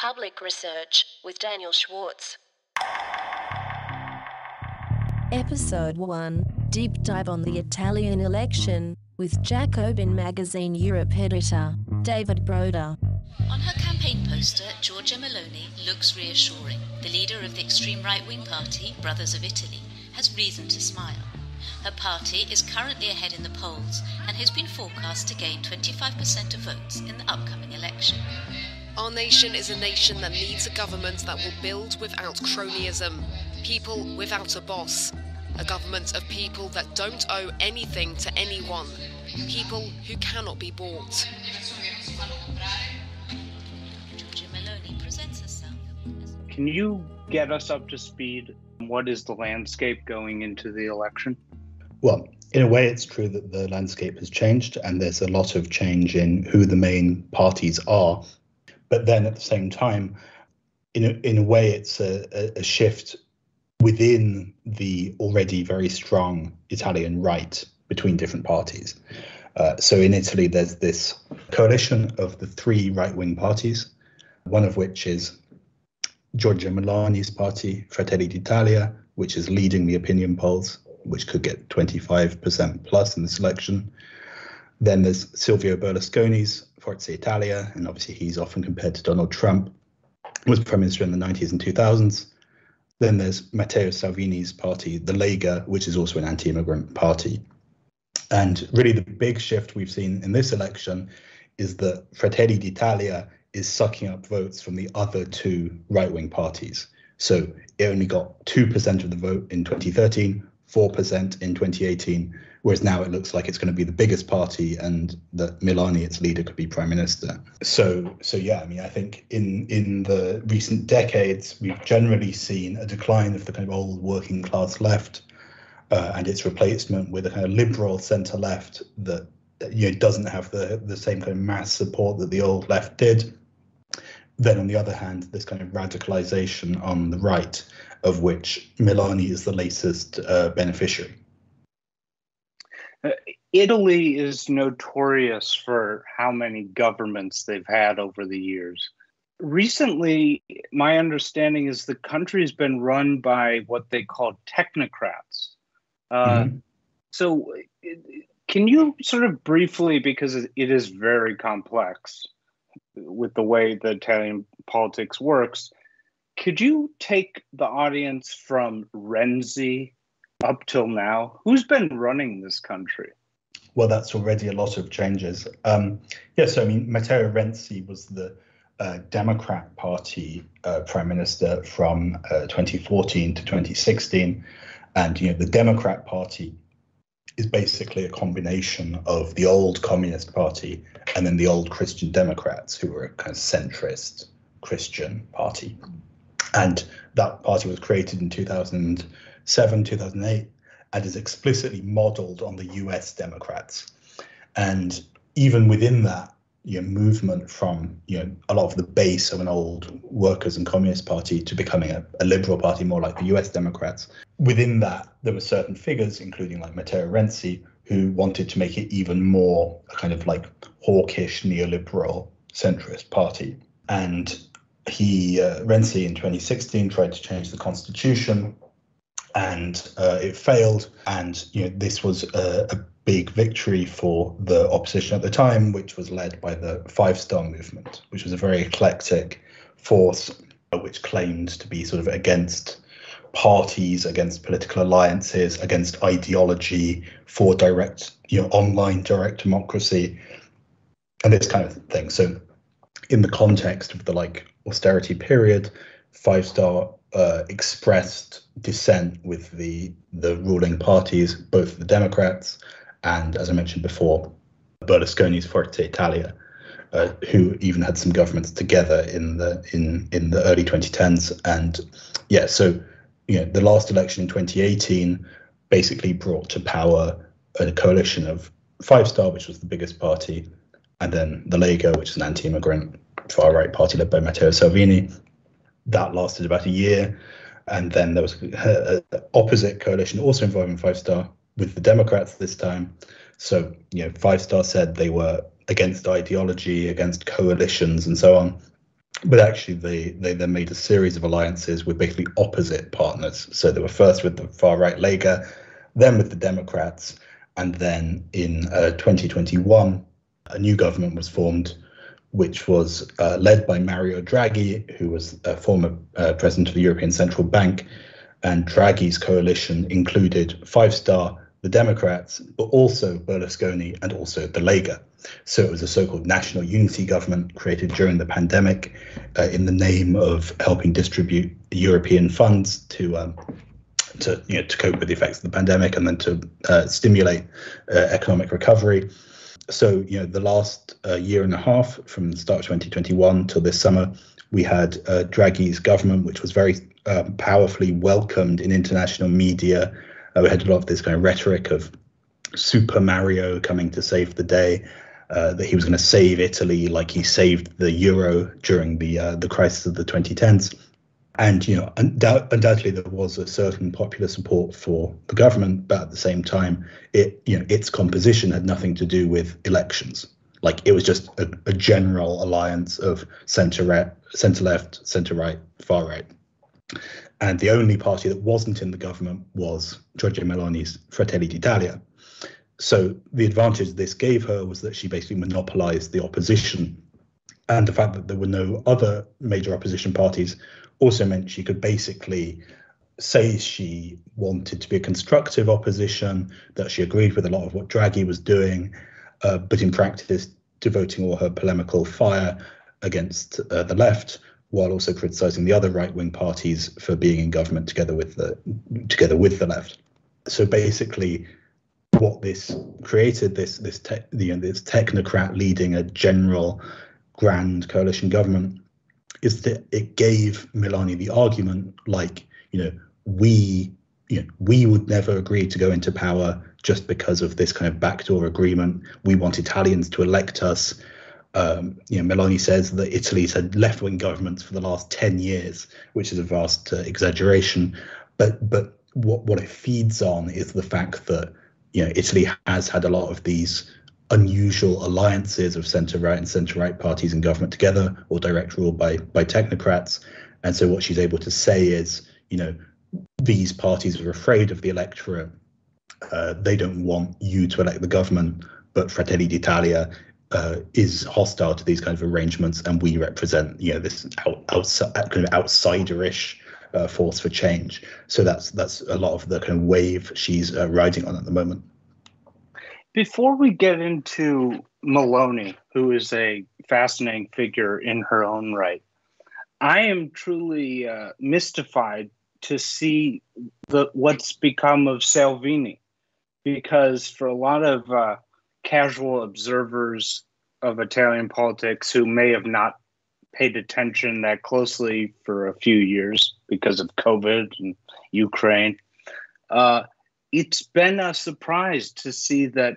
Public Research with Daniel Schwartz. Episode 1 Deep Dive on the Italian Election with Jacobin Magazine Europe editor David Broder. On her campaign poster, Giorgia Meloni looks reassuring. The leader of the extreme right wing party, Brothers of Italy, has reason to smile. Her party is currently ahead in the polls and has been forecast to gain 25% of votes in the upcoming election. Our nation is a nation that needs a government that will build without cronyism, people without a boss, a government of people that don't owe anything to anyone, people who cannot be bought. Giorgia Meloni presents herself as Can you get us up to speed? What is the landscape going into the election? Well, in a way, it's true that the landscape has changed, and there's a lot of change in who the main parties are. But then at the same time, in a, in a way, it's a, a, shift within the already very strong Italian right between different parties. Uh, so in Italy, there's this coalition of the three right wing parties, one of which is Giorgia Meloni's party, Fratelli d'Italia, which is leading the opinion polls, which could get 25% plus in this election. Then there's Silvio Berlusconi's Forza Italia, and obviously he's often compared to Donald Trump, was prime minister in the 90s and 2000s. Then there's Matteo Salvini's party, the Lega, which is also an anti-immigrant party. And really, the big shift we've seen in this election is that Fratelli d'Italia is sucking up votes from the other two right wing parties. So it only got 2% of the vote in 2013, 4% in 2018, whereas now it looks like it's going to be the biggest party and that Meloni, its leader, could be prime minister. So, so yeah, I mean, I think in in the recent decades, we've generally seen a decline of the kind of old working class left uh, and its replacement with a kind of liberal centre left that you know doesn't have the the same kind of mass support that the old left did. Then on the other hand, this kind of radicalization on the right, of which Meloni is the latest uh, beneficiary. Uh, Italy is notorious for how many governments they've had over the years. Recently, my understanding is the country's been run by what they call technocrats. Uh, Mhm. So, can you sort of briefly, because it it is very complex with the way the Italian politics works, could you take the audience from Renzi up till now? Who's been running this country? Well, that's already a lot of changes. Um, yes, I mean, Matteo Renzi was the uh, Democrat Party uh, prime minister from uh, 2014 to 2016, and you know the Democrat Party is basically a combination of the old Communist Party and then the old Christian Democrats, who were a kind of centrist Christian party, and that party was created in 2007, 2008 and is explicitly modeled on the US Democrats. And even within that you know, movement from you know a lot of the base of an old workers and communist party to becoming a, a liberal party more like the US Democrats, within that there were certain figures, including like Matteo Renzi, who wanted to make it even more a kind of like hawkish neoliberal centrist party. And he uh, Renzi in 2016 tried to change the constitution and uh, it failed. And you know, this was a, a big victory for the opposition at the time, which was led by the Five Star Movement, which was a very eclectic force which claimed to be sort of against parties, against political alliances, against ideology, for direct, you know, online direct democracy, and this kind of thing. So, in the context of the like austerity period, Five Star uh, expressed dissent with the the ruling parties, both the Democrats and, as I mentioned before, Berlusconi's Forza Italia, uh, who even had some governments together in the in in the early 2010s. And yeah, so you know, the last election in 2018 basically brought to power a coalition of Five Star, which was the biggest party, and then the Lega, which is an anti-immigrant far right party led by Matteo Salvini. That lasted about a year, and then there was an opposite coalition also involving Five Star with the Democrats this time. So you know, Five Star said they were against ideology, against coalitions, and so on. but actually they they then made a series of alliances with basically opposite partners. So they were first with the far right Lega, then with the Democrats, and then in uh, 2021 a new government was formed, which was uh, led by Mario Draghi, who was a former uh, president of the European Central Bank, and Draghi's coalition included Five Star, the Democrats, but also Berlusconi and also the Lega. So it was a so-called national unity government created during the pandemic uh, in the name of helping distribute European funds to um, to you know to cope with the effects of the pandemic and then to uh, stimulate uh, economic recovery. So you know the last uh, year and a half from the start of 2021 till this summer, we had uh, Draghi's government, which was very um, powerfully welcomed in international media. Uh, we had a lot of this kind of rhetoric of Super Mario coming to save the day. Uh, that he was going to save Italy like he saved the euro during the uh, the crisis of the 2010s. And you know, undoubt- undoubtedly there was a certain popular support for the government, but at the same time, it you know its composition had nothing to do with elections. Like it was just a, a general alliance of centre right, centre left, centre right, far right. And the only party that wasn't in the government was Giorgia Meloni's Fratelli d'Italia, so the advantage this gave her was that she basically monopolized the opposition. And the fact that there were no other major opposition parties also meant she could basically say she wanted to be a constructive opposition, that she agreed with a lot of what Draghi was doing, uh, but in practice, devoting all her polemical fire against uh, the left, while also criticizing the other right-wing parties for being in government together with the together with the left. So basically, what this created this this te- you know, this technocrat leading a general grand coalition government is that it gave Meloni the argument like you know we you know we would never agree to go into power just because of this kind of backdoor agreement. We want Italians to elect us. Um, you know Meloni says that Italy's had left-wing governments for the last 10 years which is a vast uh, exaggeration. But but what what it feeds on is the fact that you know, Italy has had a lot of these unusual alliances of centre right and centre right parties in government together, or direct rule by by technocrats. And so what she's able to say is, you know, these parties are afraid of the electorate. Uh, they don't want you to elect the government, but Fratelli d'Italia uh, is hostile to these kind of arrangements, and we represent, you know, this out, kind of outsiderish uh, force for change. So that's that's a lot of the kind of wave she's uh, riding on at the moment. Before we get into Maloney, who is a fascinating figure in her own right, I am truly uh, mystified to see the what's become of Salvini, because for a lot of uh, casual observers of Italian politics who may have not paid attention that closely for a few years because of COVID and Ukraine. Uh, it's been a surprise to see that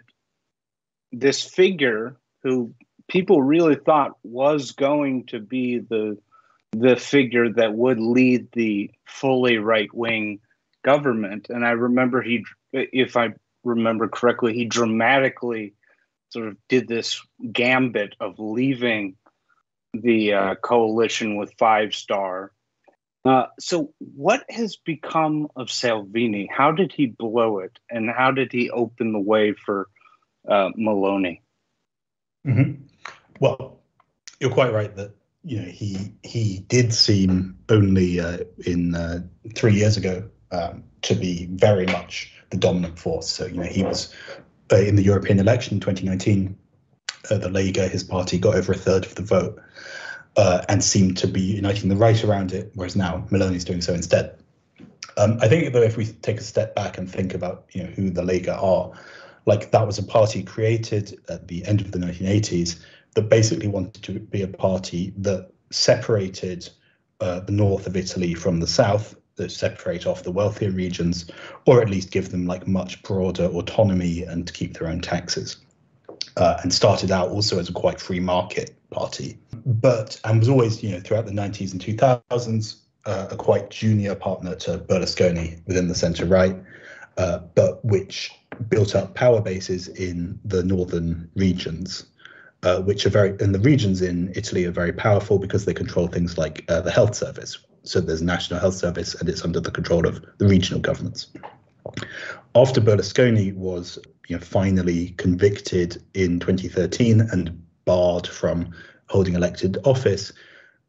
this figure who people really thought was going to be the the figure that would lead the fully right wing government and i remember he if i remember correctly he dramatically sort of did this gambit of leaving the uh, coalition with Five Star. Uh, so, what has become of Salvini? How did he blow it, and how did he open the way for uh, Meloni? Mm-hmm. Well, you're quite right that you know he he did seem only uh, in uh, three years ago um, to be very much the dominant force. So you know he was uh, in the European election in 2019 uh, the Lega, his party, got over a third of the vote uh, and seemed to be uniting the right around it, whereas now Meloni's doing so instead. Um, I think though if we take a step back and think about you know who the Lega are, like that was a party created at the end of the 1980s that basically wanted to be a party that separated uh, the north of Italy from the south, that separate off the wealthier regions, or at least give them like much broader autonomy and to keep their own taxes uh, and started out also as a quite free market party, but and was always, you know, throughout the 90s and 2000s, uh, a quite junior partner to Berlusconi within the centre right, uh, but which built up power bases in the northern regions. uh, which are very, and the regions in Italy are very powerful because they control things like uh, the health service. So there's national health service, and it's under the control of the regional governments. After Berlusconi was you know, finally convicted in 2013 and barred from holding elected office,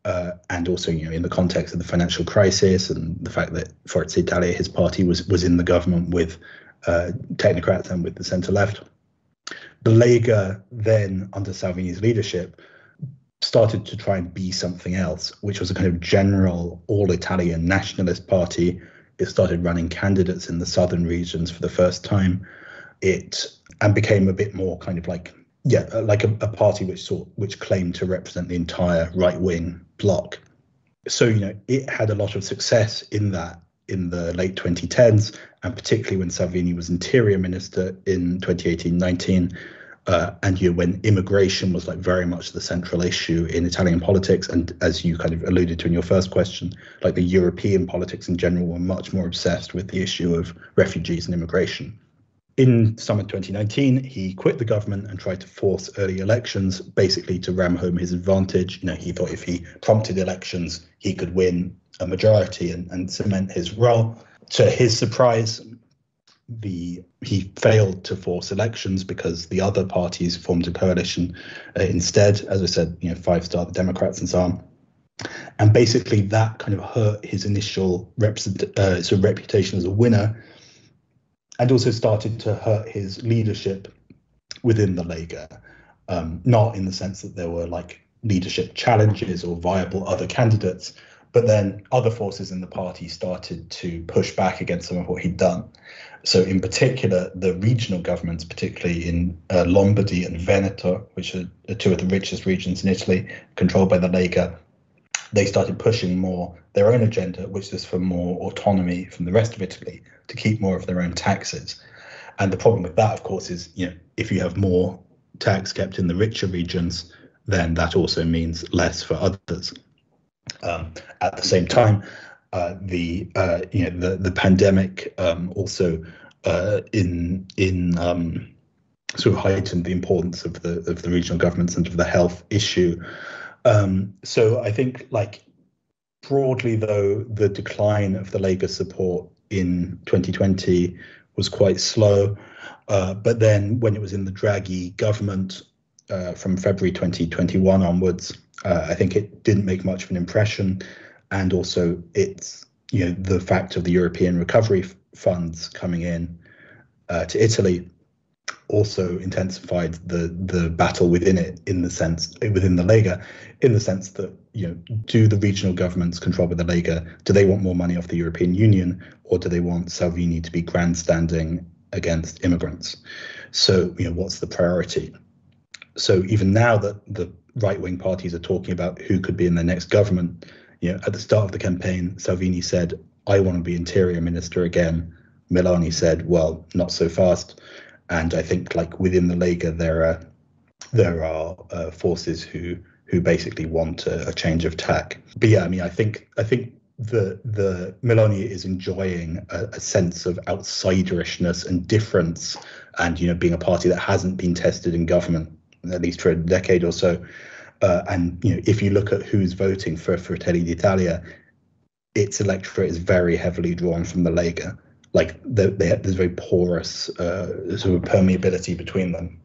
uh, and also you know in the context of the financial crisis and the fact that Forza Italia, his party was was in the government with uh, technocrats and with the centre left. The Lega then, under Salvini's leadership, started to try and be something else, which was a kind of general all Italian nationalist party. It started running candidates in the southern regions for the first time. It and became a bit more kind of like yeah, uh, like a, a party which sort which claimed to represent the entire right wing bloc. So you know it had a lot of success in that in the late 2010s, and particularly when Salvini was interior minister in 2018-19, uh, and you when immigration was like very much the central issue in Italian politics, and as you kind of alluded to in your first question, like the European politics in general were much more obsessed with the issue of refugees and immigration. In summer 2019, he quit the government and tried to force early elections, basically to ram home his advantage. You know, he thought if he prompted elections, he could win a majority and, and cement his role. To his surprise, the he failed to force elections because the other parties formed a coalition uh, instead. As I said, you know, Five Star, the Democrats, and so on. And basically, that kind of hurt his initial represent, uh, sort of reputation as a winner, and also started to hurt his leadership within the Lega. Um, not in the sense that there were like leadership challenges or viable other candidates, but then other forces in the party started to push back against some of what he'd done. So, in particular, the regional governments, particularly in uh, Lombardy and Veneto, which are two of the richest regions in Italy, controlled by the Lega, they started pushing more their own agenda, which is for more autonomy from the rest of Italy to keep more of their own taxes. And the problem with that, of course, is you know if you have more tax kept in the richer regions, then that also means less for others. Um, at the same time, the uh, you know the the pandemic um, also uh, in in um, sort of heightened the importance of the of the regional governments and of the health issue. Um, so I think like broadly though the decline of the Lega support in 2020 was quite slow, uh, but then when it was in the Draghi government uh, from February 2021 onwards, uh, I think it didn't make much of an impression, and also it's you know the fact of the European recovery funds coming in uh, to Italy also intensified the the battle within it in the sense within the Lega, in the sense that you know do the regional governments controlled by the Lega do they want more money off the European Union or do they want Salvini to be grandstanding against immigrants? So you know what's the priority? So even now that the right wing parties are talking about who could be in the next government. You know, at the start of the campaign, Salvini said, I want to be interior minister again. Meloni said, well, not so fast. And I think like within the Lega, there are there are uh, forces who who basically want a, a, change of tack. But yeah, I mean, I think I think the the Meloni is enjoying a, a sense of outsiderishness and difference, and you know, being a party that hasn't been tested in government at least for a decade or so. Uh, and you know, if you look at who's voting for Fratelli d'Italia, its electorate is very heavily drawn from the Lega. Like they, they have, there's very porous uh, sort of permeability between them.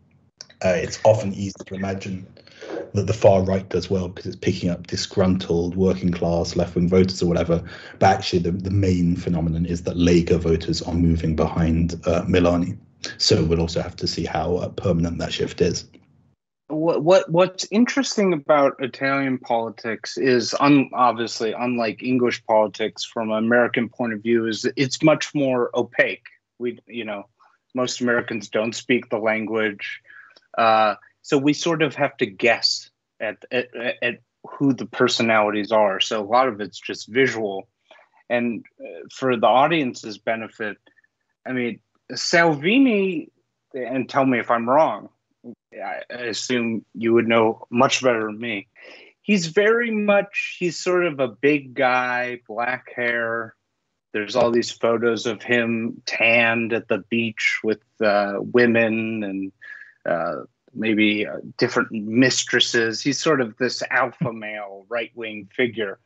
Uh, it's often easy to imagine that the far right does well because it's picking up disgruntled working class left wing voters or whatever. But actually, the, the main phenomenon is that Lega voters are moving behind uh, Meloni. So we'll also have to see how uh, permanent that shift is what what what's interesting about Italian politics is un, obviously unlike English politics from an American point of view is it's much more opaque. We you know most Americans don't speak the language, uh, so we sort of have to guess at, at at who the personalities are. So a lot of it's just visual, and uh, for the audience's benefit, I mean Salvini, and tell me if I'm wrong I assume you would know much better than me. He's very much, he's sort of a big guy, black hair. There's all these photos of him tanned at the beach with uh, women and uh, maybe uh, different mistresses. He's sort of this alpha male right wing figure.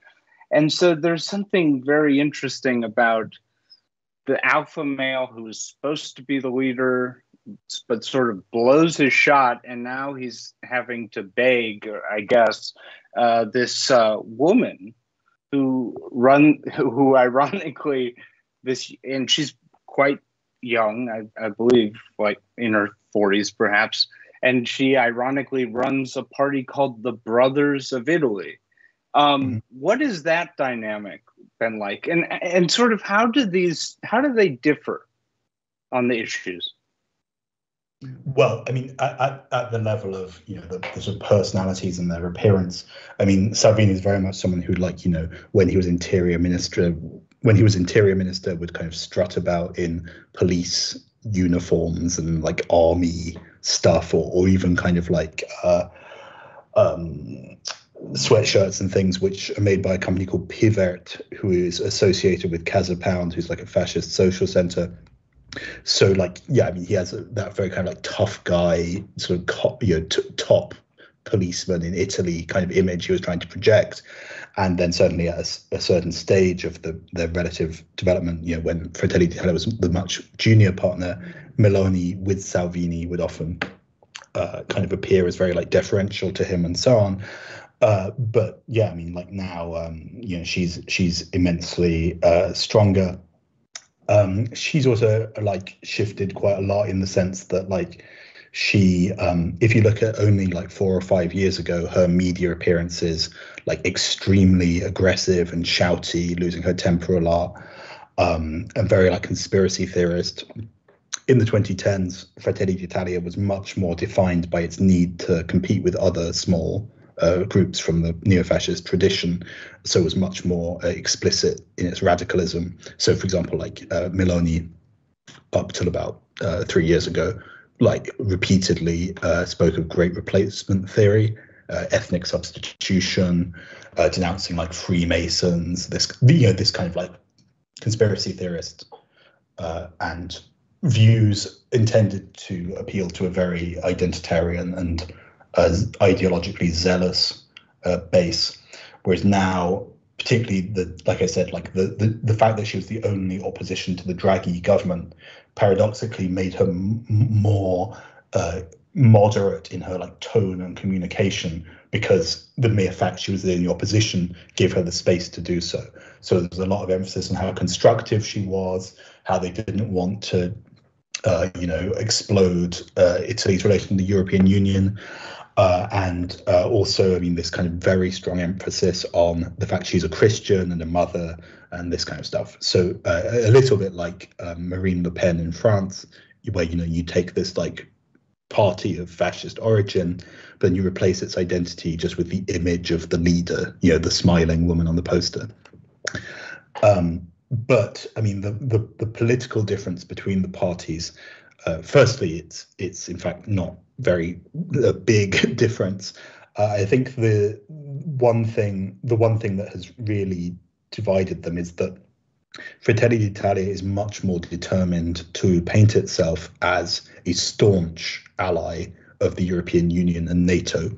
And so there's something very interesting about the alpha male who is supposed to be the leader, but sort of blows his shot. And now he's having to beg, I guess, uh, this uh, woman who run, who ironically, this, and she's quite young, I, I believe, like in her 40s perhaps. And she ironically runs a party called the Brothers of Italy. Um, mm-hmm. what is that dynamic been like? And and sort of how do these how do they differ on the issues? Well, I mean, at, at the level of you know the, the, sort of personalities and their appearance, I mean, Salvini is very much someone who, like you know, when he was interior minister, when he was interior minister, would kind of strut about in police uniforms and like army stuff, or or even kind of like uh, um, sweatshirts and things which are made by a company called Pivert, who is associated with Casa Pound, who's like a fascist social center so like yeah i mean he has a, that very kind of like tough guy sort of co- you know t- top policeman in italy kind of image he was trying to project. And then certainly at a, certain stage of the their relative development you know when fratelli d'italia was the much junior partner meloni with salvini would often uh, kind of appear as very like deferential to him and so on. Uh, but yeah i mean like now um, you know she's she's immensely uh, stronger um, she's also like shifted quite a lot in the sense that like she um, if you look at only like four or five years ago her media appearances like extremely aggressive and shouty losing her temper a lot um, and very like conspiracy theorist. In the 2010s fratelli d'italia was much more defined by its need to compete with other small uh, groups from the neo-fascist tradition, so was much more uh, explicit in its radicalism. So, for example, like uh, Meloni, up till about uh, three years ago, like repeatedly uh, spoke of great replacement theory, uh, ethnic substitution, denouncing like Freemasons, this you know this kind of like conspiracy theorist and views intended to appeal to a very identitarian and ideologically zealous uh, base, whereas now, particularly the like I said, like the, the the fact that she was the only opposition to the Draghi government, paradoxically made her m- more uh, moderate in her like tone and communication because the mere fact she was in the opposition gave her the space to do so. So there's a lot of emphasis on how constructive she was, how they didn't want to, uh, you know, explode uh, Italy's relation to the European Union. Uh, and uh, also, I mean, this kind of very strong emphasis on the fact she's a Christian and a mother and this kind of stuff. So uh, a little bit like um, Marine Le Pen in France, where you know you take this like party of fascist origin, but then you replace its identity just with the image of the leader, you know, the smiling woman on the poster. Um, but I mean, the, the the political difference between the parties. Uh, firstly, it's it's in fact not very a big difference. Uh, I think the one thing the one thing that has really divided them is that Fratelli d'Italia is much more determined to paint itself as a staunch ally of the European Union and NATO.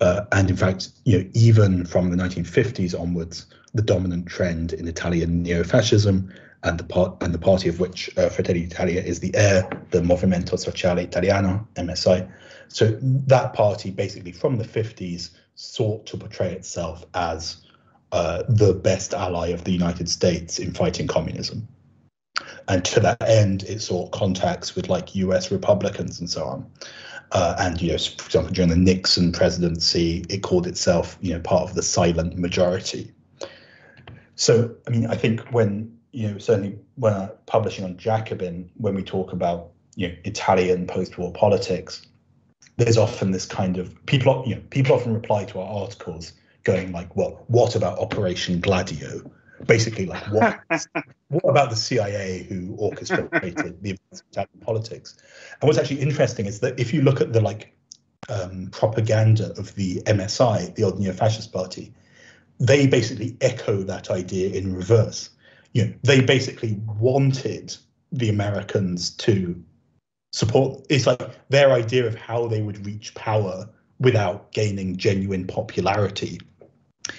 Uh, and in fact, you know, even from the 1950s onwards, the dominant trend in Italian neo-fascism and the part and the party of which uh, Fratelli d'Italia is the heir, the Movimento Sociale Italiano (MSI). So that party, basically from the 50s, sought to portray itself as uh, the best ally of the United States in fighting communism. And to that end, it sought contacts with like U.S. Republicans and so on. Uh, and you know, for example, during the Nixon presidency, it called itself, you know, part of the silent majority. So, I mean, I think when you know, certainly when I'm publishing on Jacobin, when we talk about you know Italian post-war politics, there's often this kind of people. You know, people often reply to our articles going like, "Well, what about Operation Gladio?" Basically, like, what, what about the CIA who orchestrated the Italian politics? And what's actually interesting is that if you look at the like um, propaganda of the MSI, the old neo-fascist party, they basically echo that idea in reverse you know, they basically wanted the Americans to support. It's like their idea of how they would reach power without gaining genuine popularity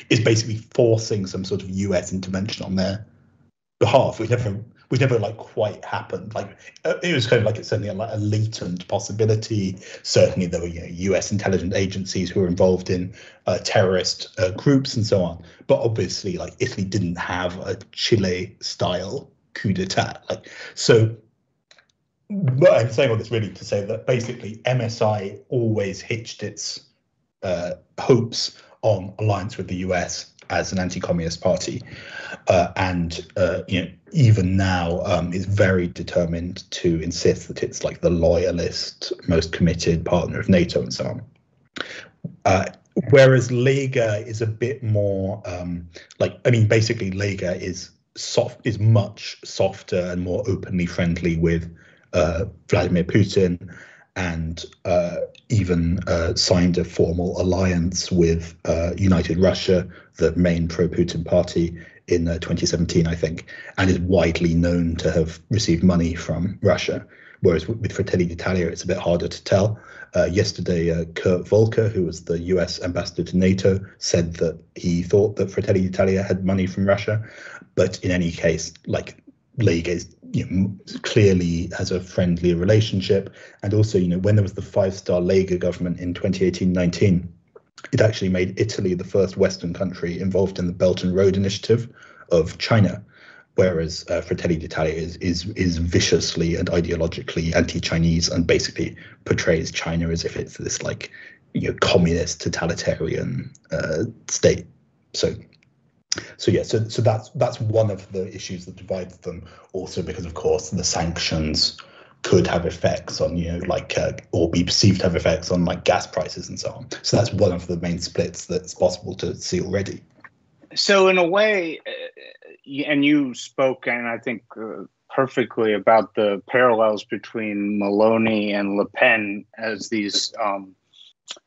is basically forcing some sort of US intervention on their behalf, which never which never like quite happened. Like uh, it was kind of like it's certainly a, like a latent possibility. Certainly there were you know, U.S. intelligence agencies who were involved in uh, terrorist uh, groups and so on. But obviously, like Italy didn't have a Chile-style coup d'état. Like so. But I'm saying all this really to say that basically MSI always hitched its uh, hopes on alliance with the US as an anti-communist party, uh, and uh, you know even now um, is very determined to insist that it's like the loyalist, most committed partner of NATO and so on. Uh, whereas Lega is a bit more um, like I mean basically Lega is soft is much softer and more openly friendly with uh, Vladimir Putin and uh, even uh, signed a formal alliance with uh, United Russia, the main pro Putin party, in uh, 2017, I think, and is widely known to have received money from Russia. Whereas with Fratelli d'Italia, it's a bit harder to tell. Uh, yesterday, uh, Kurt Volker, who was the US ambassador to NATO, said that he thought that Fratelli d'Italia had money from Russia. But in any case, like Lega is you know, clearly has a friendly relationship. And also, you know, when there was the five star Lega government in 2018 19, it actually made Italy the first Western country involved in the Belt and Road Initiative of China. Whereas uh, Fratelli d'Italia is, is is viciously and ideologically anti-Chinese and basically portrays China as if it's this like you know communist totalitarian uh, state. So so yeah, so so that's that's one of the issues that divides them. Also, because of course the sanctions could have effects on you know like uh, or be perceived to have effects on like gas prices and so on. So that's one of the main splits that's possible to see already. So in a way, uh, and you spoke, and I think uh, perfectly about the parallels between maloney and Le Pen as these um,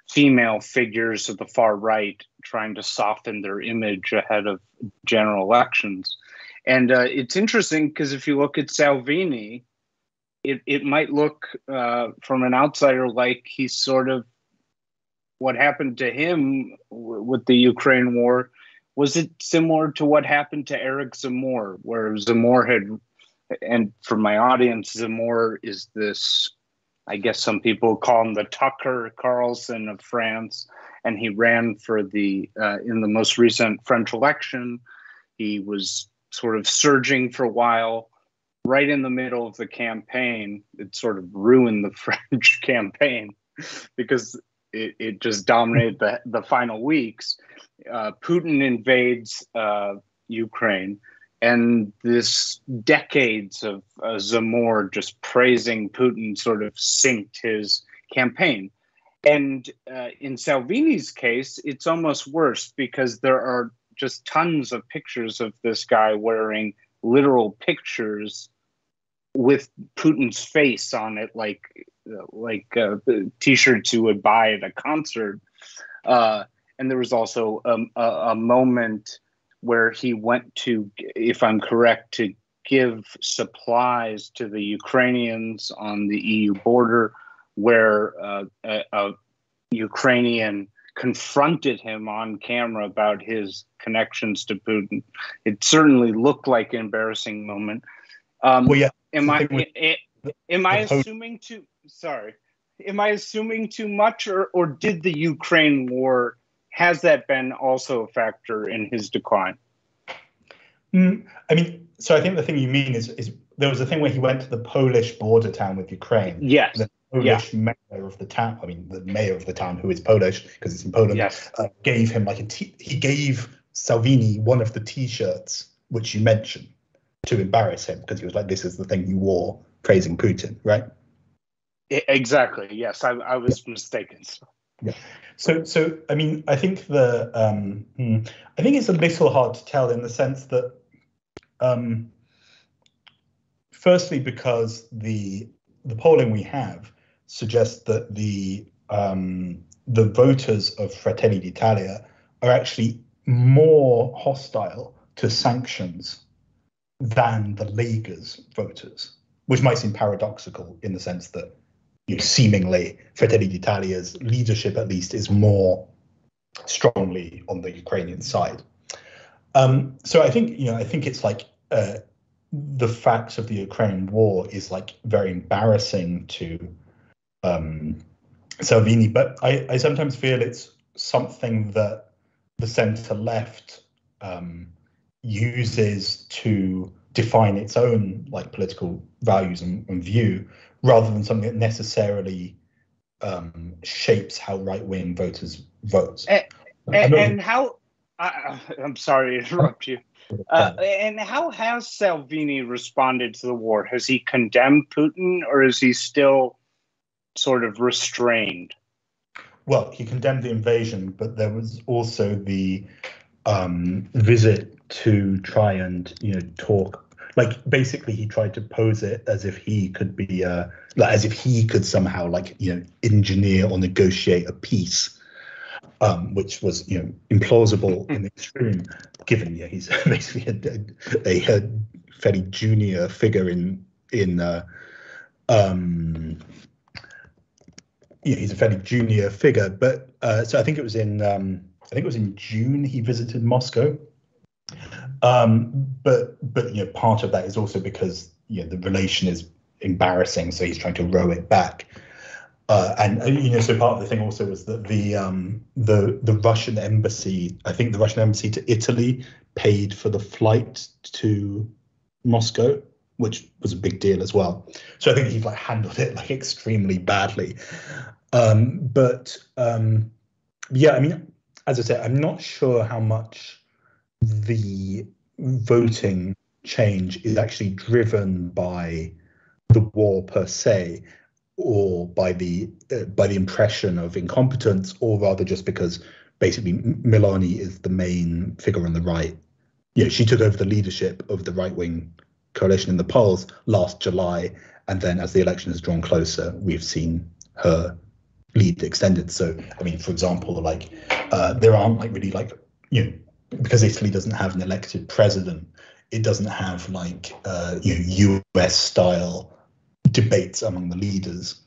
female figures of the far right trying to soften their image ahead of general elections. And uh, it's interesting because if you look at Salvini, it, it might look uh, from an outsider like he's sort of what happened to him w- with the Ukraine war. Was it similar to what happened to Eric Zemmour, where Zemmour had, and for my audience, Zemmour is this I guess some people call him the Tucker Carlson of France, and he ran for the uh, in the most recent French election. He was sort of surging for a while. Right in the middle of the campaign, it sort of ruined the French campaign because it, it just dominated the, the final weeks. Uh, Putin invades uh, Ukraine and this decades of uh, Zemmour just praising Putin sort of synced his campaign. And uh, in Salvini's case, it's almost worse because there are just tons of pictures of this guy wearing literal pictures with Putin's face on it, like like uh, t-shirts you would buy at a concert. Uh, and there was also um, a, a moment where he went to, if I'm correct, to give supplies to the Ukrainians on the EU border, where uh, a, a, Ukrainian confronted him on camera about his connections to Putin. It certainly looked like an embarrassing moment. Um, well, yeah. Am I am I assuming too? Sorry, am I assuming too much, or or did the Ukraine war has that been also a factor in his decline? Mm, I mean, so I think the thing you mean is is there was a thing where he went to the Polish border town with Ukraine. Yes. The Polish yeah. mayor of the town, I mean, the mayor of the town, who is Polish because it's in Poland, yes. uh, gave him like a t- he gave Salvini one of the T-shirts which you mentioned to embarrass him because he was like, "This is the thing you wore praising Putin," right? Exactly. Yes, I, I was mistaken. So. Yeah. So, so I mean, I think the um, hmm, I think it's a little hard to tell in the sense that, um, firstly, because the the polling we have suggests that the um, the voters of Fratelli d'Italia are actually more hostile to sanctions than the Lega's voters. which might seem paradoxical in the sense that you know, seemingly Fratelli d'Italia's leadership, at least, is more strongly on the Ukrainian side. Um, so I think you know I think it's like uh, the facts of the Ukraine war is like very embarrassing to um, Salvini, but I, I sometimes feel it's something that the centre left um, uses to define its own like political values and, and view, rather than something that necessarily um, shapes how right wing voters vote. And, and, and how? I, I'm sorry to interrupt you. Uh, and how has Salvini responded to the war? Has he condemned Putin, or is he still sort of restrained? Well, he condemned the invasion, but there was also the um, visit to try and you know talk. Like basically, he tried to pose it as if he could be, uh, like as if he could somehow like you know engineer or negotiate a peace, um, which was you know implausible in the extreme. Given yeah, he's basically a, a, a fairly junior figure in in uh, um, yeah, he's a fairly junior figure. But uh, so I think it was in um, I think it was in June he visited Moscow. Um, but but you know part of that is also because you know the relation is embarrassing, so he's trying to row it back. Uh, and uh, you know, so part of the thing also was that the um, the the Russian embassy, I think the Russian embassy to Italy paid for the flight to Moscow, which was a big deal as well. So I think he's like handled it like extremely badly. Um, but um, yeah, I mean, as I said, I'm not sure how much the voting change is actually driven by the war per se or by the uh, by the impression of incompetence or rather just because basically Meloni is the main figure on the right. You know she took over the leadership of the right wing coalition in the polls last July and then as the election has drawn closer we've seen her lead extended. So i mean for example like uh, there aren't like really like you know because Italy doesn't have an elected president, it doesn't have like uh, you know US style debates among the leaders,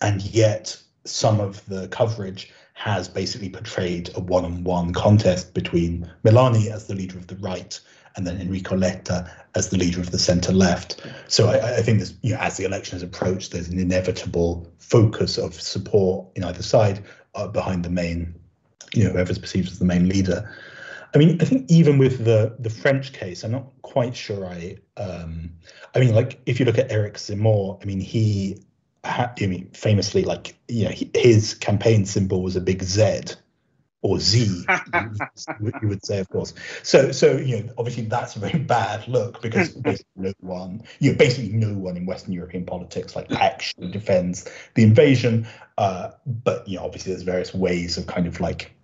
and yet some of the coverage has basically portrayed a one-on-one contest between Meloni as the leader of the right and then Enrico Letta as the leader of the centre left. So I, I, think this, you know, as the election has approached, there's an inevitable focus of support in either side uh, behind the main, you know, whoever's perceived as the main leader. I mean, I think even with the the French case, I'm not quite sure. I, um, I mean, like if you look at Eric Zemmour, I mean, he, ha- I mean, famously, like you know, his campaign symbol was a big Z or Z, you would say, of course. So, so you know, obviously that's a very bad look because basically no one, you know, basically no one in Western European politics like actually defends the invasion. Uh, but you know, obviously there's various ways of kind of like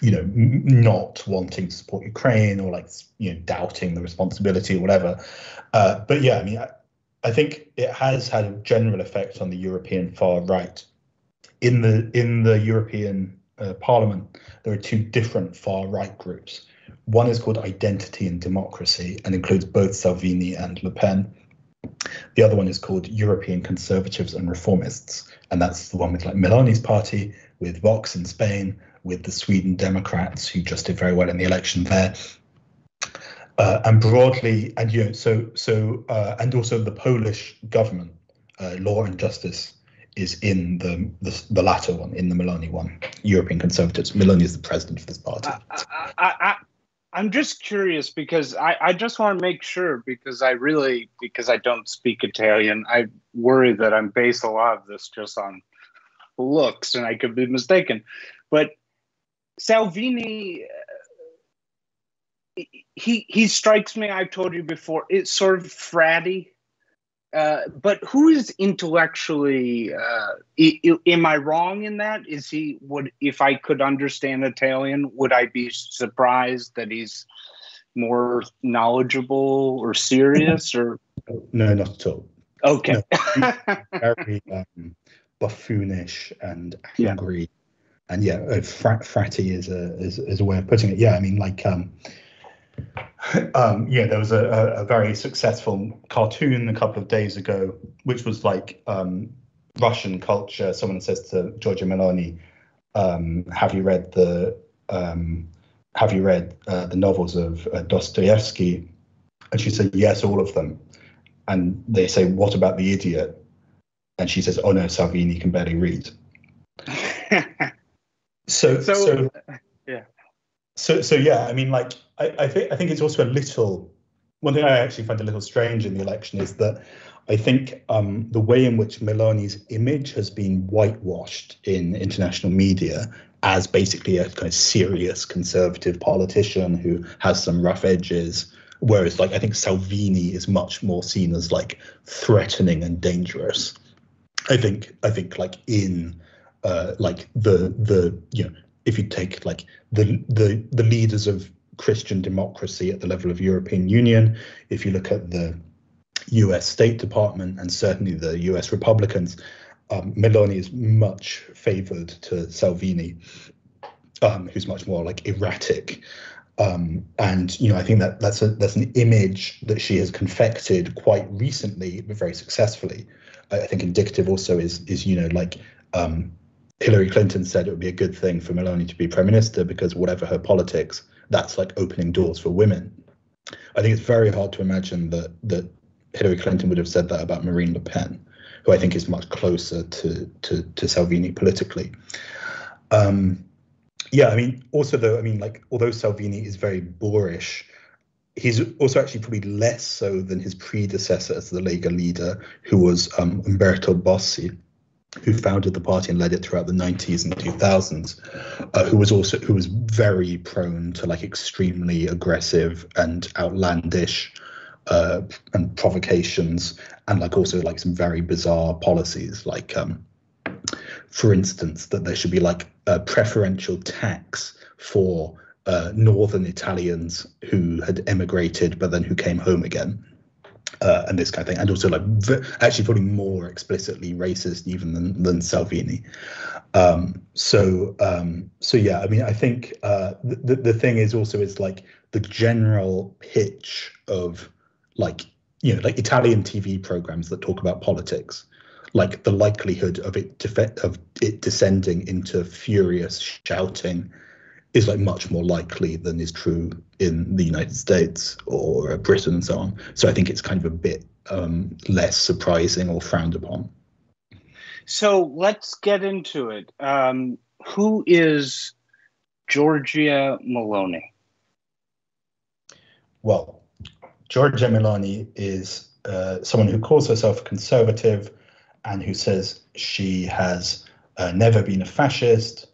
you know, not wanting to support Ukraine or like, you know, doubting the responsibility or whatever. Uh, but yeah, I mean, I, I think it has had a general effect on the European far right. In the in the European uh, Parliament, there are two different far right groups. One is called Identity and Democracy and includes both Salvini and Le Pen. The other one is called European Conservatives and Reformists, and that's the one with like Meloni's party, with Vox in Spain, with the Sweden Democrats, who just did very well in the election there. Uh, and broadly, and you know, so so, uh, and also the Polish government, uh, Law and Justice, is in the, the, the latter one, in the Meloni one. European Conservatives. Meloni is the president of this party. I, I, I, am just curious because I, I just want to make sure because I really because I don't speak Italian, I worry that I'm based a lot of this just on looks, and I could be mistaken. But Salvini, uh, he he strikes me. I've told you before. It's sort of fratty. Uh, but who is intellectually? Uh, I, I, am I wrong in that? Is he would if I could understand Italian, would I be surprised that he's more knowledgeable or serious or? No, not at all. Okay. No, very um, buffoonish and angry. Yeah and yeah, frat, fratty is a is, is a way of putting it. Yeah, I mean, like, um, um, yeah, there was a, a, very successful cartoon a couple of days ago, which was like um, Russian culture. Someone says to Giorgia Meloni, um, "Have you read the um, Have you read uh, the novels of uh, Dostoevsky?" And she said, "Yes, all of them." And they say, "What about the idiot?" And she says, "Oh no, Salvini can barely read." so, so, so yeah. So, so yeah, I mean, like, I, I think I think it's also a little. One thing I actually find a little strange in the election is that I think um, the way in which Meloni's image has been whitewashed in international media as basically a kind of serious conservative politician who has some rough edges, whereas like I think Salvini is much more seen as like threatening and dangerous. I think I think like in uh, like the the you know if you take like the the the leaders of Christian democracy at the level of European Union, if you look at the U.S. State Department and certainly the U.S. Republicans, um, Meloni is much favored to Salvini, um, who's much more like erratic. Um, and you know, I think that that's a that's an image that she has confected quite recently, but very successfully. I, I think indicative also is is you know like um, Hillary Clinton said it would be a good thing for Meloni to be prime minister because whatever her politics, that's like opening doors for women. I think it's very hard to imagine that that Hillary Clinton would have said that about Marine Le Pen, who I think is much closer to to, to Salvini politically. Um, yeah, I mean, also though, I mean, like, although Salvini is very boorish, he's also actually probably less so than his predecessor as the Lega leader, who was um, Umberto Bossi, who founded the party and led it throughout the 90s and 2000s, uh, who was also who was very prone to like extremely aggressive and outlandish uh, and provocations, and like also like some very bizarre policies, like um, for instance that there should be like a preferential tax for uh, northern Italians who had emigrated but then who came home again uh, and this kind of thing, and also like v- actually probably more explicitly racist even than than Salvini. Um, so um, so yeah, I mean, I think uh, the the thing is also is like the general pitch of like you know like Italian TV programs that talk about politics, like the likelihood of it def- of it descending into furious shouting is like much more likely than is true in the United States or Britain and so on. So I think it's kind of a bit um, less surprising or frowned upon. So let's get into it. Um, who is Giorgia Meloni? Well, Giorgia Meloni is uh, someone who calls herself a conservative and who says she has uh, never been a fascist,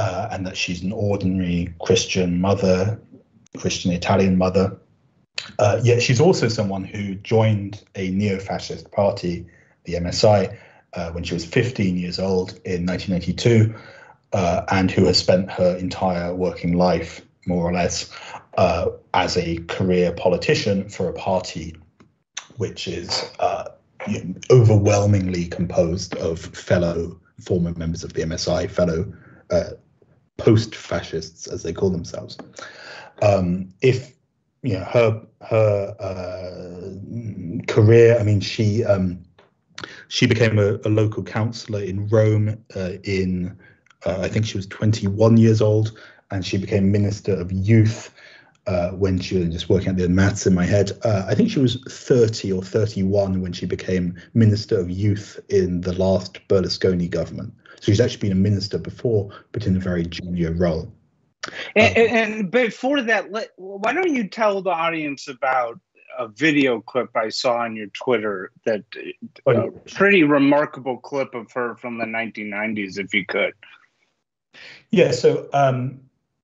uh, and that she's an ordinary Christian mother, Christian Italian mother. Uh, yet she's also someone who joined a neo fascist party, the MSI, uh, when she was 15 years old in 1992, uh, and who has spent her entire working life, more or less, uh, as a career politician for a party which is uh, overwhelmingly composed of fellow former members of the MSI, fellow uh, post-fascists, as they call themselves. Um, if you know her her uh, career, I mean, she um, she became a, a, local councillor in Rome uh, in uh, I think she was 21 years old, and she became minister of youth. Uh, when she was just working out the maths in my head, uh, I think she was 30 or 31 when she became minister of youth in the last Berlusconi government. So she's actually been a minister before, but in a very junior role. And, um, and before that, let, why don't you tell the audience about a video clip I saw on your Twitter that a uh, pretty remarkable clip of her from the 1990s, if you could. Yeah, so um,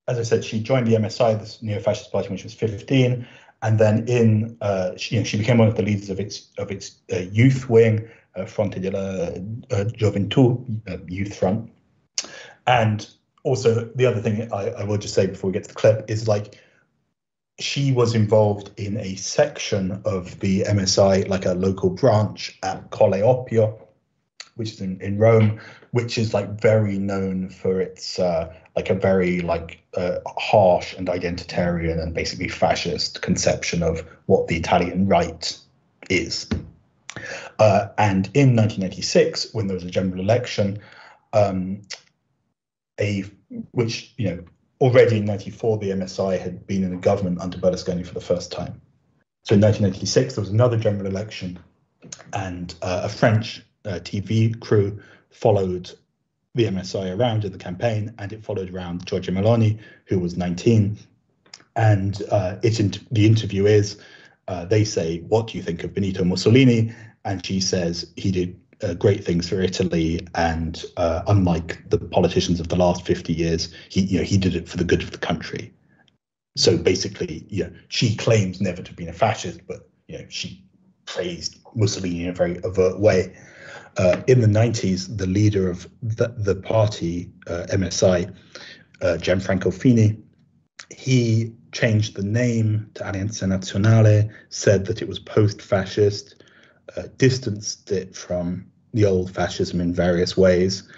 as I said, she joined the MSI, this neo-fascist party, when she was 15, and then in uh, she, you know, she became one of the leaders of its of its uh, youth wing, Fronte della Gioventù Youth Front. And also, the other thing I, I will just say before we get to the clip is like she was involved in a section of the MSI, like a local branch at Colle Oppio, which is in, in Rome, which is like very known for its uh, like a very like uh, harsh and identitarian and basically fascist conception of what the Italian right is. Uh, and in 1986, when there was a general election, um, a which you know already in 94 the MSI had been in the government under Berlusconi for the first time. So in 1986 there was another general election, and uh, a French uh, TV crew followed the MSI around in the campaign, and it followed around Giorgia Meloni, who was 19. And uh, it the interview is, uh, they say, "What do you think of Benito Mussolini?" And she says he did uh, great things for Italy, and uh, unlike the politicians of the last 50 years, he you know he did it for the good of the country. So basically, you know, she claims never to have been a fascist, but you know she praised Mussolini in a very overt way. Uh, in the 90s, the leader of the, the party, uh, MSI, uh, Gianfranco Fini, he changed the name to Alleanza Nazionale, said that it was post fascist, uh, distanced it from the old fascism in various ways.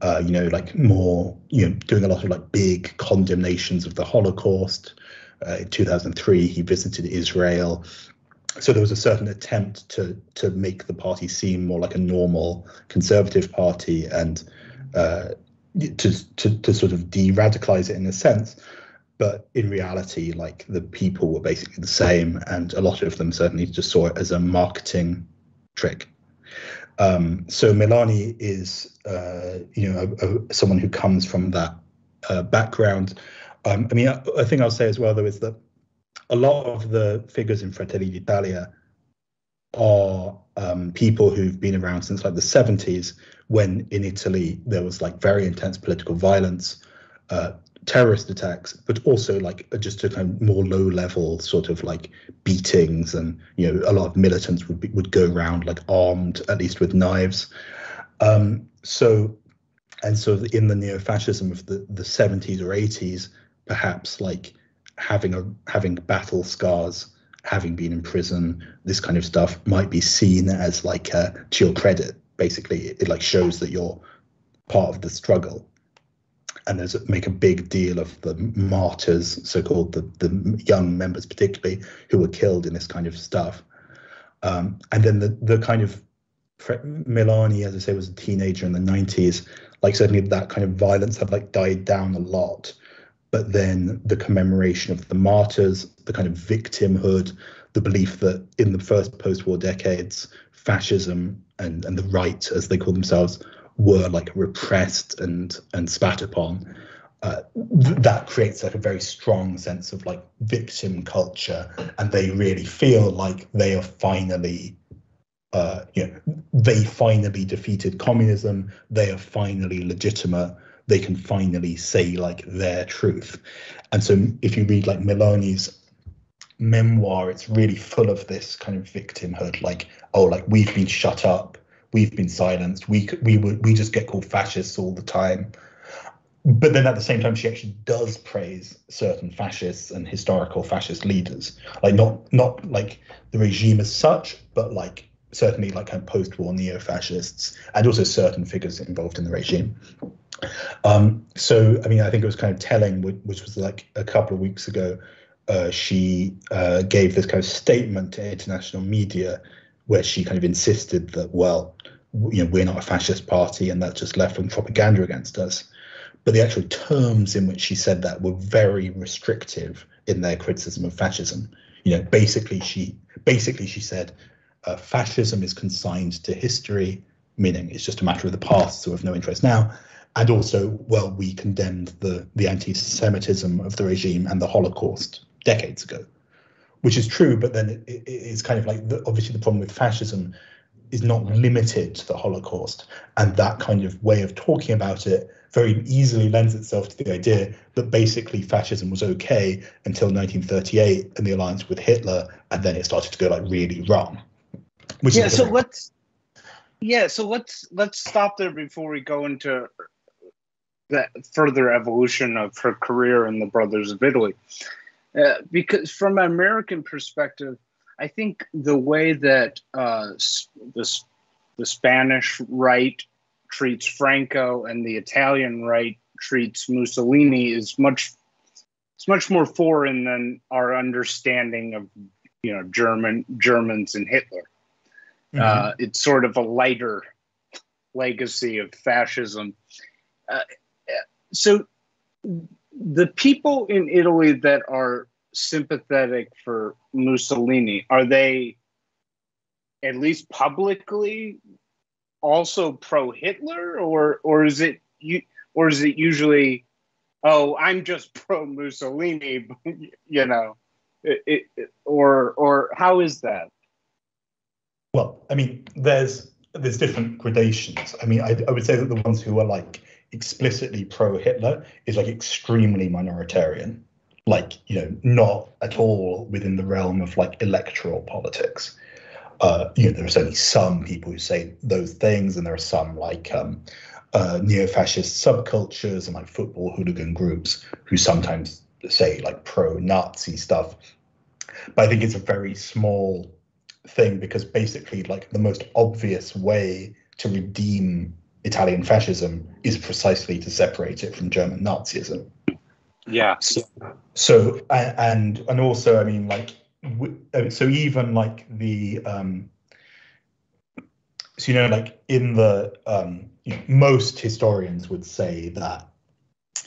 Uh, you know, like more, you know, doing a lot of like big condemnations of the Holocaust. Uh, in 2003, he visited Israel so there was a certain attempt to to make the party seem more like a normal conservative party and uh, to, to to sort of de-radicalize it in a sense but in reality like the people were basically the same and a lot of them certainly just saw it as a marketing trick. Um, so Meloni is uh, you know a, a, someone who comes from that uh, background. Um, I mean I, I think I'll say as well though is that a lot of the figures in Fratelli d'Italia are um, people who've been around since like the 70s when in Italy there was like very intense political violence, uh, terrorist attacks, but also like just a kind of more low level sort of like beatings and you know a lot of militants would be, would go around like armed at least with knives. Um, so and so in the neo-fascism of the, the 70s or 80s, perhaps like having a having battle scars, having been in prison, this kind of stuff might be seen as like uh, to your credit. Basically, it, it like shows that you're part of the struggle and there's make a big deal of the martyrs, so-called the the young members, particularly who were killed in this kind of stuff. Um, and then the the kind of Meloni, as I say, was a teenager in the 90s. Like certainly that kind of violence had like died down a lot, but then the commemoration of the martyrs, the kind of victimhood, the belief that in the first post-war decades, fascism and, and the right, as they call themselves, were like repressed and and spat upon. Uh, th- that creates like a very strong sense of like victim culture, and they really feel like they are finally uh, you know, they finally defeated communism. They are finally legitimate they can finally say like their truth. And so if you read like Meloni's memoir, it's really full of this kind of victimhood, like, oh, like we've been shut up, we've been silenced, we we we just get called fascists all the time. But then at the same time, she actually does praise certain fascists and historical fascist leaders, like not not like the regime as such, but like certainly like kind of post-war neo-fascists and also certain figures involved in the regime. Um, so, I mean, I think it was kind of telling, which was like a couple of weeks ago, uh, she uh, gave this kind of statement to international media where she kind of insisted that, well, you know, we're not a fascist party and that's just left wing propaganda against us. But the actual terms in which she said that were very restrictive in their criticism of fascism. You know, basically she basically she said uh, fascism is consigned to history, meaning it's just a matter of the past, so of no interest now and also, well, we condemned the the anti-Semitism of the regime and the Holocaust decades ago, which is true. But then it, it, it's kind of like the, obviously the problem with fascism is not limited to the Holocaust, and that kind of way of talking about it very easily lends itself to the idea that basically fascism was okay until 1938 and the alliance with Hitler, and then it started to go like really wrong. Which yeah, so let's yeah, so let's let's stop there before we go into the further evolution of her career in the Brothers of Italy. Uh, because from an American perspective, I think the way that uh, this the Spanish right treats Franco and the Italian right treats Mussolini is much it's much more foreign than our understanding of you know German Germans and Hitler. Mm-hmm. Uh, it's sort of a lighter legacy of fascism. Uh, so the people in Italy that are sympathetic for Mussolini. Are they at least publicly also pro Hitler or or is it you or is it usually oh I'm just pro Mussolini you know it, it, or or how is that? Well I mean there's there's different gradations. I mean I, I would say that the ones who are like explicitly pro Hitler is like extremely minoritarian like you know not at all within the realm of like electoral politics uh, you know, there are certainly some people who say those things, and there are some like um, uh, neo-fascist subcultures and like football hooligan groups who sometimes say like pro-Nazi stuff. But I think it's a very small thing because basically, like the most obvious way to redeem Italian fascism is precisely to separate it from German Nazism. Yeah. So, so and and also, I mean, like uh, so even like the um so you know like in the um you know, most historians would say that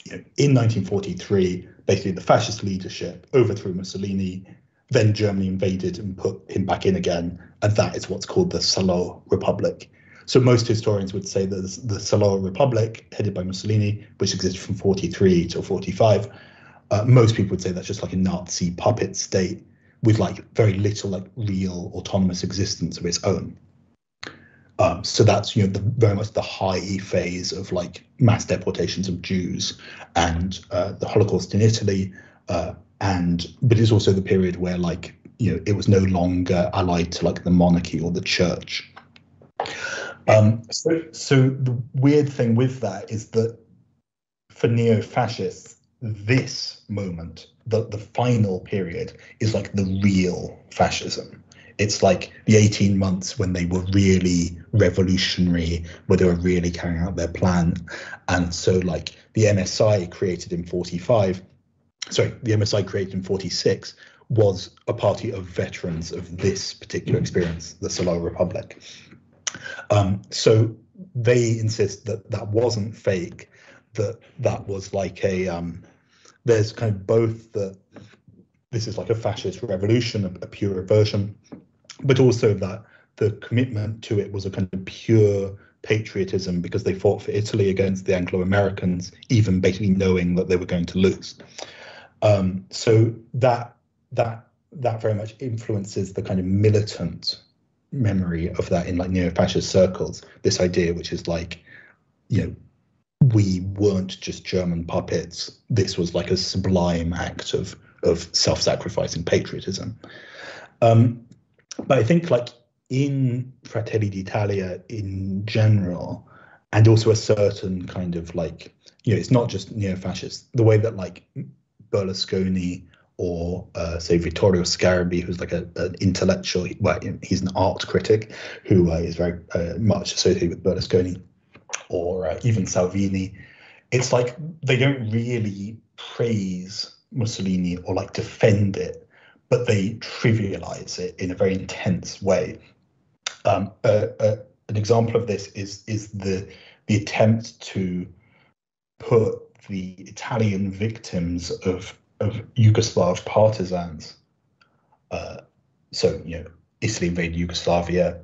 you know, in 1943 basically the fascist leadership overthrew mussolini then germany invaded and put him back in again and that is what's called the salo republic so most historians would say that the Salo Republic, headed by Mussolini, which existed from 43 to 45, uh, most people would say that's just like a Nazi puppet state with like very little like real autonomous existence of its own. Um, so that's you know the, very much the high phase of like mass deportations of Jews and uh, the Holocaust in Italy, uh, and but it's also the period where like you know it was no longer allied to like the monarchy or the church. Um, so, so the weird thing with that is that for neo-fascists, this moment the the final period is like the real fascism. It's like the 18 months when they were really revolutionary, where they were really carrying out their plan. And so like the MSI created in 45, sorry, the MSI created in 46 was a party of veterans of this particular experience, the Salo Republic. Um, so they insist that that wasn't fake, that that was like a um, there's kind of both the this is like a fascist revolution, a, a pure version, but also that the commitment to it was a kind of pure patriotism because they fought for Italy against the Anglo Americans, even basically knowing that they were going to lose. Um, so that that that very much influences the kind of militant memory of that in like neo-fascist circles. This idea, which is like, you know, we weren't just German puppets. This was like a sublime act of of self-sacrificing patriotism. Um, but I think like in Fratelli d'Italia in general, and also a certain kind of like, you know, it's not just neo-fascist. The way that like Berlusconi or uh, say Vittorio Sgarbi, who's like a, an intellectual, well, he's an art critic who uh, is very uh, much associated with Berlusconi or uh, even Salvini, it's like they don't really praise Mussolini or like defend it, but they trivialize it in a very intense way. Um, uh, uh, an example of this is is the the attempt to put the Italian victims of of Yugoslav partisans. Uh, so you know, Italy invaded Yugoslavia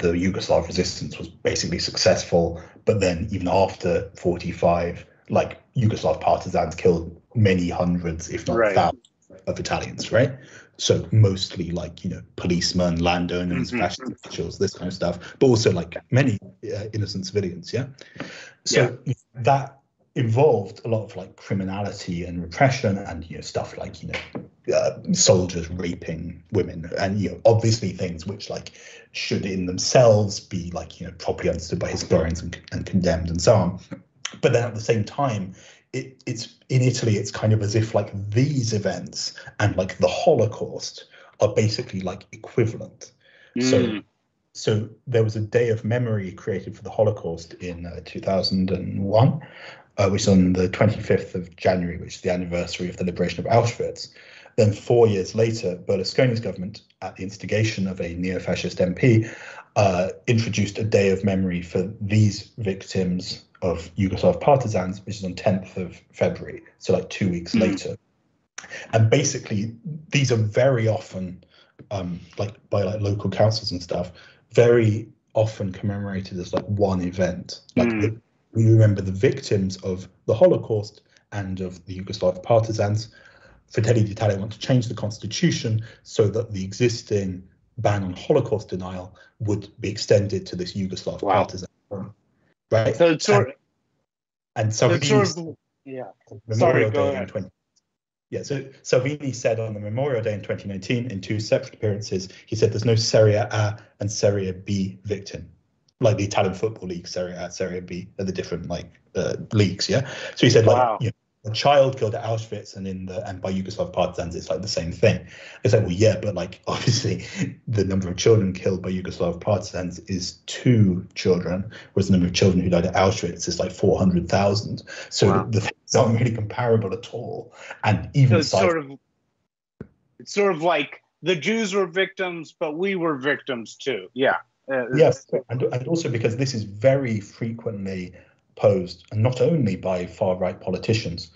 the Yugoslav resistance was basically successful. But then, even after 45, like Yugoslav partisans killed many hundreds, if not right. thousands, of Italians, right? So mostly like you know policemen, landowners, mm-hmm. fascist officials, this kind of stuff, but also like many uh, innocent civilians. Yeah. So yeah. that involved a lot of like criminality and repression and you know stuff like you know uh, soldiers raping women and you know obviously things which like should in themselves be like you know properly understood by historians and, and condemned and so on but then at the same time it, it's in italy it's kind of as if like these events and like the holocaust are basically like equivalent mm. so so there was a day of memory created for the Holocaust in uh, 2001, uh, which is on the 25th of January, which is the anniversary of the liberation of Auschwitz. Then, four years later, Berlusconi's government, at the instigation of a neo fascist MP, uh, introduced a day of memory for these victims of Yugoslav partisans, which is on 10th of February, so like two weeks mm. later. And basically, these are very often, um, like by like local councils and stuff, very often commemorated as like one event. Like mm. We remember the victims of the Holocaust and of the Yugoslav partisans. Fratelli d'Italia want to change the constitution so that the existing ban on Holocaust denial would be extended to this Yugoslav wow. partisan. Right. So it's sort and, and so sort of, yeah. Sorry, go ahead. 20, yeah, so Salvini said on the Memorial Day in 2019 in two separate appearances, he said there's no Serie A and Serie B victim, like the Italian Football League, Serie A, Serie B are the different like uh, leagues. Yeah, so he said wow. like you know, a child killed at Auschwitz and in the and by Yugoslav partisans, it's like the same thing. It's like, well, yeah, but like obviously the number of children killed by Yugoslav partisans is two children, whereas the number of children who died at Auschwitz is like four hundred thousand. So wow. the, the things aren't really comparable at all. And even so sort of it's sort of like the Jews were victims, but we were victims too. Yeah. Uh, yes, and, and also because this is very frequently posed, and not only by far right politicians.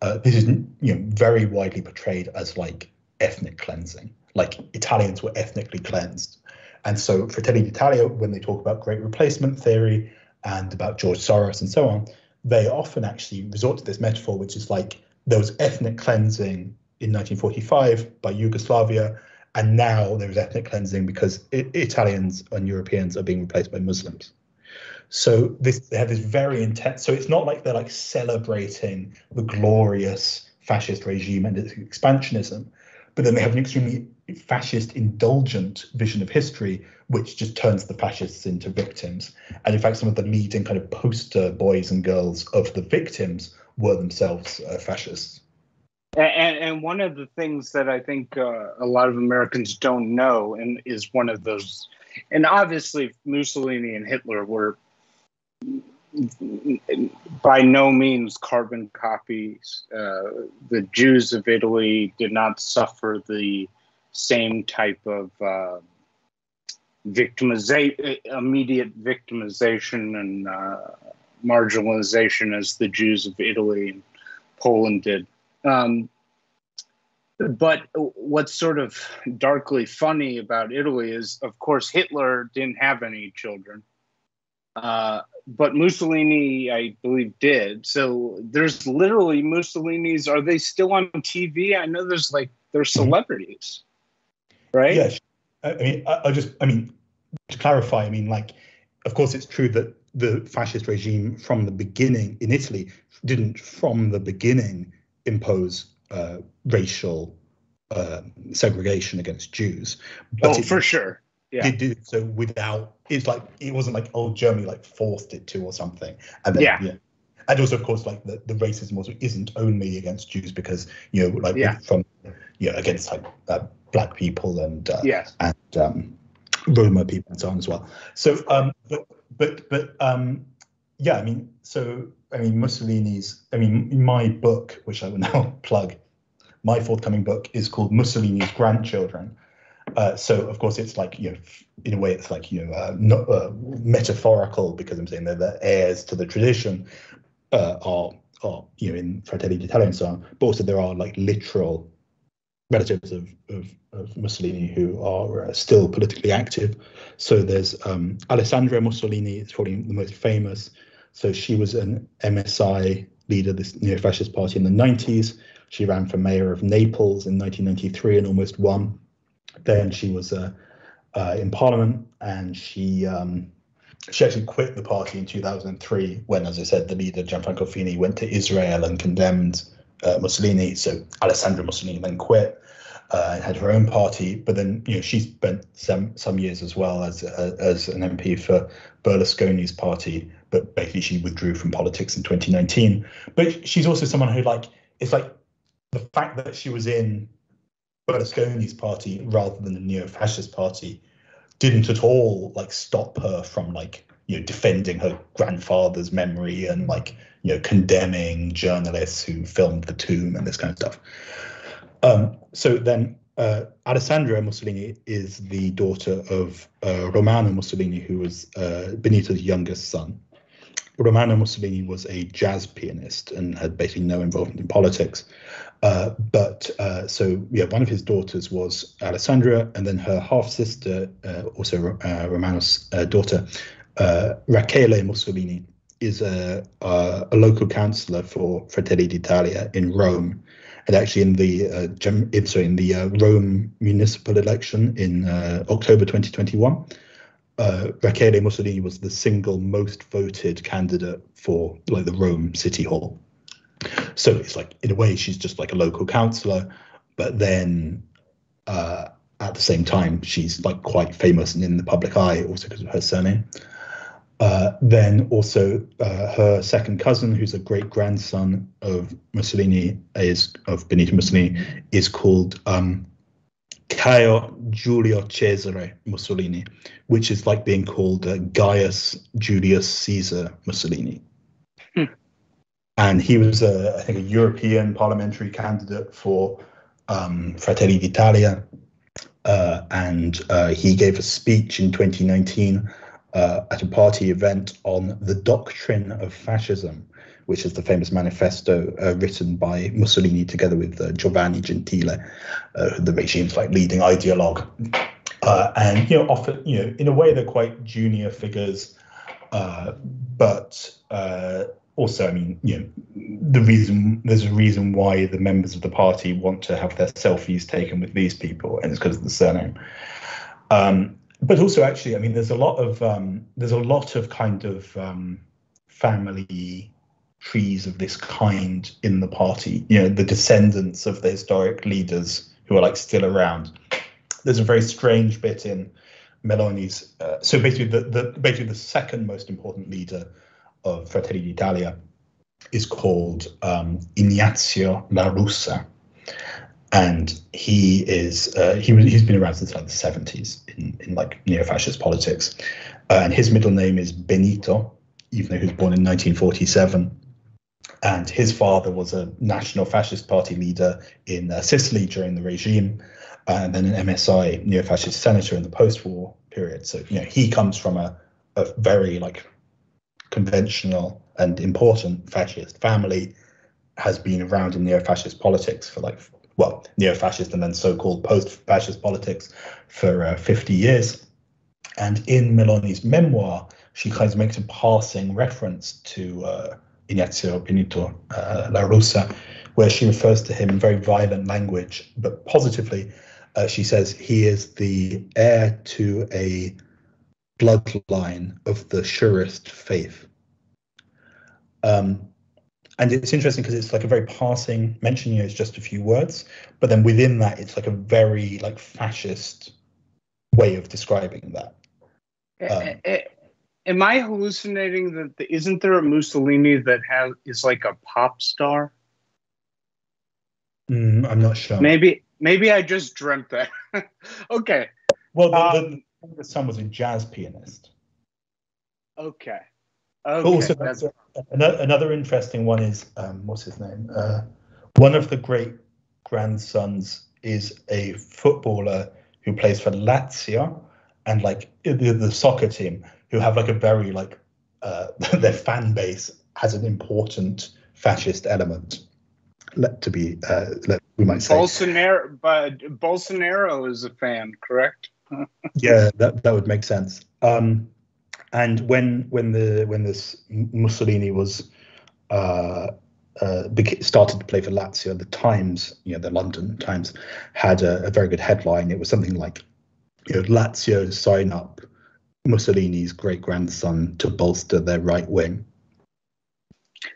Uh, this is you know very widely portrayed as like ethnic cleansing, like Italians were ethnically cleansed, and so Fratelli d'Italia, when they talk about great replacement theory and about George Soros and so on, they often actually resort to this metaphor, which is like there was ethnic cleansing in 1945 by Yugoslavia, and now there is ethnic cleansing because it, Italians and Europeans are being replaced by Muslims. So this they have this very intense. So it's not like they're like celebrating the glorious fascist regime and its expansionism, but then they have an extremely fascist indulgent vision of history, which just turns the fascists into victims. And in fact, some of the leading kind of poster boys and girls of the victims were themselves uh, fascists. And, and, one of the things that I think uh, a lot of Americans don't know, and is one of those, and obviously Mussolini and Hitler were by no means carbon copies. Uh, the Jews of Italy did not suffer the same type of uh, victimization, immediate victimization and uh, marginalization as the Jews of Italy and Poland did. Um, but what's sort of darkly funny about Italy is, of course, Hitler didn't have any children. Uh, but Mussolini, I believe, did. So there's literally Mussolini's. Are they still on TV? I know there's like they're mm-hmm. celebrities, right? Yes. I mean, I, I just, I mean, to clarify, I mean, like, of course, it's true that the fascist regime from the beginning in Italy didn't, from the beginning, impose uh, racial uh, segregation against Jews. But oh, it, for sure yeah. did so without it's like it wasn't like old Germany like forced it to or something. And then yeah. yeah. And also of course like the, the racism also isn't only against Jews because you know like yeah. from you know against like uh, black people and uh, yes. and um Roma people and so on as well. So um but but but um yeah, I mean so I mean Mussolini's I mean my book, which I will now plug, my forthcoming book is called Mussolini's Grandchildren uh, so of course it's like you know in a way it's like you know uh, not, uh, metaphorical because I'm saying they're the heirs to the tradition uh, are are you know in Fratelli d'Italia and so on, but also there are like literal relatives of of, of Mussolini who are uh, still politically active. So there's um, Alessandra Mussolini, it's probably the most famous. So she was an MSI leader, this neo-fascist party in the 90s. She ran for mayor of Naples in 1993 and almost won then she was uh, uh, in Parliament, and she um, she actually quit the party in 2003 when, as I said, the leader Gianfranco Fini went to Israel and condemned uh, Mussolini. So Alessandra Mussolini then quit uh, and had her own party. But then, you know, she spent some some years as well as uh, as an MP for Berlusconi's party. But basically, she withdrew from politics in 2019. But she's also someone who, like, it's like the fact that she was in Berlusconi's party rather than a neo-fascist party didn't at all like stop her from like you know defending her grandfather's memory and like you know condemning journalists who filmed the tomb and this kind of stuff. Um, so then uh, Alessandra Mussolini is the daughter of uh, Romano Mussolini, who was uh, Benito's youngest son. Romano Mussolini was a jazz pianist and had basically no involvement in politics. Uh, but uh, so, yeah, one of his daughters was Alessandra, and then her half sister, uh, also uh, Romano's uh, daughter, uh, Rachele Mussolini, is a, a local councillor for Fratelli d'Italia in Rome. And actually, in the gem, sorry, in the Rome municipal election in October 2021, uh, Rachele Mussolini was the single most voted candidate for like the Rome City Hall. So it's like in a way she's just like a local councillor, but then uh, at the same time she's like quite famous and in the public eye also because of her surname. Uh, then also uh, her second cousin, who's a great grandson of Mussolini, is of Benito Mussolini, is called um, Caio Giulio Cesare Mussolini, which is like being called uh, Gaius Julius Caesar Mussolini. Hmm. And he was, a, I think, a European parliamentary candidate for um, Fratelli d'Italia. Uh, and uh, he gave a speech in 2019 uh, at a party event on the doctrine of fascism, which is the famous manifesto uh, written by Mussolini together with uh, Giovanni Gentile, uh, the regime's like leading ideologue. Uh, and you know, often you know, in a way, they're quite junior figures, uh, but also, I mean, you know, the reason there's a reason why the members of the party want to have their selfies taken with these people, and it's because of the surname. Um, but also, actually, I mean, there's a lot of um, there's a lot of kind of um, family trees of this kind in the party. You know, the descendants of the historic leaders who are like still around. There's a very strange bit in Meloni's. Uh, so basically, the, the basically the second most important leader of Fratelli d'Italia is called um, Ignazio La Russa, and he is uh, he was he's been around since like the 70s in in like neo-fascist politics, uh, and his middle name is Benito, even though he was born in 1947 and his father was a national fascist party leader in uh, Sicily during the regime, and then an MSI neo-fascist senator in the post-war period. So you know he comes from a, a very like conventional and important fascist family, has been around in neo-fascist politics for like well neo-fascist and then so-called post-fascist politics for uh, 50 years. And in Meloni's memoir, she kind of makes a passing reference to uh, Ignazio Benito uh, La Russa, where she refers to him in very violent language, but positively. Uh, she says he is the heir to a bloodline of the surest faith. Um, and it's interesting because it's like a very passing mention. You know, it's just a few words, but then within that, it's like a very like fascist way of describing that. Um, it, am I hallucinating that the, isn't there a Mussolini that has is like a pop star? Mm, I'm not sure. Maybe maybe I just dreamt that. okay. Well, the, um, the, the son was a jazz pianist. Okay. Okay. Also, another, another interesting one is um, what's his name? Uh, one of the great grandsons is a footballer who plays for Lazio and like the, the soccer team who have like a very like uh, their fan base has an important fascist element. Let to be, uh, let, we might say. Bolsonaro, but Bolsonaro is a fan, correct? yeah, that that would make sense. Um, and when when the when this Mussolini was uh, uh, started to play for Lazio, the Times, you know, the London Times, had a, a very good headline. It was something like, you know, Lazio sign up Mussolini's great grandson to bolster their right wing.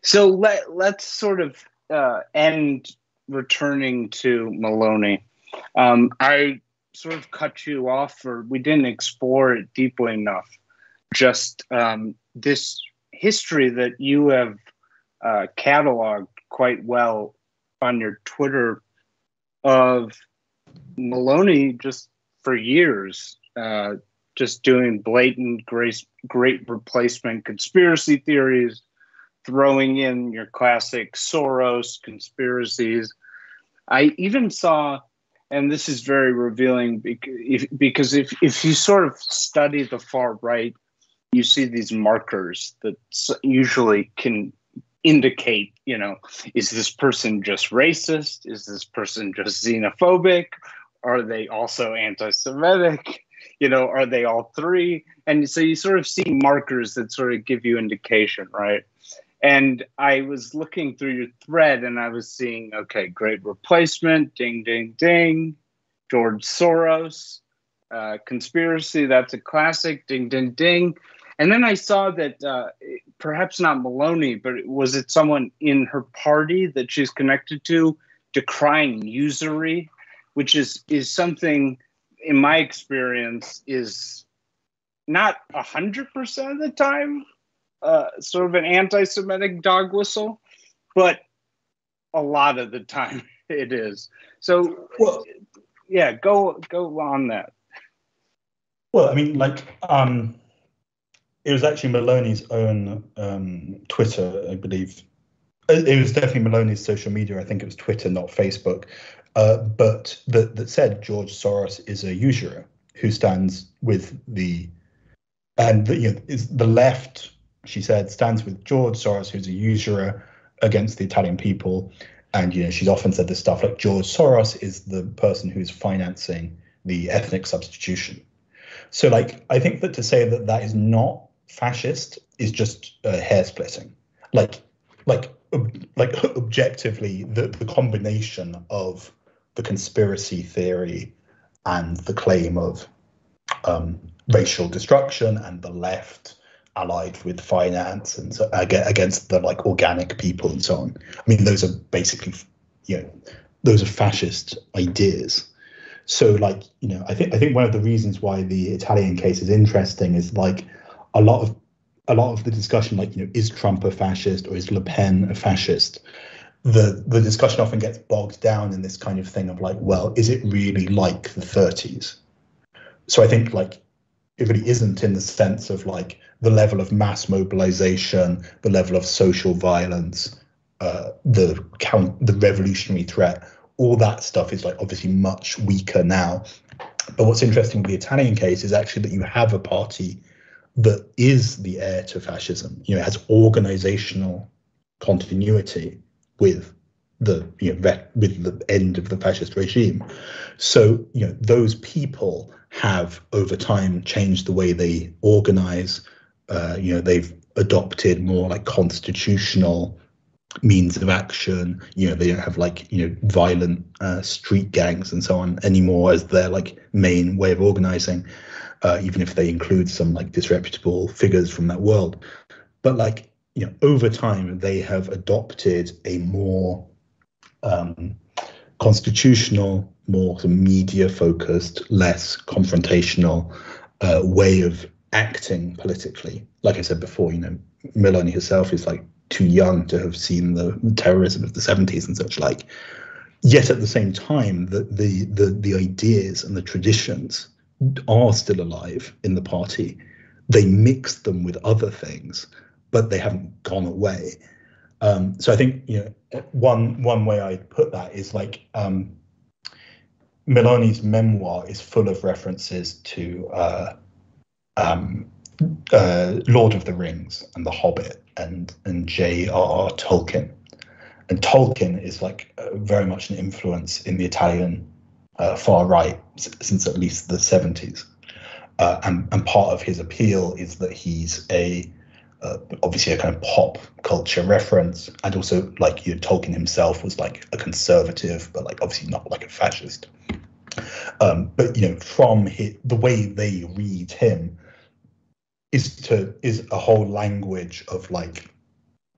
So let let's sort of uh, end returning to Meloni. Um, I sort of cut you off, or we didn't explore it deeply enough. Just um, this history that you have uh, cataloged quite well on your Twitter of Meloni just for years uh, just doing blatant great, great replacement conspiracy theories, throwing in your classic Soros conspiracies. I even saw, and this is very revealing because if, if you sort of study the far right, you see these markers that usually can indicate, you know, is this person just racist? Is this person just xenophobic? Are they also anti Semitic? You know, are they all three? And so you sort of see markers that sort of give you indication, right? And I was looking through your thread and I was seeing, okay, great replacement, ding, ding, ding, George Soros, uh, conspiracy, that's a classic, ding, ding, ding. And then I saw that uh, perhaps not Meloni, but was it someone in her party that she's connected to decrying usury, which is is something in my experience is not a hundred percent of the time uh, sort of an anti-Semitic dog whistle, but a lot of the time it is. So, well, yeah, go go on that. Well, I mean, like, um, it was actually Meloni's own um, Twitter, I believe. It was definitely Meloni's social media. I think it was Twitter, not Facebook. Uh, but that that said George Soros is a usurer who stands with the and the, you know, is the left. She said stands with George Soros, who's a usurer against the Italian people. And you know, she's often said this stuff like George Soros is the person who's financing the ethnic substitution. So, like, I think that to say that that is not fascist is just uh, hair splitting. Like, like, ob- like objectively, the, the combination of the conspiracy theory and the claim of um, racial destruction and the left allied with finance and so, against the like organic people and so on. I mean, those are basically, you know, those are fascist ideas. So, like, you know, I think I think one of the reasons why the Italian case is interesting is like a lot of a lot of the discussion, like you know, is Trump a fascist or is Le Pen a fascist? The the discussion often gets bogged down in this kind of thing of like, well, is it really like the 30s? So I think like it really isn't in the sense of like the level of mass mobilization, the level of social violence, uh, the count, the revolutionary threat. All that stuff is like obviously much weaker now. But what's interesting with the Italian case is actually that you have a party that is the heir to fascism. You know, it has organizational continuity with the you know with the end of the fascist regime. So you know those people have over time changed the way they organize. Uh, you know they've adopted more like constitutional means of action. You know they don't have like you know violent uh, street gangs and so on anymore as their like main way of organizing uh, even if they include some like disreputable figures from that world. But like you know, over time they have adopted a more um, constitutional, more media focused, less confrontational uh, way of acting politically. Like I said before, you know, Meloni herself is like too young to have seen the, terrorism of the 70s and such like. Yet at the same time, the the the, the ideas and the traditions are still alive in the party. They mix them with other things, but they haven't gone away. Um, so I think you know one one way I put that is like um, Meloni's memoir is full of references to uh, um, uh, Lord of the Rings and The Hobbit and and J.R.R. Tolkien. And Tolkien is like uh, very much an influence in the Italian uh, far right since at least the 70s. Uh, and, and part of his appeal is that he's a uh, obviously a kind of pop culture reference, and also like you Tolkien himself was like a conservative, but like obviously not like a fascist. Um, but you know, from his, the way they read him is to is a whole language of like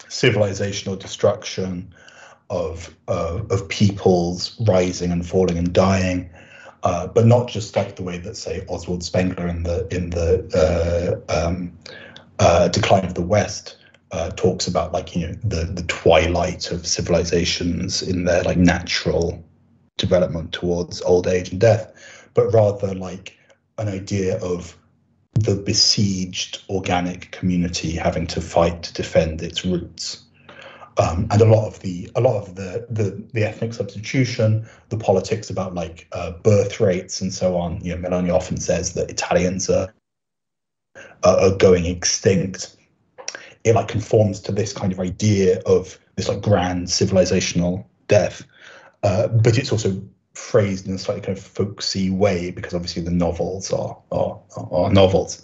civilizational destruction, of uh, of peoples rising and falling and dying, uh, but not just like the way that say Oswald Spengler in the in the uh, um, uh, Decline of the West uh, talks about like you know the the twilight of civilizations in their like natural development towards old age and death, but rather like an idea of the besieged organic community having to fight to defend its roots. Um, and a lot of the a lot of the, the the ethnic substitution, the politics about like uh, birth rates and so on. You know, Meloni often says that Italians are are going extinct. It like conforms to this kind of idea of this like grand civilizational death, uh, but it's also phrased in a slightly kind of folksy way because obviously the novels are are, are novels.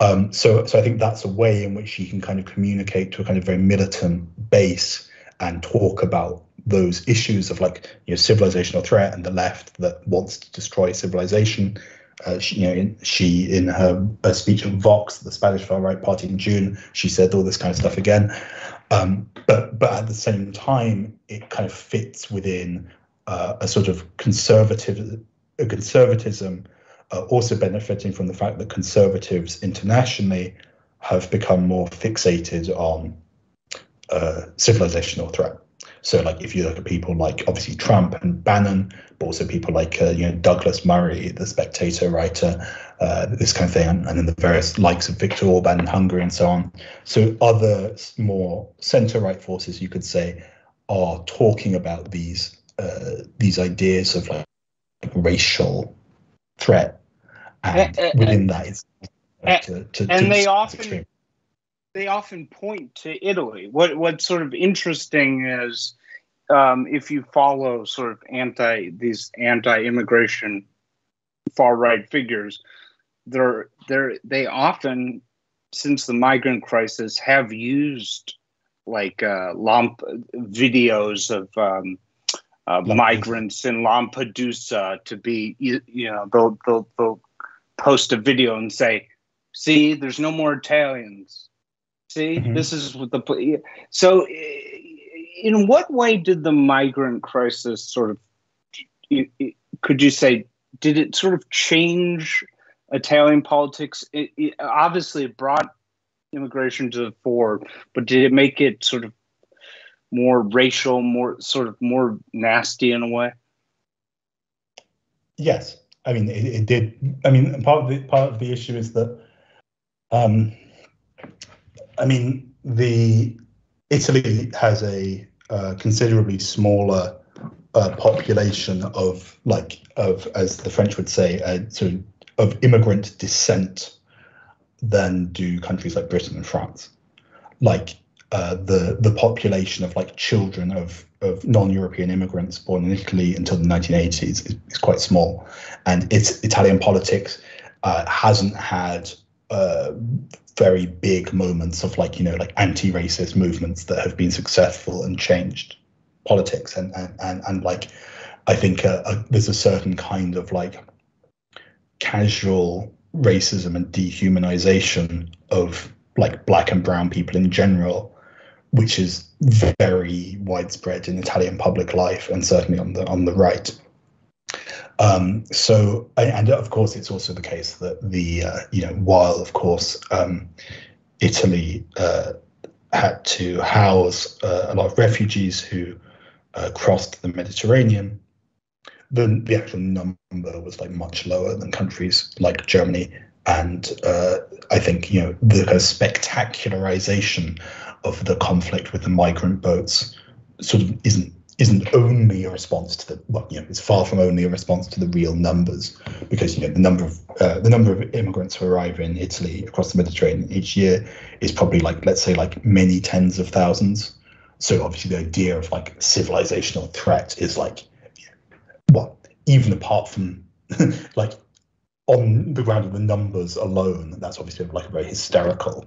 Um, so so I think that's a way in which you can kind of communicate to a kind of very militant base and talk about those issues of like you know civilizational threat and the left that wants to destroy civilization. Uh, she, you know, in, she in her, speech at Vox, the Spanish far right party in June, she said all this kind of stuff again. Um, but but at the same time, it kind of fits within uh, a sort of conservative a conservatism, uh, also benefiting from the fact that conservatives internationally have become more fixated on uh, civilizational threat. So, like, if you look at people like obviously Trump and Bannon, but also people like uh, you know Douglas Murray, the Spectator writer, uh, this kind of thing, and, and, then the various likes of Viktor Orban in Hungary and so on. So, other more centre-right forces, you could say, are talking about these uh, these ideas of like racial threat, and uh, within that is to, to, and to they often extreme. They often point to Italy. What what's sort of interesting is um, if you follow sort of anti these anti-immigration far right figures, they're they're they often since the migrant crisis have used like uh, lump videos of um, uh, migrants in Lampedusa to be, you, you know, they'll, they'll, they'll post a video and say, see, there's no more Italians. See, mm-hmm. this is what the, so in what way did the migrant crisis sort of, could you say, did it sort of change Italian politics? It, it obviously it brought immigration to the fore, but did it make it sort of more racial, more sort of more nasty in a way? Yes, I mean it, it did. I mean part of the part of the issue is that, um, I mean the Italy has a uh, considerably smaller uh, population of like of as the French would say, uh, sort of, of immigrant descent than do countries like Britain and France. Like uh, the the population of like children of of non-European immigrants born in Italy until the 1980s is, is quite small, and it's Italian politics uh, hasn't had uh, very big moments of like you know like anti-racist movements that have been successful and changed politics and and and, and like I think uh, uh, there's a certain kind of like casual racism and dehumanization of like black and brown people in general which is very widespread in Italian public life and certainly on the on the right. Um, so, and of course, it's also the case that the uh, you know while of course um, Italy uh, had to house uh, a lot of refugees who uh, crossed the Mediterranean, the the actual number was like much lower than countries like Germany. And uh, I think you know the kind of spectacularization of the conflict with the migrant boats sort of isn't isn't only a response to the well, you know, it's far from only a response to the real numbers, because you know the number of uh, the number of immigrants who arrive in Italy across the Mediterranean each year is probably like let's say like many tens of thousands. So obviously the idea of like civilizational threat is like, well, even apart from like on the ground of the numbers alone, that's obviously like a very hysterical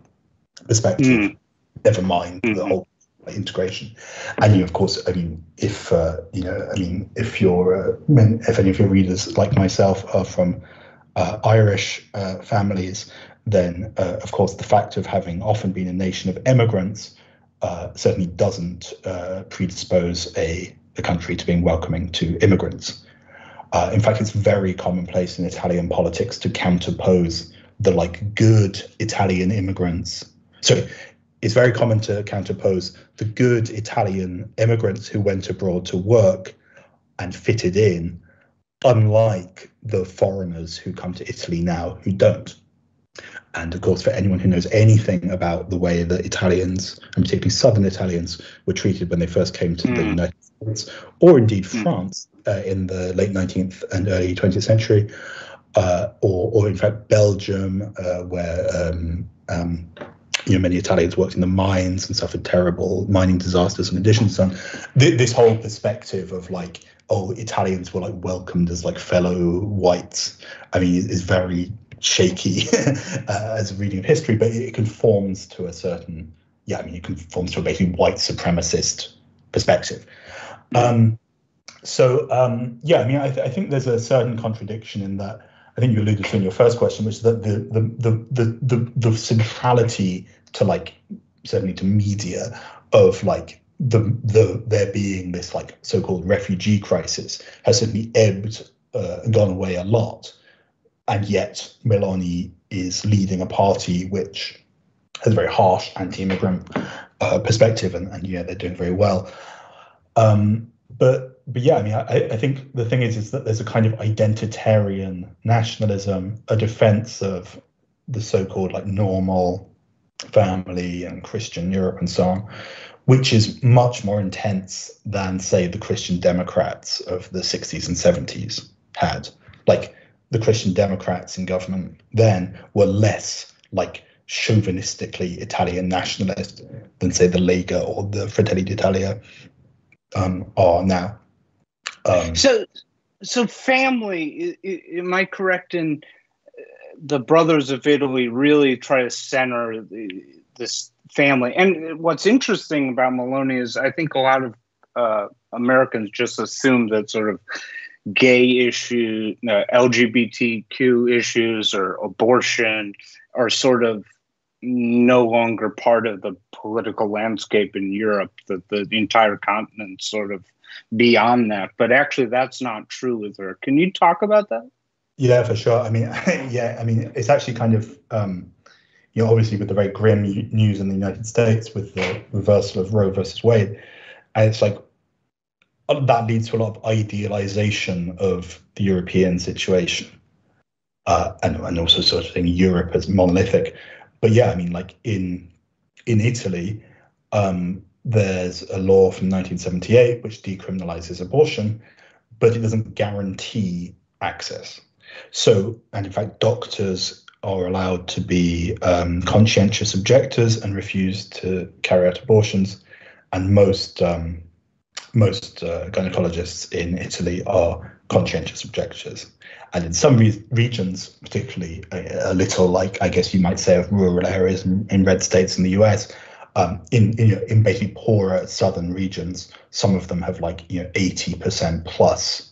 perspective. Mm never mind mm-hmm. the whole integration. And you, of course, I mean, if uh, you know, I mean, if you're, uh, if any of your readers like myself are from uh, Irish uh, families, then uh, of course the fact of having often been a nation of immigrants uh, certainly doesn't predispose a, a country to being welcoming to immigrants. in fact, it's very commonplace in Italian politics to counterpose the like good Italian immigrants. So it's very common to counterpose the good Italian immigrants who went abroad to work and fitted in, unlike the foreigners who come to Italy now who don't. And of course, for anyone who knows anything about the way that Italians, and particularly southern Italians, were treated when they first came to mm. the hmm. United States, or indeed mm. France uh, in the late 19th and early 20th century, uh, or, or in fact Belgium, uh, where um, um, you know many Italians worked in the mines and suffered terrible mining disasters in addition to. Th- this whole perspective of like oh Italians were like welcomed as like fellow whites. I mean, is very shaky uh, as a reading of history, but it conforms to a certain, yeah, I mean, it conforms to a basically white supremacist perspective. Um, so, um, yeah, I mean, I, th- I, think there's a certain contradiction in that. I think you alluded to in your first question, which is that the the the the the, the centrality to like certainly to media of like the the there being this like so-called refugee crisis has certainly ebbed uh, and gone away a lot and yet Meloni is leading a party which has a very harsh anti-immigrant uh, perspective, and, and yeah, they're doing very well. Um, but but yeah, I mean, I, I think the thing is is that there's a kind of identitarian nationalism, a defense of the so-called like normal family and Christian Europe and so on, which is much more intense than say the Christian Democrats of the 60s and 70s had. Like the Christian Democrats in government then were less like chauvinistically Italian nationalist than say the Lega or the Fratelli d'Italia um, are now. Um, so, so family. Am I correct in the Brothers of Italy really try to center the, this family? And what's interesting about Meloni is I think a lot of uh, Americans just assume that sort of gay issue, uh, LGBTQ issues, or abortion are sort of no longer part of the political landscape in Europe. That the, the entire continent sort of beyond that. But actually, that's not true with her. Can you talk about that? Yeah, for sure. I mean, yeah, I mean, it's actually kind of. Um, you know, obviously, with the very grim news in the United States with the reversal of Roe versus Wade, and it's like that leads to a lot of idealization of the European situation, uh, and and also sort of thing Europe as monolithic. But yeah, I mean, like in in Italy, um, there's a law from 1978 which decriminalizes abortion, but it doesn't guarantee access. So, and in fact, doctors are allowed to be um, conscientious objectors and refuse to carry out abortions, and most um, most uh, gynecologists in Italy are conscientious objectors. And in some re- regions, particularly a, a, little like I guess you might say of rural areas in, in red states in the US, um, in, in, in basically poorer southern regions, some of them have like you know 80% plus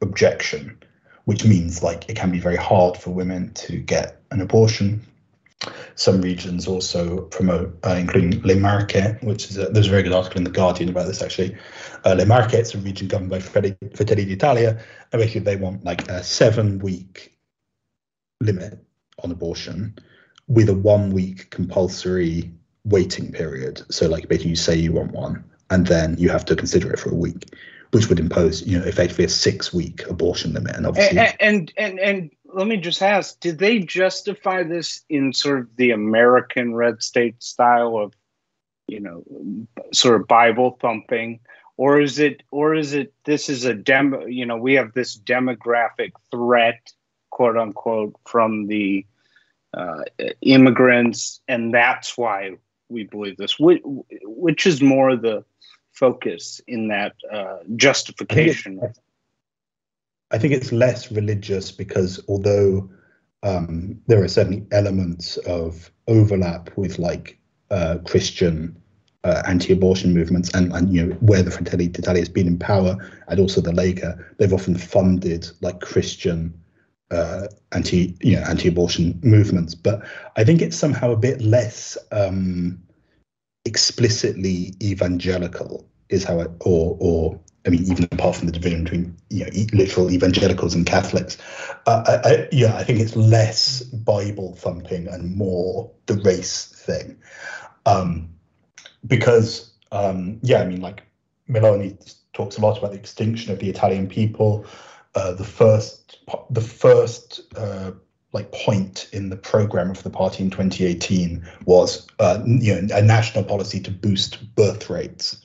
objection, which means like it can be very hard for women to get an abortion some regions also promote, uh, including Le Marche, which is a, there's a very good article in the Guardian about this actually. Uh, Le Marche, it's a region governed by Fratelli d'Italia, and basically they want like a seven week limit on abortion with a one week compulsory waiting period. So like basically you say you want one, and then you have to consider it for a week, which would impose you know effectively a six week abortion limit, and obviously and and and, and let me just ask did they justify this in sort of the american red state style of you know sort of bible thumping? Or is it or is it this is a demo you know we have this demographic threat quote unquote from the uh, immigrants and that's why we believe this which, which is more the focus in that uh, justification I think it's less religious because although um, there are certainly elements of overlap with like uh, Christian uh, anti-abortion movements and, and you know where the Fratelli d'Italia has been in power and also the Lega, they've often funded like Christian uh, anti you know anti-abortion movements. But I think it's somehow a bit less um, explicitly evangelical is how it or or I mean, even apart from the division between you know literal evangelicals and Catholics, uh, I, I, yeah, I think it's less Bible thumping and more the race thing, um, because um, yeah, I mean, like Meloni talks a lot about the extinction of the Italian people. Uh, the first the first uh, like point in the program of the party in 2018 was uh, you know a national policy to boost birth rates.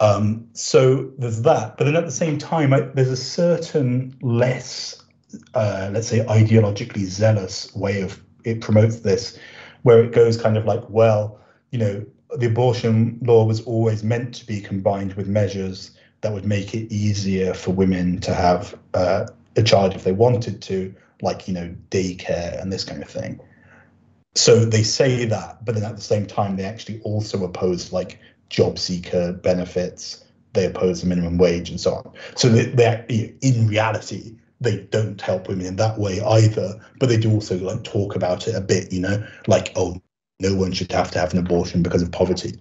Um, so there's that, but then at the same time, I, there's a certain less, uh, let's say, ideologically zealous way of it promotes this, where it goes kind of like, well, you know, the abortion law was always meant to be combined with measures that would make it easier for women to have uh, a child if they wanted to, like you know daycare and this kind of thing. So they say that, but then at the same time they actually also oppose like job seeker benefits. They oppose the minimum wage and so on. So they, they in reality they don't help women in that way either. But they do also like talk about it a bit, you know, like oh no one should have to have an abortion because of poverty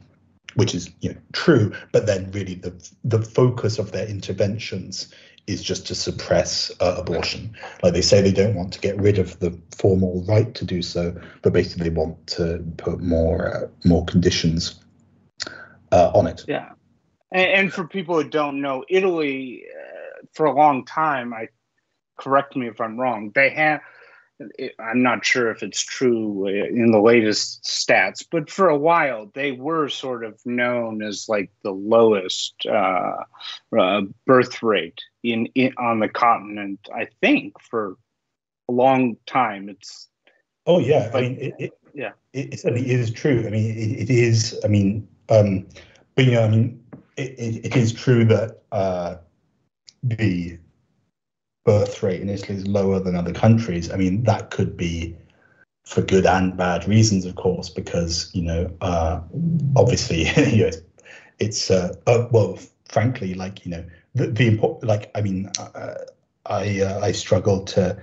which is you know true but then really the the focus of their interventions is just to suppress uh, abortion. Like they say they don't want to get rid of the formal right to do so, but basically they want to put more uh, more conditions uh, on it. Yeah, and, and, for people who don't know, Italy uh, for a long time, I correct me if I'm wrong, they have I'm not sure if it's true in the latest stats, but for a while they were sort of known as like the lowest uh, uh, birth rate in, in, on the continent. I think for a long time. It's oh yeah, I mean it, it yeah, it, it certainly is true. I mean it, it is. I mean, um, but you know, I mean it, it is true that uh, the birth rate in Italy is lower than other countries, I mean, that could be for good and bad reasons, of course, because, you know, uh, obviously, you know, it's, uh, uh, well, frankly, like, you know, the, the important, like, I mean, uh, I, uh, I struggle to,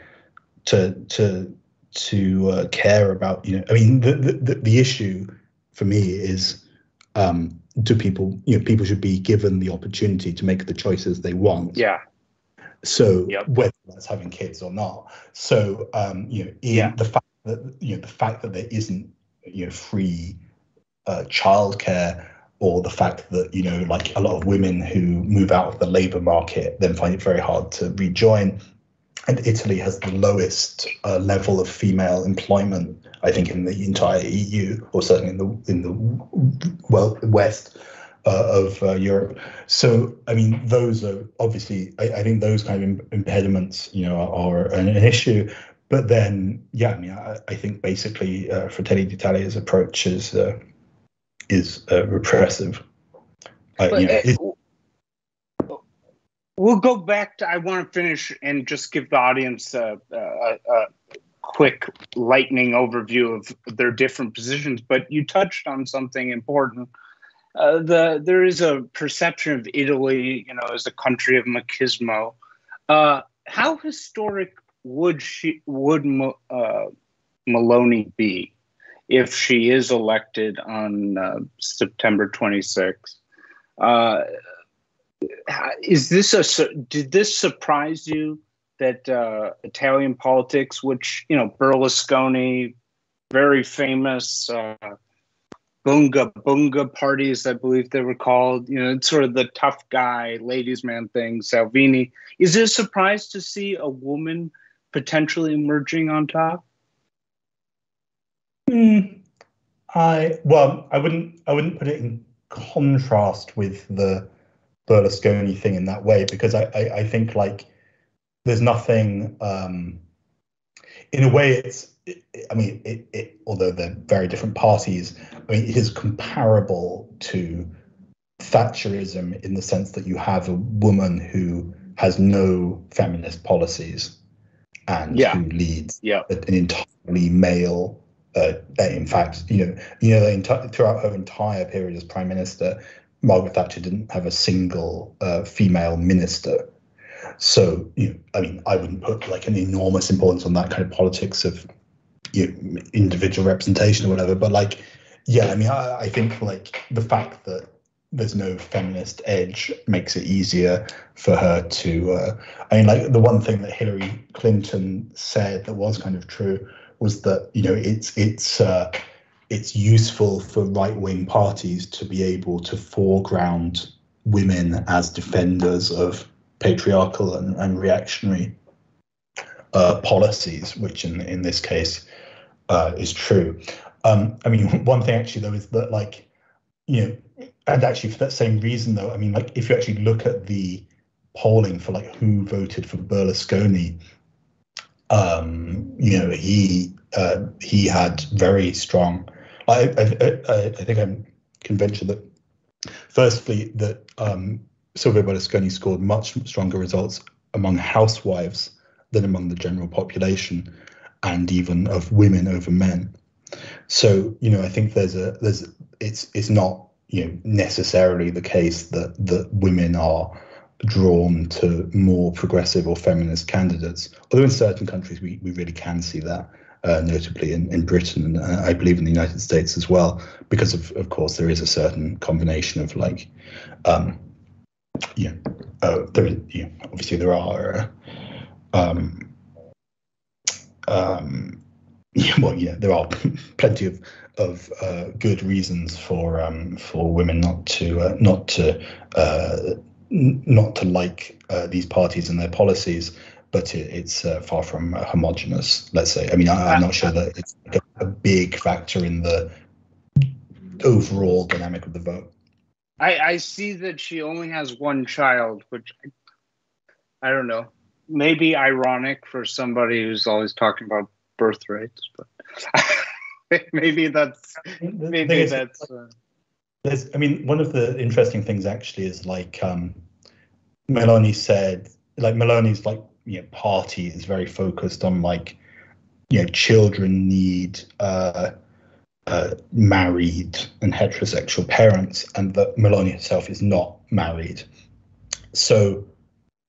to, to, to uh, care about, you know, I mean, the, the, the issue for me is, um, do people, you know, people should be given the opportunity to make the choices they want. Yeah so yep. whether that's having kids or not. So um, you know, yeah. the fact that you know the fact that there isn't you know free uh, childcare or the fact that you know like a lot of women who move out of the labor market then find it very hard to rejoin and italy has the lowest uh, level of female employment i think in the entire eu or certainly in the in the well west of uh, Europe. So, I mean, those are obviously, I, I think those kind of impediments, you know, are, an, an, issue. But then, yeah, I mean, I, I think basically uh, Fratelli d'Italia's approach is uh, is uh, repressive. You know, uh, we'll go back to. I want to finish and just give the audience a, a, a quick lightning overview of their different positions. But you touched on something important uh, the there is a perception of Italy, you know, as a country of machismo. Uh, how historic would she would uh, Meloni be if she is elected on uh, September 26th? Uh, is this a did this surprise you that Italian politics, which you know Berlusconi, very famous bunga bunga parties, I believe they were called. You know, it's sort of the tough guy, ladies' man thing. Salvini. Is it a surprise to see a woman potentially emerging on top? Mm, I well, I wouldn't. I wouldn't put it in contrast with the Berlusconi thing in that way because I, I, I think like there's nothing. Um, in a way, it's I mean, it, it, although they're very different parties, I mean, it is comparable to Thatcherism in the sense that you have a woman who has no feminist policies and yeah. who leads yeah. an entirely male. Uh, in fact, you know, you know, enti- throughout her entire period as prime minister, Margaret Thatcher didn't have a single uh, female minister. So, you know, I mean, I wouldn't put like an enormous importance on that kind of politics of individual representation or whatever. But like, yeah, I mean, I, I think like the fact that there's no feminist edge makes it easier for her to. Uh, I mean, like the one thing that Hillary Clinton said that was kind of true was that you know it's it's uh, it's useful for right wing parties to be able to foreground women as defenders of patriarchal and, and reactionary uh, policies, which in in this case uh, is true. Um, I mean, one thing actually though is that like you know, and actually for that same reason though, I mean, like if you actually look at the polling for like who voted for Berlusconi, um, you know, he uh, he had very strong. I, I, I, I think I'm convinced that firstly that um, Silvio Berlusconi scored much stronger results among housewives than among the general population, and even of women over men. So you know, I think there's a there's it's it's not you know necessarily the case that that women are drawn to more progressive or feminist candidates. Although in certain countries we, we really can see that, uh, notably in, in Britain and uh, I believe in the United States as well, because of, of course there is a certain combination of like, um, yeah, uh, there you know, obviously there are, uh, um, um, well, yeah, there are plenty of of uh, good reasons for um, for women not to uh, not to uh, not to like uh, these parties and their policies, but it, it's uh, far from homogenous. Let's say. I mean, I, am not sure that it's a, a big factor in the overall dynamic of the vote. I, I see that she only has one child, which I, I don't know. Maybe ironic for somebody who's always talking about birth rates, but maybe that's maybe that's. Uh, there's, I mean, one of the interesting things actually is like um, Meloni said, like Meloni's like you know party is very focused on like you know children need uh, uh, married and heterosexual parents, and that Meloni herself is not married. So,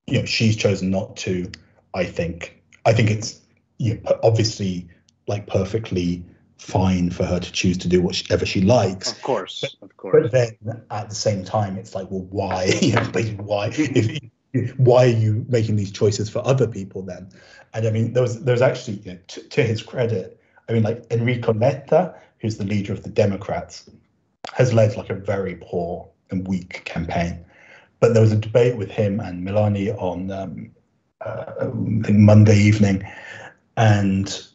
you know, she's chosen not to. I think. I think it's you know, obviously like perfectly fine for her to choose to do whatever she likes. Of course, of course. But then at the same time, it's like, well, why? why? If, why are you making these choices for other people then? And I mean, there was there was actually, you know, to, to his credit, I mean, like Enrico Letta, who's the leader of the Democrats, has led like a very poor and weak campaign. But there was a debate with him and Meloni on um, uh, I think Monday evening, and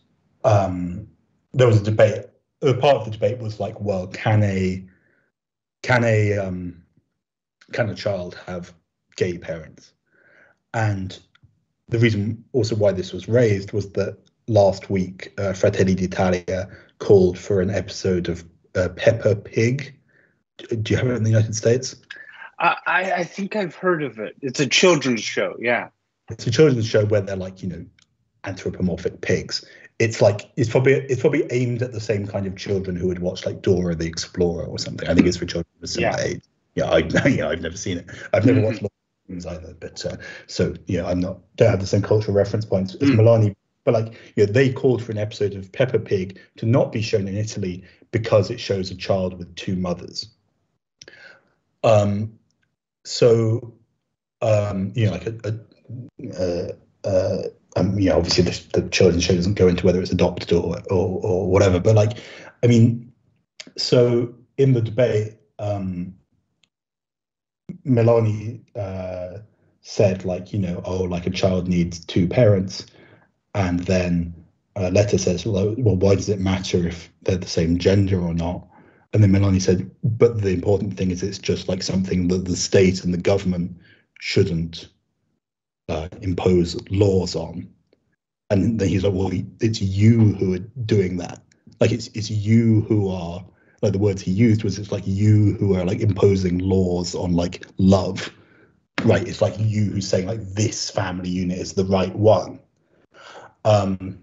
um, there was a debate. Part of the debate was like, well, can a can a um, can a child have gay parents? And the reason also why this was raised was that last week uh, Fratelli d'Italia called for an episode of uh, Peppa Pig. Do you have it in the United States? I, I think I've heard of it. It's a children's show. Yeah. It's a children's show where they're like, you know, anthropomorphic pigs it's like it's probably it's probably aimed at the same kind of children who would watch like Dora the Explorer or something. I think it's for children of a similar yeah. age. Yeah, I yeah, I've never seen it. I've never watched things either, but uh, so yeah, I'm not don't have the same cultural reference points as mm. Meloni. But like, you know, they called for an episode of Peppa Pig to not be shown in Italy because it shows a child with two mothers. Um, so um, you know, like a, a, a, a um, you know, obviously the, the children's show doesn't go into whether it's adopted or, or, or whatever, but like, I mean, so in the debate, um, Meloni uh, said like, you know, oh, like a child needs two parents, and then uh, Letta says, well, well, why does it matter if they're the same gender or not? And then Meloni said, but the important thing is it's just like something that the state and the government shouldn't uh, impose laws on. And then he's like, well, it's you who are doing that. Like it's it's you who are like the words he used was it's like you who are like imposing laws on like love. Right. It's like you who's saying like this family unit is the right one. Um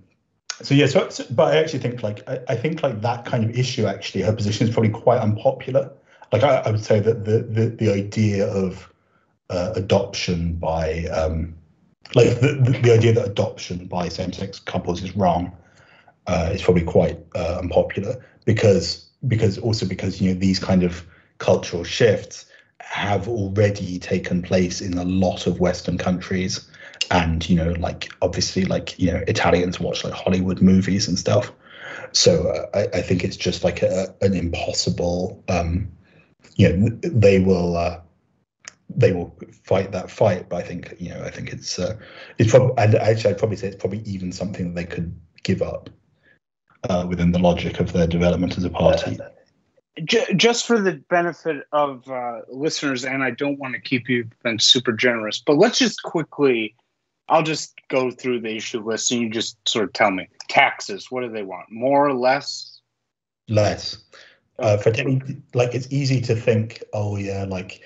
so yeah, so, so but I actually think like I, I, think like that kind of issue actually her position is probably quite unpopular. Like I, I would say that the the the idea of uh, adoption by um, like the, the, the, idea that adoption by same-sex couples is wrong uh, is probably quite uh, unpopular because because also because you know these kind of cultural shifts have already taken place in a lot of Western countries, and you know like obviously like you know Italians watch like Hollywood movies and stuff, so uh, I, I think it's just like a, an impossible um, you know they will uh, they will fight that fight. But I think you know, I think it's uh, it's probably and actually I'd probably say it's probably even something that they could give up uh, within the logic of their development as a party. Just for the benefit of uh, listeners, and I don't want to keep you been super generous, but let's just quickly. I'll just go through the issue list, and you just sort of tell me taxes. What do they want? More or less? Less. Uh, for any, like it's easy to think, oh yeah, like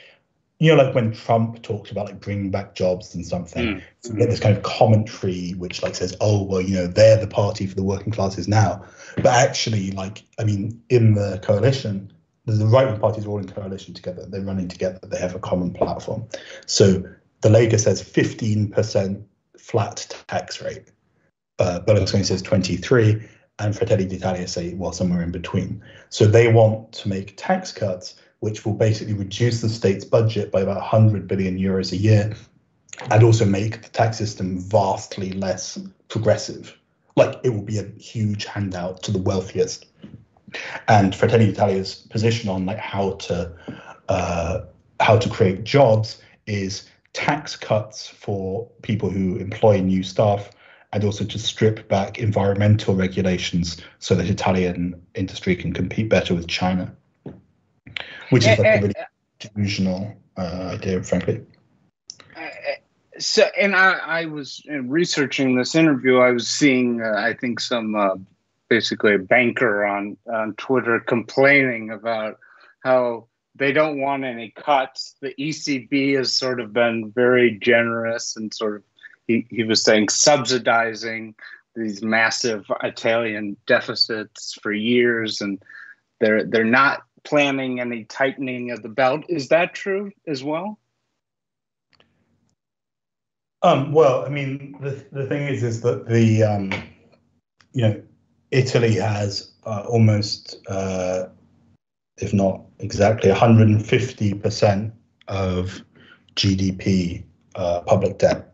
you know, like when Trump talks about like bringing back jobs and something, mm. so get this kind of commentary which like says, oh, well, you know, they're the party for the working classes now. But actually, like, I mean, in the coalition, the right wing parties are all in coalition together. They're running together. They have a common platform. So the Lega says 15% flat tax rate. Uh, Berlusconi says 23, and Fratelli d'Italia say, well, somewhere in between. So they want to make tax cuts which will basically reduce the state's budget by about 100 billion euros a year and also make the tax system vastly less progressive. Like it will be a huge handout to the wealthiest. And Fratelli d'Italia's position on like how to uh, how to create jobs is tax cuts for people who employ new staff and also to strip back environmental regulations so that Italian industry can compete better with China which is like a really delusional uh, idea, frankly. So, and I, I was researching this interview. I was seeing, uh, I think, some uh, basically a banker on on Twitter complaining about how they don't want any cuts. The ECB has sort of been very generous and sort of he, he was saying subsidizing these massive Italian deficits for years, and they're they're not planning any tightening of the belt. Is that true as well? Um, well, I mean, the, the thing is, is that the, um, you know, Italy has uh, almost, uh, if not exactly, 150% of GDP uh, public debt.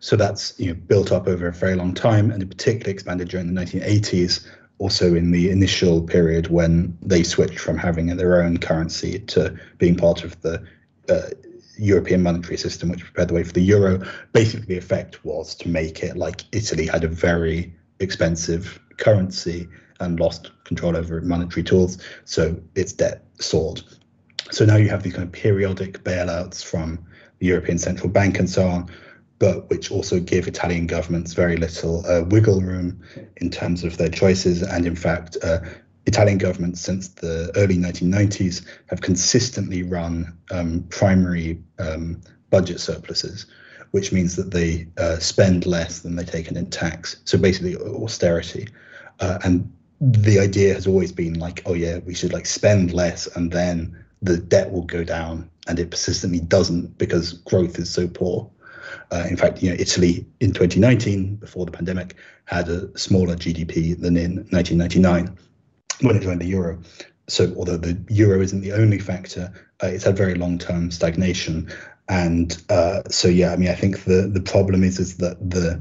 So that's you know built up over a very long time, and it particularly expanded during the 1980s also in the initial period when they switched from having their own currency to being part of the uh, European monetary system, which prepared the way for the euro. Basically, the effect was to make it like Italy had a very expensive currency and lost control over monetary tools, so its debt soared. So now you have these kind of periodic bailouts from the European Central Bank and so on, but which also give Italian governments very little uh, wiggle room in terms of their choices. And in fact, uh, Italian governments since the early 1990s have consistently run um, primary um, budget surpluses, which means that they uh, spend less than they take in in tax. So basically, austerity. Uh, and the idea has always been like, oh yeah, we should like spend less, and then the debt will go down. And it persistently doesn't because growth is so poor. Uh, in fact, you know, Italy in 2019, before the pandemic, had a smaller GDP than in 1999 when it joined the euro. So, although the euro isn't the only factor, uh, it's had very long-term stagnation. And uh, so, yeah, I mean, I think the the problem is is that the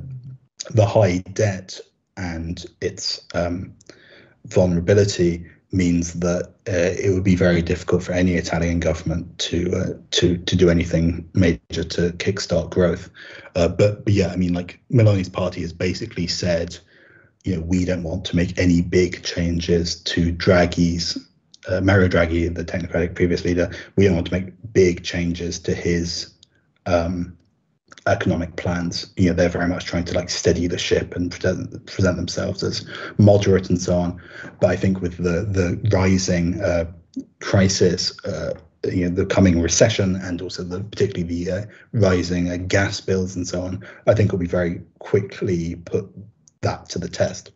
the high debt and its um, vulnerability means that uh, it would be very difficult for any Italian government to uh, to to do anything major to kickstart growth. Uh, but, but yeah, I mean, like Meloni's party has basically said, you know, we don't want to make any big changes to Draghi's. Uh, Mario Draghi, the technocratic previous leader, we don't want to make big changes to his um, economic plans. You know, they're very much trying to like steady the ship and present, present themselves as moderate and so on. But I think with the the rising uh, crisis, uh, you know, the coming recession and also the particularly the uh, rising uh, gas bills and so on, I think will be very quickly put that to the test.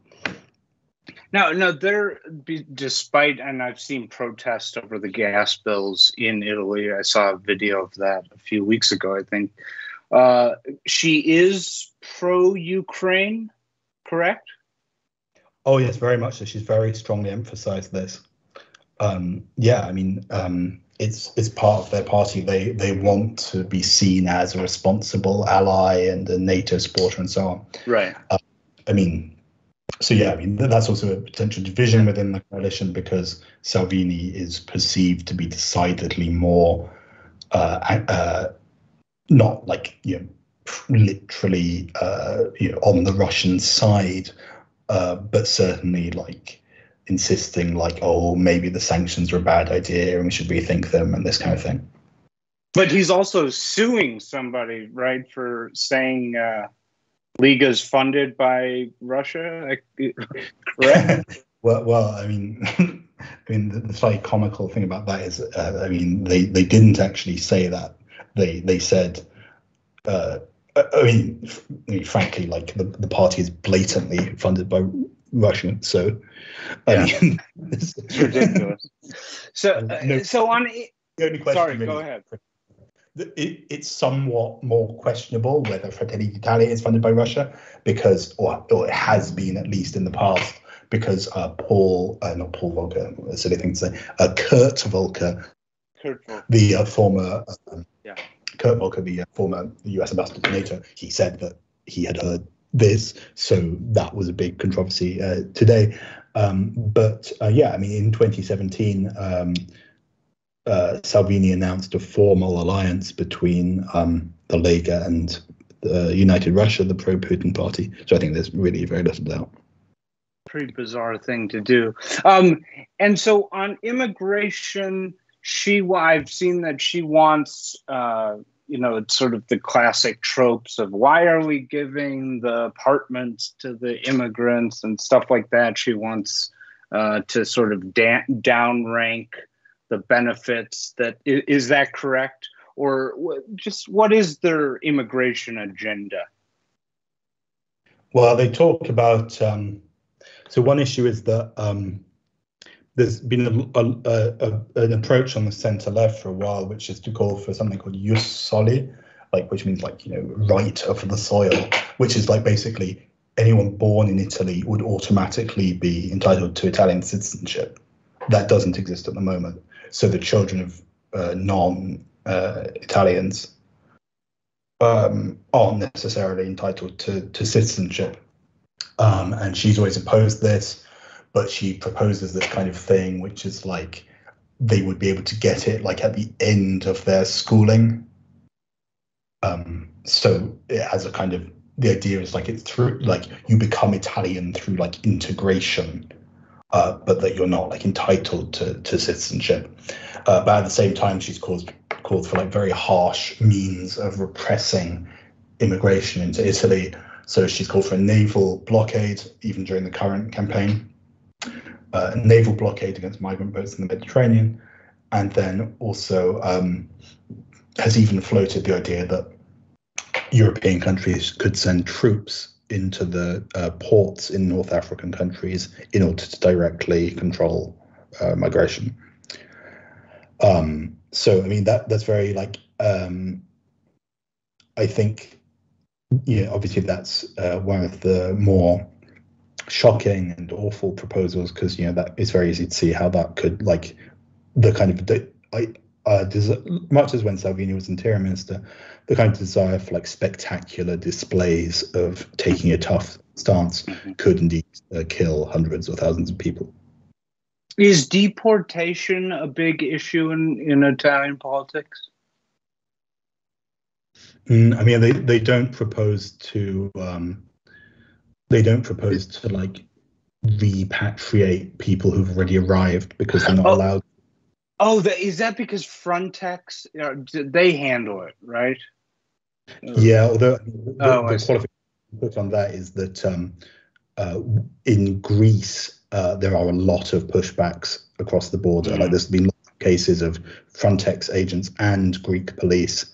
Now, no, there, be, despite, and I've seen protests over the gas bills in Italy. I saw a video of that a few weeks ago, I think. Uh, she is pro Ukraine, correct? Oh, yes, very much so. She's very strongly emphasized this. Um, yeah, I mean, um, it's it's part of their party. They they want to be seen as a responsible ally and a NATO supporter and so on. Right. Uh, I mean, so yeah, I mean that's also a potential division within the coalition because Salvini is perceived to be decidedly more uh, uh, not like you know literally uh, you know on the Russian side, uh, but certainly like insisting like oh maybe the sanctions are a bad idea and we should rethink them and this kind of thing. But he's also suing somebody, right, for saying uh, Lega's funded by Russia, correct? well, well, I mean, I mean, the, the slightly comical thing about that is, uh, I mean, they, they didn't actually say that. They they said, uh, I mean, I mean, frankly, like the, the party is blatantly funded by Russia. So, I yeah. mean, it's ridiculous. So, uh, no, so on. The only question sorry, really, go ahead. It, it's somewhat more questionable whether Fratelli d'Italia is funded by Russia because, or, or it has been at least in the past, because uh, Paul, uh, not Paul Volcker, a silly thing to say, uh, Kurt Volker, Kurt Volker. the uh, former, um, yeah. Kurt Volker, the uh, former US ambassador to NATO, he said that he had heard this, so that was a big controversy uh, today. Um, but yeah, I mean, in 2017, um, Salvini announced a formal alliance between um, the Lega and the United Russia, the pro-Putin party. So I think there's really very little doubt pretty bizarre thing to do. Um, and so on immigration, she I've seen that she wants, uh, you know, it's sort of the classic tropes of why are we giving the apartments to the immigrants and stuff like that. She wants uh, to sort of da- downrank the benefits. That is that correct, or just what is their immigration agenda? Well, they talk about um, so one issue is that um, there's been a, a, a, an approach on the centre left for a while, which is to call for something called jus soli, like which means like you know right of the soil, which is like basically anyone born in Italy would automatically be entitled to Italian citizenship. That doesn't exist at the moment. So the children of uh, non uh, Italians um, aren't necessarily entitled to, to citizenship. Um, and she's always opposed this, but she proposes this kind of thing, which is like they would be able to get it like at the end of their schooling. Um, so it has a kind of the idea is like it's through like you become Italian through like integration, uh, but that you're not like entitled to to citizenship. Uh, but at the same time, she's called called for like very harsh means of repressing immigration into Italy so she's called for a naval blockade, even during the current campaign, uh, a naval blockade against migrant boats in the Mediterranean, and then also um, has even floated the idea that European countries could send troops into the uh, ports in North African countries in order to directly control uh, migration. Um, so, I mean, that that's very like um, I think yeah, obviously that's uh, one of the more shocking and awful proposals because you know that it's very easy to see how that could like the kind of I uh, much as when Salvini was interior minister, the kind of desire for like spectacular displays of taking a tough stance could indeed uh, kill hundreds or thousands of people. Is deportation a big issue in, in Italian politics? Mm, I mean, they, they don't propose to um, they don't propose to like repatriate people who've already arrived because they're not oh, allowed. Oh, the, is that because Frontex uh, they handle it, right? Yeah, although the, oh, the qualification put on that is that um, uh, in Greece uh, there are a lot of pushbacks across the border. Mm. Like there's been cases of Frontex agents and Greek police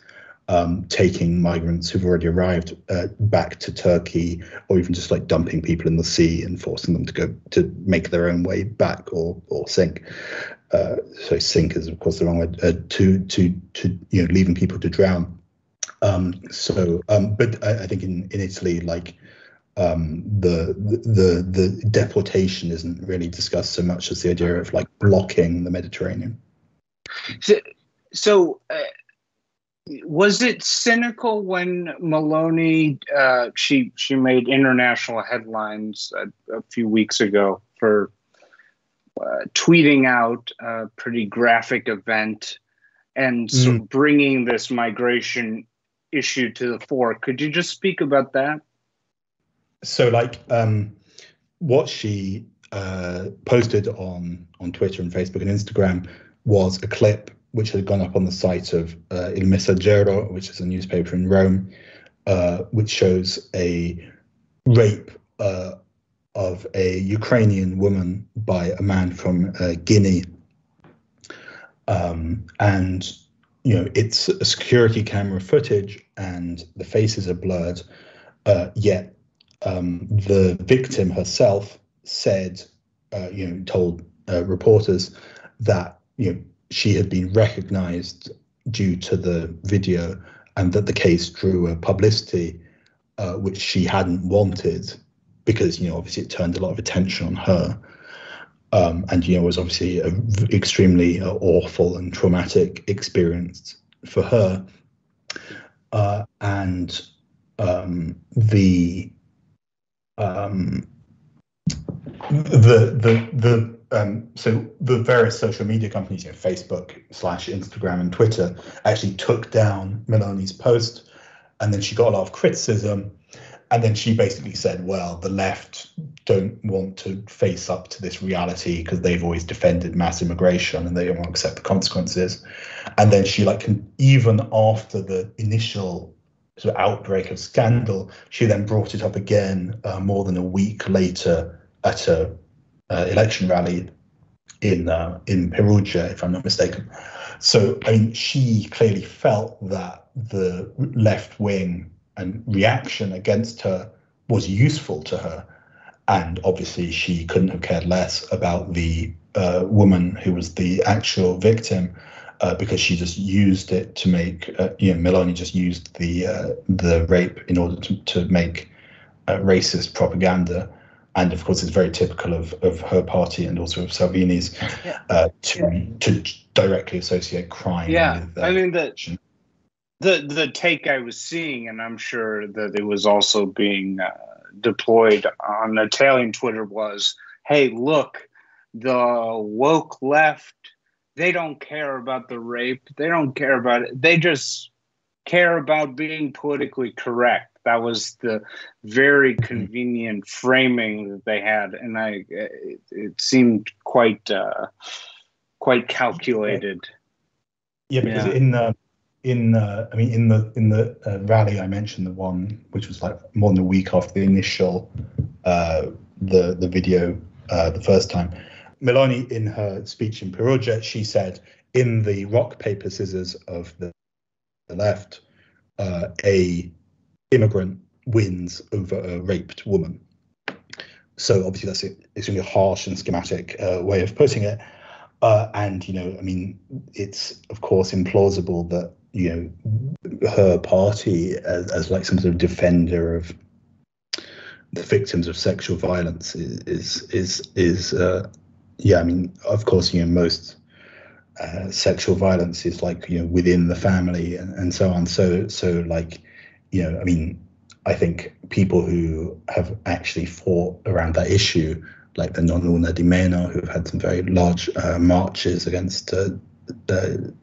um, taking migrants who've already arrived uh, back to Turkey, or even just like dumping people in the sea and forcing them to go to make their own way back or or sink. Uh, so sink is of course the wrong word. Uh, to to to you know leaving people to drown. Um, so, um, but I, I, think in in Italy, like um, the the the deportation isn't really discussed so much as the idea of like blocking the Mediterranean. So, so uh, was it cynical when Meloni uh, she she made international headlines a, a few weeks ago for uh, tweeting out a pretty graphic event and mm. bringing this migration issue to the fore. Could you just speak about that? So, like, um, what she uh, posted on on Twitter and Facebook and Instagram was a clip which had gone up on the site of uh, Il Messaggero, which is a newspaper in Rome, uh, which shows a rape uh, of a Ukrainian woman by a man from uh, Guinea. Um, and you know it's a security camera footage and the faces are blurred uh, yet um, the victim herself said uh, you know told reporters that you know she had been recognized due to the video and that the case drew a publicity uh, which she hadn't wanted because you know obviously it turned a lot of attention on her. Um, and you know it was obviously an extremely uh, awful and traumatic experience for her. Uh, and um, the um, the the the um, so the various social media companies, you know, Facebook slash Instagram and Twitter, actually took down Meloni's post, and then she got a lot of criticism and then she basically said, well, the left don't want to face up to this reality because they've always defended mass immigration and they don't want to accept the consequences. And then she, like, even after the initial sort of outbreak of scandal, she then brought it up again uh, more than a week later at a election rally in uh, in Perugia, if I'm not mistaken. So, I mean, she clearly felt that the left wing and reaction against her was useful to her. And obviously, she couldn't have cared less about the uh, woman who was the actual victim uh, because she just used it to make, uh, you know, Meloni just used the uh, the rape in order to, to make uh, racist propaganda. And of course, it's very typical of, of her party and also of Salvini's yeah. Uh, to yeah. to directly associate crime. Yeah, with, I mean that the the take I was seeing, and I'm sure that it was also being uh, deployed on Italian Twitter, was, "Hey, look, the woke left. They don't care about the rape. They don't care about it. They just care about being politically correct." That was the very mm-hmm. convenient framing that they had, and I it, it seemed quite uh, quite calculated. Yeah, because yeah. in the in uh, I mean in the in the uh, rally I mentioned the one which was like more than a week after the initial uh, the the video uh, the first time. Meloni in her speech in Perugia she said in the rock paper scissors of the, the left uh, a immigrant wins over a raped woman. So obviously that's a, it's really a harsh and schematic uh, way of putting it. and you know, I mean, it's of course implausible that you know her party as, as like some sort of defender of the victims of sexual violence is is is, is uh, yeah i mean of course you know most uh, sexual violence is like you know within the family and, and so on so so like you know i mean i think people who have actually fought around that issue like the non Una di who've had some very large uh, marches against uh,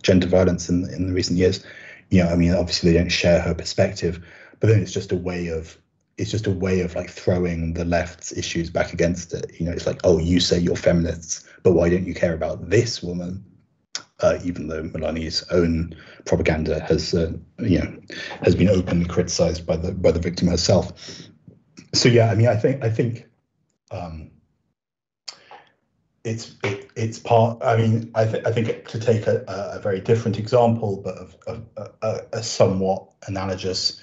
gender violence in in the recent years. You know, I mean, obviously they don't share her perspective, but then it's just a way of it's just a way of like throwing the left's issues back against it. You know, it's like, oh, you say you're feminists, but why don't you care about this woman? Uh, even though Meloni's own propaganda has, uh, you know, has been openly criticised by the by the victim herself. So yeah, I mean, I think I think um, it's it, it's part. I mean, I, th- I think to take a, a very different example, but of, of a, a, somewhat analogous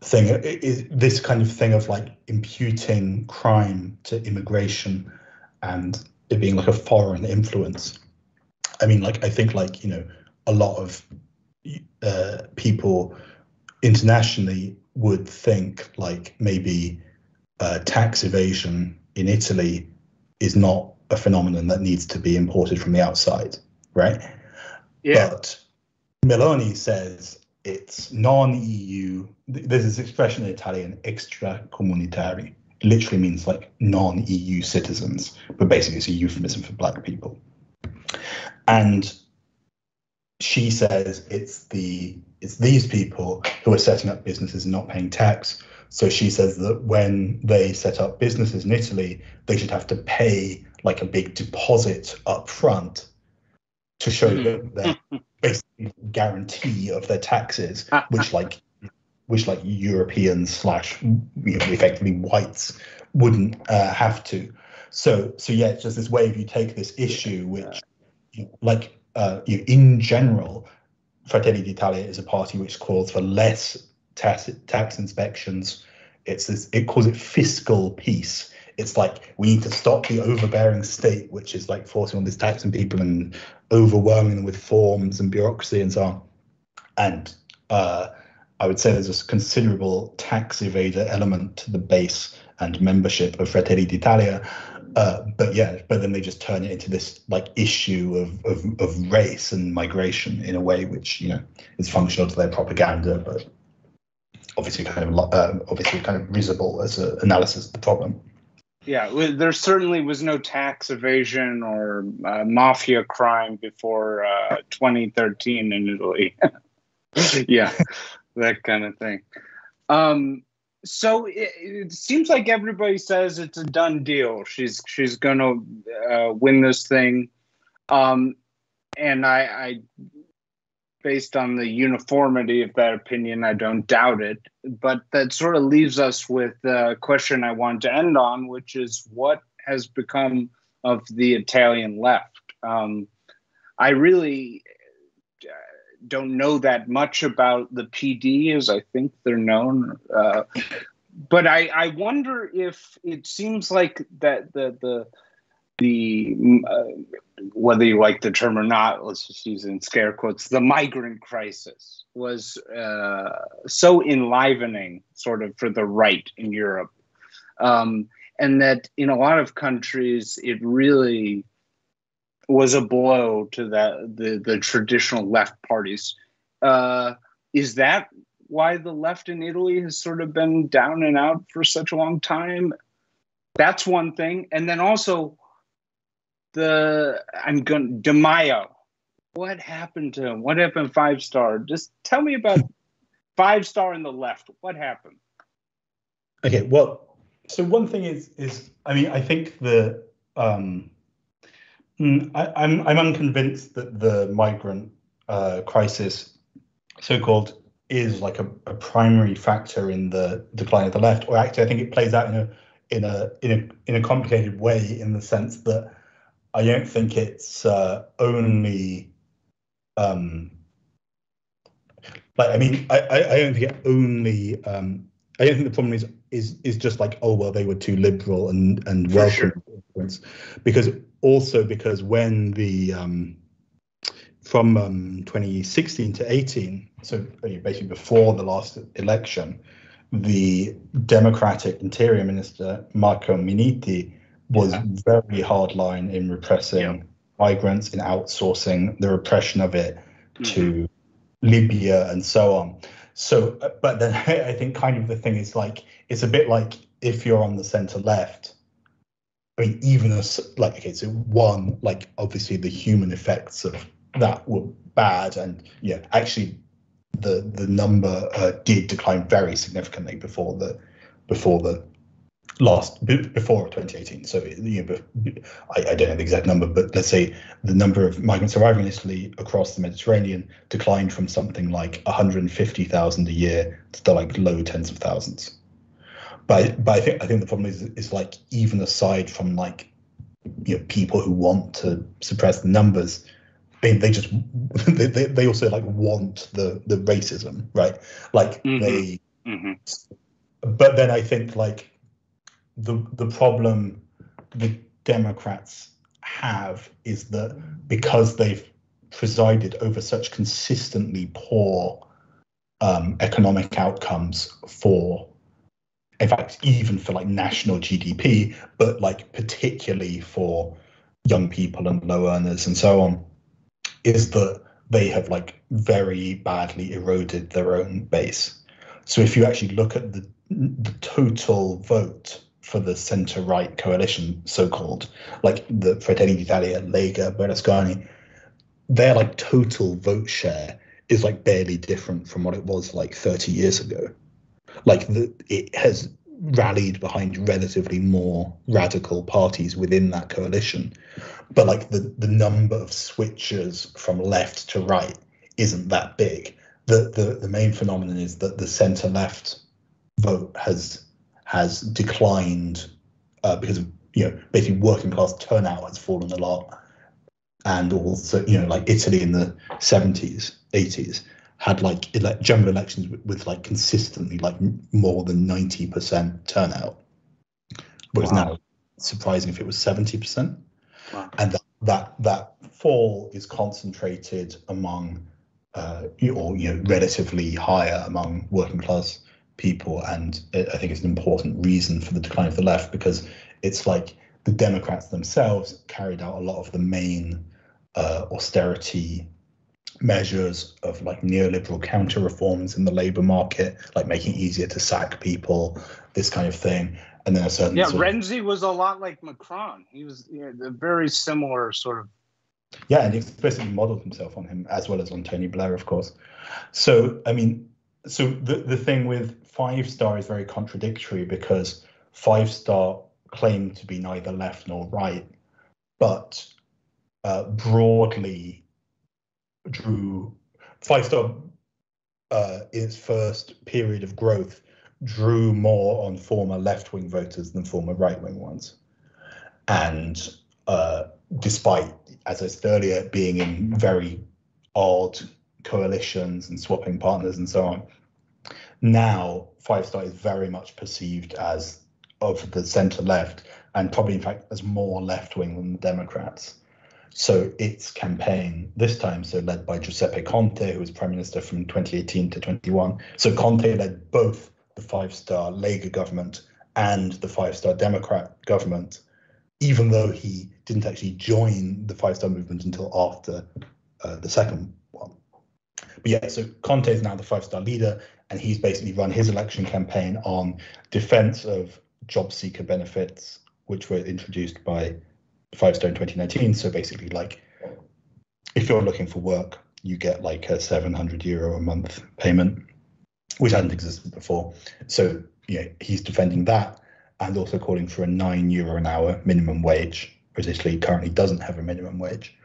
thing, is this kind of thing of like imputing crime to immigration and it being like a foreign influence. I mean, like I think like you know a lot of uh, people internationally would think like maybe uh, tax evasion in Italy is not a phenomenon that needs to be imported from the outside, right? Yeah. But Meloni says it's non-EU. There's this expression in Italian, extracomunitari. It literally means like non-EU citizens, but basically it's a euphemism for black people. And she says it's the it's these people who are setting up businesses and not paying tax. So she says that when they set up businesses in Italy, they should have to pay like a big deposit up front to show mm. that their basically guarantee of their taxes, which like which like Europeans slash you know, effectively whites wouldn't uh, have to. So so yeah, it's just this way of you take this issue, which like uh, you know, in general, Fratelli d'Italia is a party which calls for less tax tax inspections. It's this, it calls it fiscal peace. It's like we need to stop the overbearing state, which is like forcing on this taxing people and overwhelming them with forms and bureaucracy and so on. And uh, I would say there's a considerable tax evader element to the base and membership of Fratelli d'Italia. Uh, but yeah, but then they just turn it into this like issue of, of, of race and migration in a way which you know is functional to their propaganda, but obviously kind of uh, obviously kind of risible as an analysis of the problem. Yeah, there certainly was no tax evasion or uh, mafia crime before uh, 2013 in Italy. yeah, that kind of thing. Um, so it, it, seems like everybody says it's a done deal. She's she's to uh, win this thing, um, and I, I, based on the uniformity of that opinion, I don't doubt it. But that sort of leaves us with the question I want to end on, which is what has become of the Italian left. Um, I really don't know that much about the PD as I think they're known. Uh, but I, I wonder if it seems like that the the the uh, whether you like the term or not, let's just use in scare quotes. The migrant crisis was uh, so enlivening, sort of, for the right in Europe, um, and that in a lot of countries it really was a blow to the the, the traditional left parties. Uh, is that why the left in Italy has sort of been down and out for such a long time? That's one thing, and then also the I'm going Di Maio. What happened to him? What happened five star? Just tell me about five star in the left. What happened? Okay, well, so one thing is is I mean I think the um, Mm, I, am I'm, I'm unconvinced that the migrant uh, crisis, so-called, is like a, a, primary factor in the decline of the left. Or actually, I think it plays out in a in a in a in a complicated way in the sense that I don't think it's uh, only um, like I mean I, I, I don't think it only um, I don't think the problem is is is just like oh well they were too liberal and and welcome sure. because also because when the um, from um, 2016 to 18, so basically before the last election, the Democratic Interior Minister Marco Minniti was yeah. very hardline in repressing yeah. migrants, in outsourcing the repression of it mm-hmm. to Libya and so on. So, uh, but then I think kind of the thing is like it's a bit like if you're on the center left. I mean, even as like okay, so one, like obviously the human effects of that were bad, and yeah, actually the the number uh, did decline very significantly before the before the last before 2018. So you know, I, I don't know the exact number, but let's say the number of migrants arriving in Italy across the Mediterranean declined from something like 150,000 a year to the like low tens of thousands but but I think I think the problem is is like even aside from like you know people who want to suppress the numbers, they they just they, they also like want the the racism, right? Like mm-hmm. they. Mm-hmm. But then I think like the the problem the Democrats have is that because they've presided over such consistently poor um, economic outcomes for in fact, even for like national GDP, but like particularly for young people and low earners and so on, is that they have like very badly eroded their own base. So if you actually look at the the total vote for the centre right coalition, so called, like the Fratelli d'Italia, Lega, Berlusconi, their like total vote share is like barely different from what it was like 30 years ago. Like the, it has rallied behind relatively more radical parties within that coalition, but like the the number of switchers from left to right isn't that big. The the the main phenomenon is that the centre left vote has has declined uh, because of you know basically working class turnout has fallen a lot, and also you know like Italy in the 70s 80s had like ele- general elections with, with, like consistently like more than 90% turnout whereas wow. now surprising if it was 70% wow. and that, that that fall is concentrated among uh, or you know relatively higher among working class people and it, i think it's an important reason for the decline of the left because it's like the democrats themselves carried out a lot of the main uh, austerity measures of like neoliberal counter reforms in the labor market, like making it easier to sack people, this kind of thing. And then a certain yeah, Renzi of, was a lot like Macron. He was you know, a very similar sort of. Yeah, and he explicitly modeled himself on him as well as on Tony Blair, of course. So I mean, so the the thing with Five Star is very contradictory because Five Star claimed to be neither left nor right, but uh, broadly drew Five Star uh, its first period of growth drew more on former left wing voters than former right wing ones. And uh, despite, as I said earlier, being in very odd coalitions and swapping partners and so on, now Five Star is very much perceived as of the centre left and probably, in fact, as more left wing than the Democrats. So its campaign this time, so led by Giuseppe Conte, who was prime minister from 2018 to 21. So Conte led both the five-star Lega government and the five-star Democrat government, even though he didn't actually join the five-star movement until after uh, the second one. But yeah, so Conte is now the five-star leader, and he's basically run his election campaign on defense of job seeker benefits, which were introduced by five star in 2019. So basically, like if you're looking for work, you get like a 700 euro a month payment, which hadn't existed before. So yeah, he's defending that and also calling for a nine euro an hour minimum wage, whereas Italy currently doesn't have a minimum wage.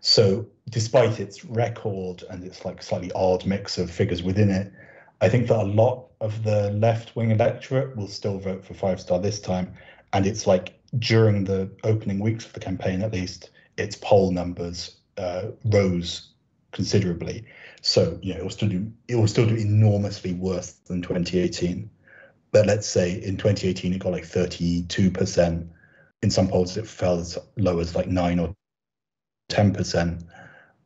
So despite its record and its like slightly odd mix of figures within it, I think that a lot of the left wing electorate will still vote for five star this time. And it's like during the opening weeks of the campaign, at least, its poll numbers uh, rose considerably. So you know it will still do it will still do enormously worse than 2018. But let's say in 2018 it got like 32 percent. In some polls it fell as low as like nine or 10 percent,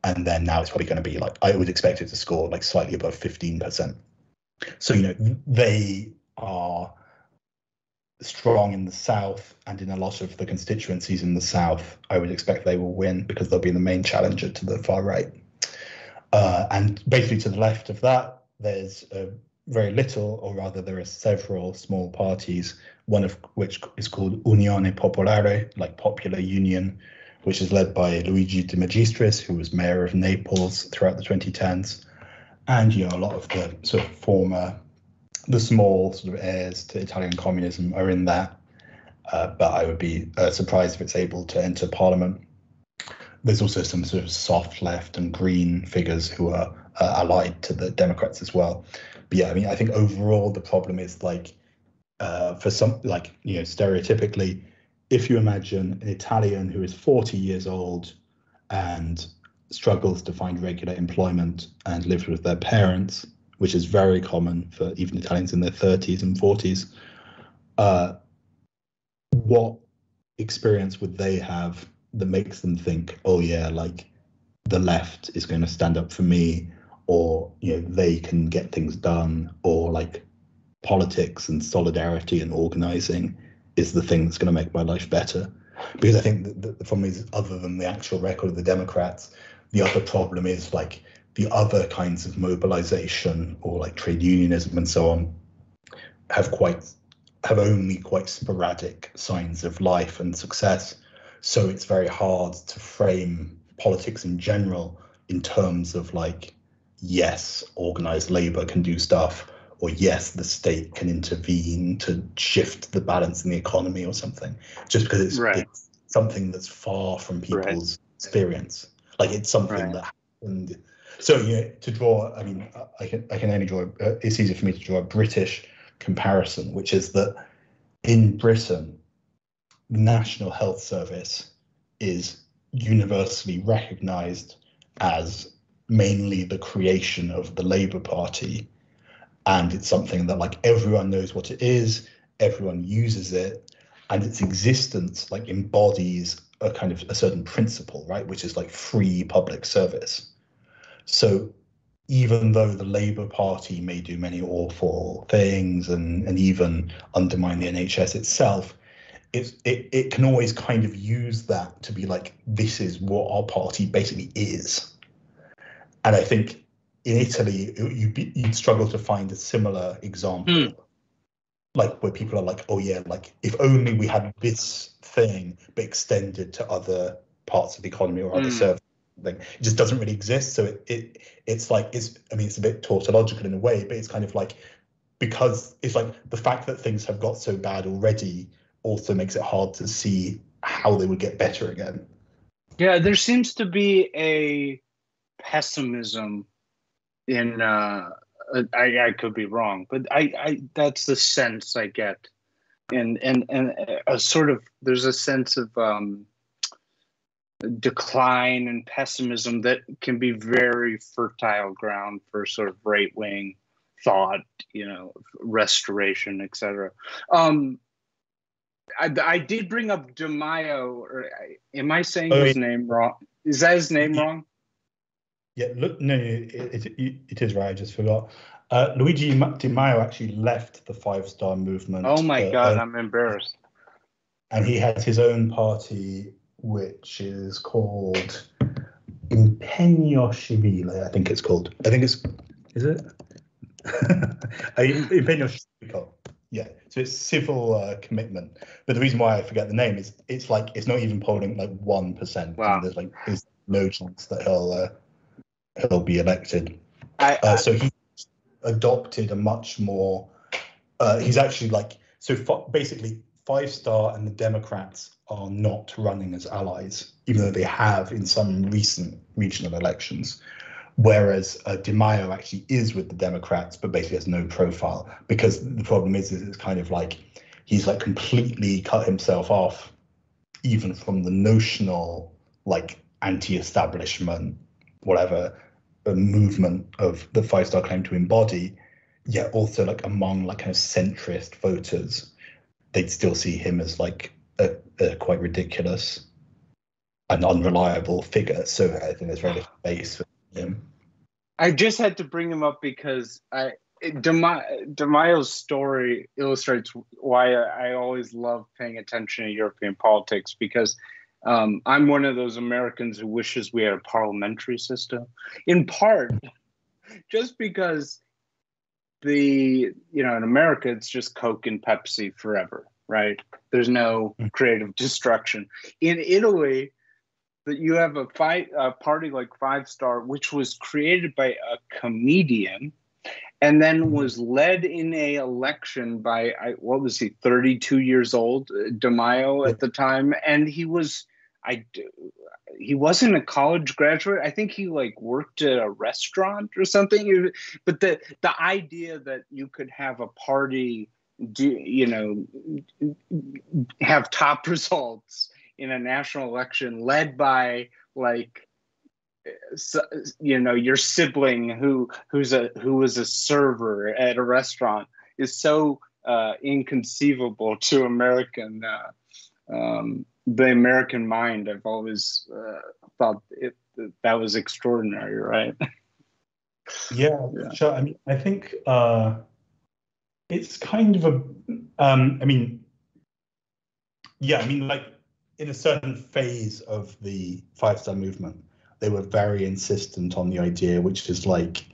and then now it's probably going to be like I would expect it to score like slightly above 15 percent. So you know they are strong in the south and in a lot of the constituencies in the south, I would expect they will win because they'll be the main challenger to the far right. Uh, and basically to the left of that, there's uh, very little, or rather, there are several small parties, one of which is called Unione Popolare, like Popular Union, which is led by Luigi De Magistris, who was mayor of Naples throughout the 2010s. And you know, a lot of the sort of former the small sort of heirs to Italian communism are in that, uh, but I would be uh, surprised if it's able to enter parliament. There's also some sort of soft left and green figures who are uh, allied to the Democrats as well. But yeah, I mean, I think overall the problem is like uh, for some, like you know, stereotypically, if you imagine an Italian who is 40 years old and struggles to find regular employment and lives with their parents which is very common for even Italians in their 30s and 40s. Uh, what experience would they have that makes them think, oh yeah, like the left is going to stand up for me, or you know they can get things done, or like politics and solidarity and organizing is the thing that's going to make my life better. Because I think that the problem is, other than the actual record of the Democrats, the other problem is like the other kinds of mobilization or like trade unionism and so on have quite have only quite sporadic signs of life and success so it's very hard to frame politics in general in terms of like, yes, organized labor can do stuff, or yes, the state can intervene to shift the balance in the economy or something, just because it's, Right. it's something that's far from people's experience. Like it's something Right. that happened. So you know, to draw, I mean, I can I can only draw. Uh, it's easy for me to draw a British comparison, which is that in Britain, the National Health Service is universally recognised as mainly the creation of the Labour Party, and it's something that like everyone knows what it is, everyone uses it, and its existence like embodies a kind of a certain principle, right, which is like free public service. So even though the Labour Party may do many awful things and, and even undermine the NHS itself, it's, it, it can always kind of use that to be like, this is what our party basically is. And I think in Italy, you'd, be, you'd struggle to find a similar example. Like where people are like, oh yeah, like if only we had this thing but extended to other parts of the economy or other Hmm. services. Thing. It just doesn't really exist. So it, it it's like it's I mean it's a bit tautological in a way, but it's kind of like because it's like the fact that things have got so bad already also makes it hard to see how they would get better again. Yeah, there seems to be a pessimism in uh I, I could be wrong, but I, I that's the sense I get. And and and a sort of there's a sense of um decline and pessimism that can be very fertile ground for sort of right wing thought, you know, restoration, etc. Um I, I did bring up De Maio. Or I- am I saying Oh, his name wrong? Is that his name wrong? Yeah, look, no, it, it, it, is right. I just forgot. Uh, Luigi Di Maio actually left the Five Star Movement. Oh my uh, god, uh, I'm embarrassed. and he has his own party, which is called Impegno Civile. I think it's called. I think it's. Is it? Uh, Impegno Civico. Yeah. So it's civil uh, commitment. But the reason why I forget the name is it's like it's not even polling like one percent. Wow. There's like there's no chance that he'll uh, he'll be elected. I, Uh, so he adopted a much more. Uh, he's actually like so. F- basically, Five Star and the Democrats are not running as allies, even though they have in some recent regional elections. Whereas uh, Di Maio actually is with the Democrats, but basically has no profile because the problem is, is it's kind of like he's like completely cut himself off, even from the notional like anti-establishment, whatever a movement of the five star claim to embody, yet also like among like kind of centrist voters, they'd still see him as like a, a quite ridiculous and unreliable figure. So I think there's very little base for him. I just had to bring him up because I DeMaio's story illustrates why I always love paying attention to European politics because um, I'm one of those Americans who wishes we had a parliamentary system. In part, just because the you know in America it's just Coke and Pepsi forever, right? There's no creative destruction. In Italy, that you have a fight a party like Five Star, which was created by a comedian, and then was led in a election by I, what was he, 32 years old, uh, DeMaio at the time, and he was I he wasn't a college graduate. I think he like worked at a restaurant or something. But the the idea that you could have a party, do you know, have top results in a national election led by like so, you know your sibling who who's a who was a server at a restaurant is so uh, inconceivable to American uh, um, the American mind. I've always uh, thought it, that was extraordinary, right? Yeah, Yeah. sure. I mean, I think uh, it's kind of a. Um, I mean, yeah, I mean, like in a certain phase of the Five Star Movement, they were very insistent on the idea, which is like,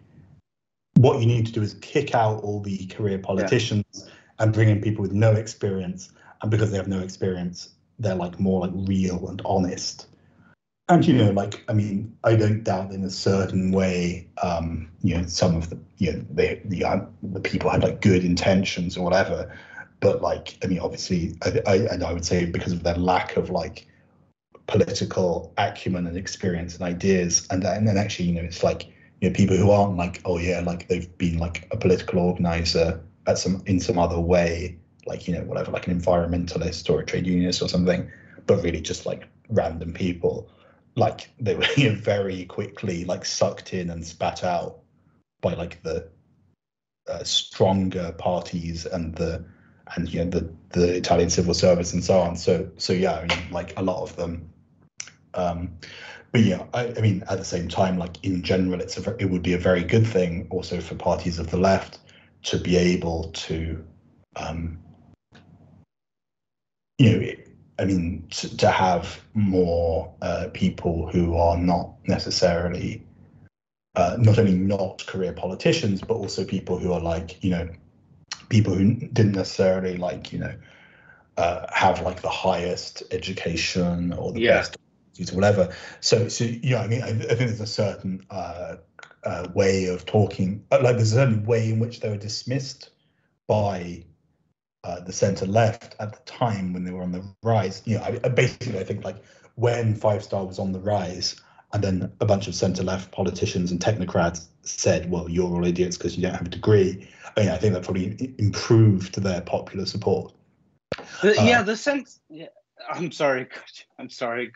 what you need to do is kick out all the career politicians and bring in people with no experience, and because they have no experience, they're like more like real and honest. and you know, like I mean, I don't doubt in a certain way, um, you know, some of the you know they the uh, the people had like good intentions or whatever, but like I mean, obviously, I, I and I would say because of their lack of like political acumen and experience and ideas, and and then actually, you know, it's like you know people who aren't like oh yeah, like they've been like a political organizer at some in some other way, like you know whatever, like an environmentalist or a trade unionist or something, but really just like random people like they were you know, very quickly like sucked in and spat out by like the uh, stronger parties and the and you know the the Italian civil service and so on. So so yeah, I mean like a lot of them. Um, but yeah, I, I mean at the same time, like in general, it's a it would be a very good thing also for parties of the left to be able to, um, you know, I mean, to, to have more uh, people who are not necessarily, uh, not only not career politicians, but also people who are like, you know, people who didn't necessarily like, you know, uh, have like the highest education or the yeah. best or whatever. So, so yeah, I mean, I, I think there's a certain uh, uh, way of talking, uh, like there's a certain way in which they were dismissed by uh, the centre left at the time when they were on the rise. You know, I, basically, I think like when Five Star was on the rise, and then a bunch of centre left politicians and technocrats said, "Well, you're all idiots because you don't have a degree." I mean, I think that probably improved their popular support. The, uh, yeah, the sense. Yeah, I'm sorry. I'm sorry.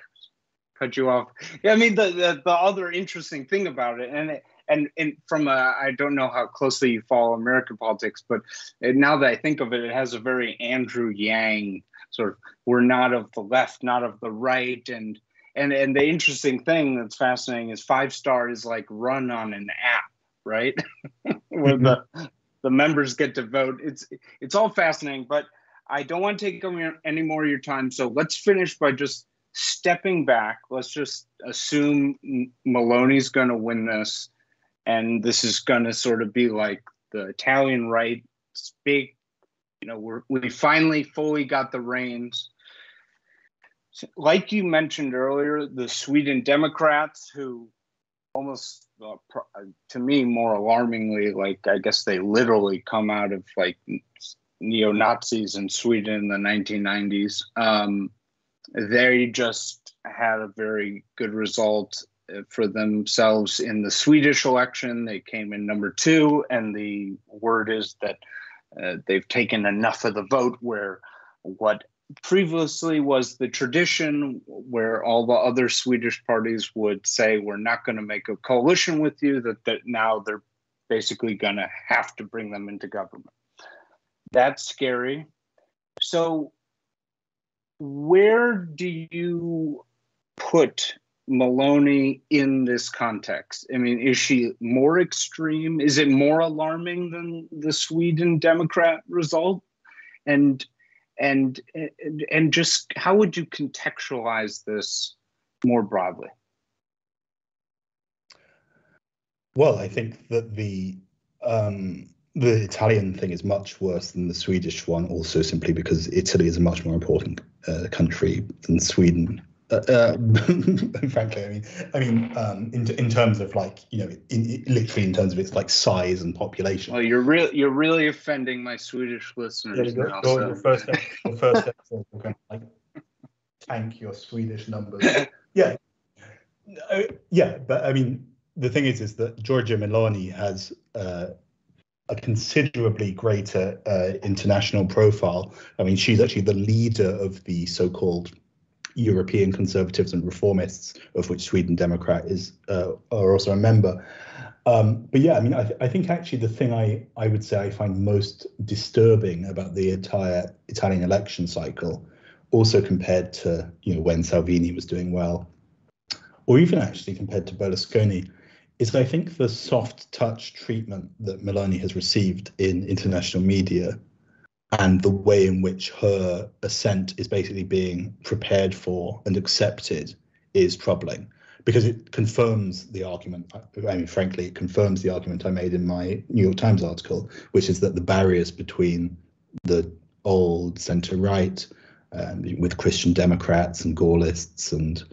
Cut you off. Yeah, I mean the, the the other interesting thing about it, and it, and and from a I don't know how closely you follow American politics, but now that I think of it, it has a very Andrew Yang sort of we're not of the left, not of the right, and and and the interesting thing that's fascinating is Five Star is like run on an app, right, where the mm-hmm. the members get to vote. It's it's all fascinating, but I don't want to take any more of your time. So let's finish by just stepping back. Let's just assume Meloni's going to win this and this is going to sort of be like the Italian right big. You know, we're, we finally fully got the reins. Like you mentioned earlier, the Sweden Democrats, who almost uh, to me more alarmingly, like I guess they literally come out of like neo Nazis in Sweden in the 1990s. Um, they just had a very good result for themselves in the Swedish election. They came in number two, and the word is that uh, they've taken enough of the vote where what previously was the tradition where all the other Swedish parties would say, We're not going to make a coalition with you, that, that now they're basically going to have to bring them into government. That's scary. So, where do you put Meloni in this context? I mean, is she more extreme? Is it more alarming than the Sweden Democrat result? And and and just how would you contextualize this more broadly? Well, I think that the um, the Italian thing is much worse than the Swedish one, also simply because Italy is a much more important uh, country than Sweden uh, uh frankly, I mean, I mean, um, in in terms of like you know, in, in, literally in terms of its like size and population. Well, you're really you're really offending my Swedish listeners go. now. So. Your first your first episode, we're going to like tank your Swedish numbers. yeah, uh, yeah, but I mean, the thing is, is that Giorgia Meloni has. Uh, a considerably greater uh, international profile. I mean, she's actually the leader of the so-called European conservatives and reformists, of which Sweden Democrat is uh, are also a member. Um, but yeah, I mean, I, th- I, think actually the thing I, I would say I find most disturbing about the entire Italian election cycle, also compared to you know when Salvini was doing well, or even actually compared to Berlusconi, is I think the soft touch treatment that Meloni has received in international media and the way in which her ascent is basically being prepared for and accepted is troubling because it confirms the argument. I mean, frankly, it confirms the argument I made in my New York Times article, which is that the barriers between the old centre right um, with Christian Democrats and Gaullists and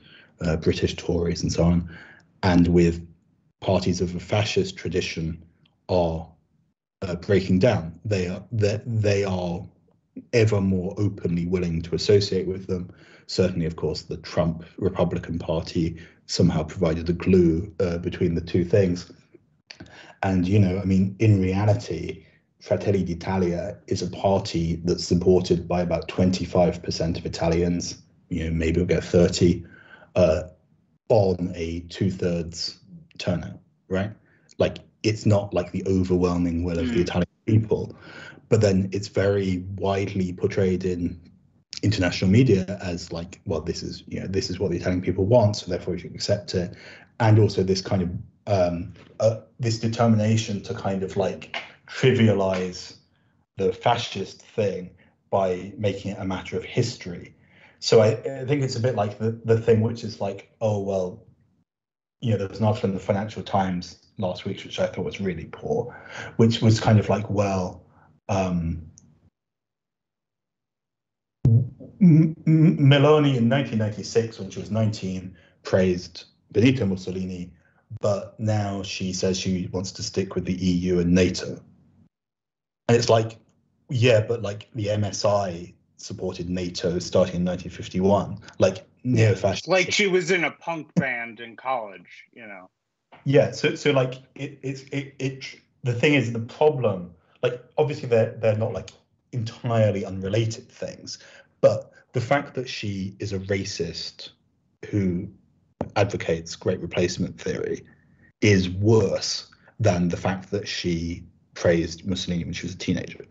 uh, British Tories, and so on, and with parties of a fascist tradition are uh, breaking down. They are they, they are ever more openly willing to associate with them. Certainly, of course, the Trump Republican Party somehow provided a glue uh, between the two things. And you know, I mean, in reality, Fratelli d'Italia is a party that's supported by about 25% of Italians. You know, maybe we'll get 30 uh, on a two-thirds turnout, right? Like it's not like the overwhelming will of the Italian people, but then it's very widely portrayed in international media as like, well, this is you know this is what the Italian people want, so therefore we should accept it, and also this kind of um, uh, this determination to kind of like trivialize the fascist thing by making it a matter of history. So I, I think it's a bit like the, the thing which is like, oh well, you know, there was an article in the Financial Times last week which I thought was really poor, which was kind of like, well, um, Meloni in 1996, when she was 19, praised Benito Mussolini, but now she says she wants to stick with the EU and NATO. And it's like, yeah, but like the MSI supported NATO starting in 1951, like neo-fascist. Like she was in a punk band in college, you know. Yeah, so so like it, it's it, it the thing is the problem like obviously they're they're not like entirely unrelated things, but the fact that she is a racist who advocates great replacement theory is worse than the fact that she praised Mussolini when she was a teenager.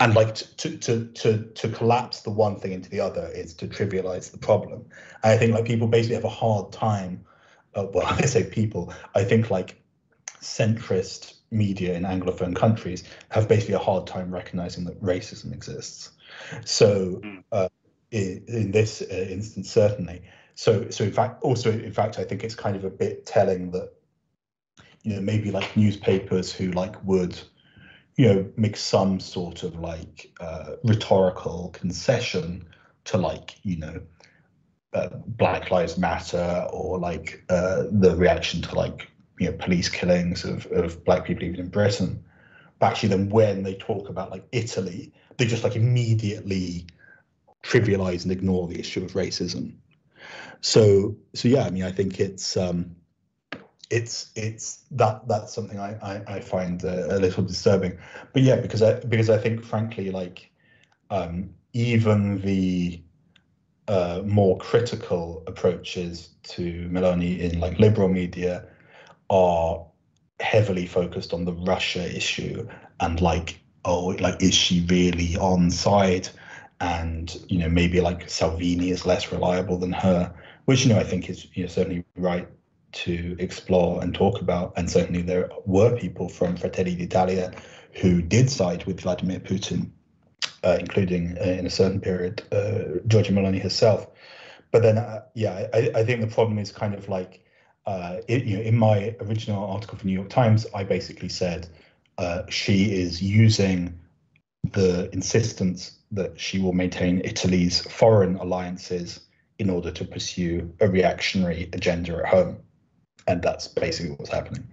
And like to to to to collapse the one thing into the other is to trivialize the problem. And I think like people basically have a hard time. Uh, well, I say people. I think like centrist media in anglophone countries have basically a hard time recognizing that racism exists. So uh, in, in, this uh, instance, certainly. So so in fact, also in fact, I think it's kind of a bit telling that you know maybe like newspapers who like would you know make some sort of like uh, rhetorical concession to like you know uh, Black Lives Matter or like uh, the reaction to like you know police killings of, of black people even in Britain. But actually then when they talk about like Italy, they just like immediately trivialize and ignore the issue of racism. So so yeah, I mean I think it's um it's it's that that's something I I, I find uh, a little disturbing. But yeah, because I because I think frankly like um even the uh, more critical approaches to Meloni in like liberal media are heavily focused on the Russia issue and like, oh, like is she really on side? And you know, maybe like Salvini is less reliable than her, which you know I think is you know certainly right to explore and talk about. And certainly there were people from Fratelli d'Italia who did side with Vladimir Putin, uh, including uh, in a certain period uh, Giorgia Meloni herself. But then, uh, yeah, I, I think the problem is kind of like uh, it, you know, in my original article for New York Times, I basically said uh, she is using the insistence that she will maintain Italy's foreign alliances in order to pursue a reactionary agenda at home, and that's basically what's happening.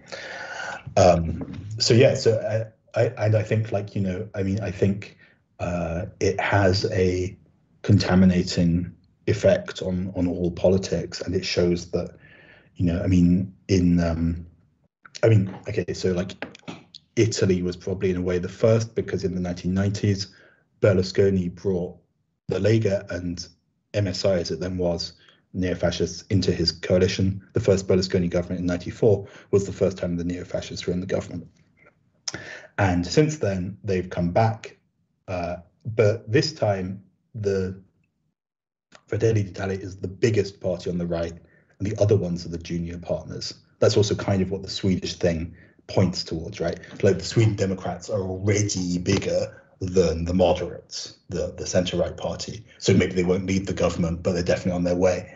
Um, so yeah, so I, I, and I think like you know, I mean, I think uh, it has a contaminating effect on on all politics, and it shows that you know, I mean, in, um, I mean, okay, so like Italy was probably in a way the first because in the 1990s, Berlusconi brought the Lega and MSI, as it then was, neo-fascists into his coalition. The first Berlusconi government in 94 was the first time the neo-fascists were in the government. And since then, they've come back. Uh, but this time, the Fratelli d'Italia is the biggest party on the right and the other ones are the junior partners. That's also kind of what the Swedish thing points towards, right? Like the Sweden Democrats are already bigger than the moderates, the the centre right party. So maybe they won't lead the government, but they're definitely on their way.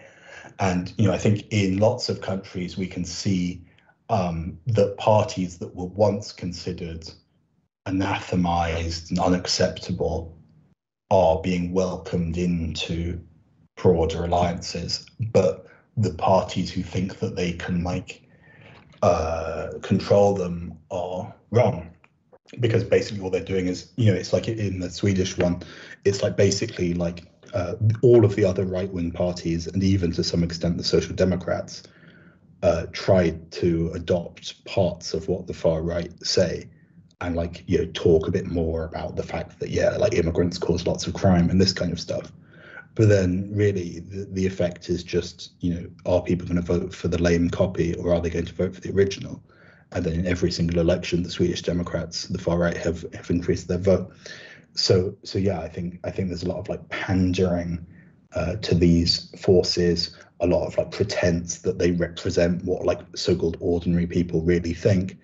And you know, I think in lots of countries we can see um, that parties that were once considered anathemized and unacceptable are being welcomed into broader alliances. But the parties who think that they can like uh, control them are wrong because basically all they're doing is you know it's like in the Swedish one, it's like basically like uh, all of the other right wing parties and even to some extent the Social Democrats uh, tried to adopt parts of what the far right say and like you know talk a bit more about the fact that yeah like immigrants cause lots of crime and this kind of stuff. But then really the, the effect is just you know are people going to vote for the lame copy or are they going to vote for the original? And then in every single election the swedish democrats the far right have have increased their vote. So so yeah i think i think there's a lot of like pandering uh, to these forces a lot of like pretense that they represent what like so-called ordinary people really think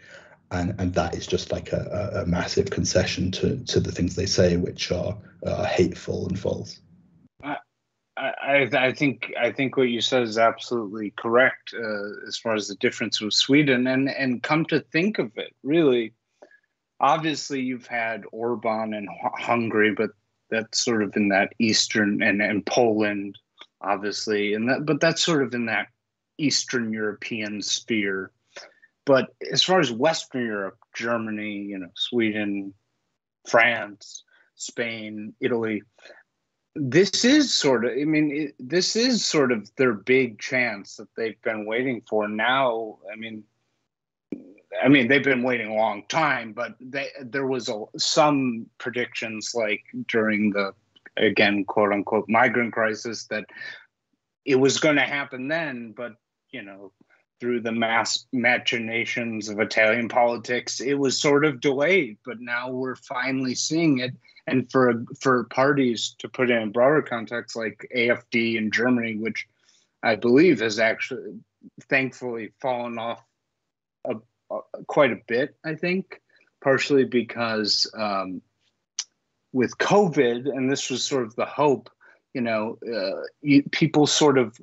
and and that is just like a, a massive concession to to the things they say which are uh, hateful and false. I, I think I think what you said is absolutely correct uh, as far as the difference with Sweden. And and come to think of it, really, obviously you've had Orban and Hungary, but that's sort of in that eastern and and Poland, obviously, and that but that's sort of in that Eastern European sphere. But as far as Western Europe, Germany, you know, Sweden, France, Spain, Italy, this is sort of i mean it, this is sort of their big chance that they've been waiting for. Now i mean i mean they've been waiting a long time but they, there was a, some predictions like during the again quote unquote migrant crisis that it was going to happen then but you know through the mass machinations of italian politics it was sort of delayed but now we're finally seeing it and for for parties to put in a broader context like AFD in Germany, which I believe has actually thankfully fallen off a, a, quite a bit. I think partially because um, with COVID, and this was sort of the hope. You know, uh, you, people sort of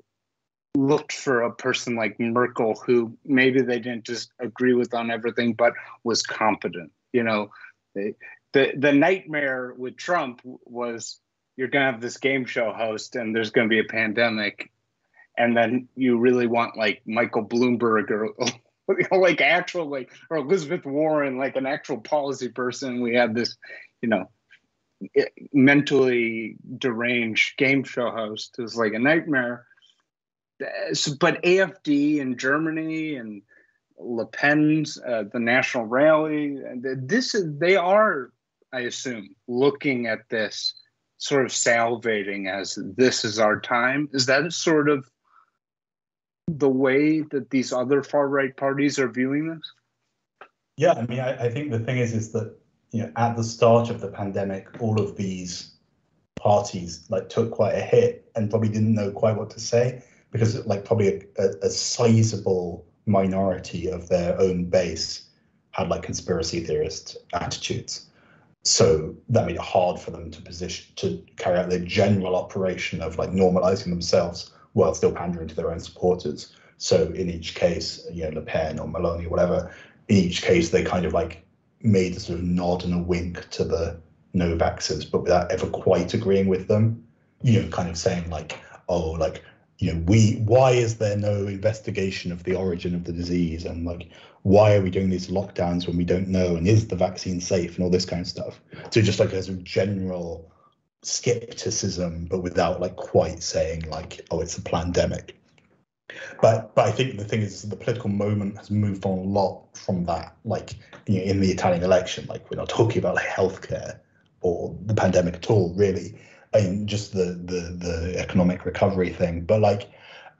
looked for a person like Merkel, who maybe they didn't just agree with on everything, but was competent. You know, they, the the nightmare with Trump was you're gonna have this game show host and there's gonna be a pandemic, and then you really want like Michael Bloomberg or like actual like or Elizabeth Warren, like an actual policy person. We had this, you know, mentally deranged game show host. Was like a nightmare. But AFD in Germany and Le Pen's uh, the National Rally. This is they are I assume, looking at this sort of salivating as this is our time. Is that sort of the way that these other far right parties are viewing this? Yeah, I mean, I, I think the thing is, is that you know, at the start of the pandemic, all of these parties like took quite a hit and probably didn't know quite what to say because like probably a, a, a sizable minority of their own base had like conspiracy theorist attitudes. So that made it hard for them to position to carry out their general operation of like normalizing themselves while still pandering to their own supporters. So in each case, you know, Le Pen or Meloni, or whatever, in each case they kind of like made a sort of nod and a wink to the no vaxxers, but without ever quite agreeing with them. You know, kind of saying like, oh, like you know, we why is there no investigation of the origin of the disease and like why are we doing these lockdowns when we don't know and is the vaccine safe and all this kind of stuff. So just like as a general skepticism, but without like quite saying like, oh, it's a pandemic. But but I think the thing is the political moment has moved on a lot from that. Like you know, in the Italian election, like we're not talking about like healthcare or the pandemic at all, really. I mean, just the the the economic recovery thing. But like,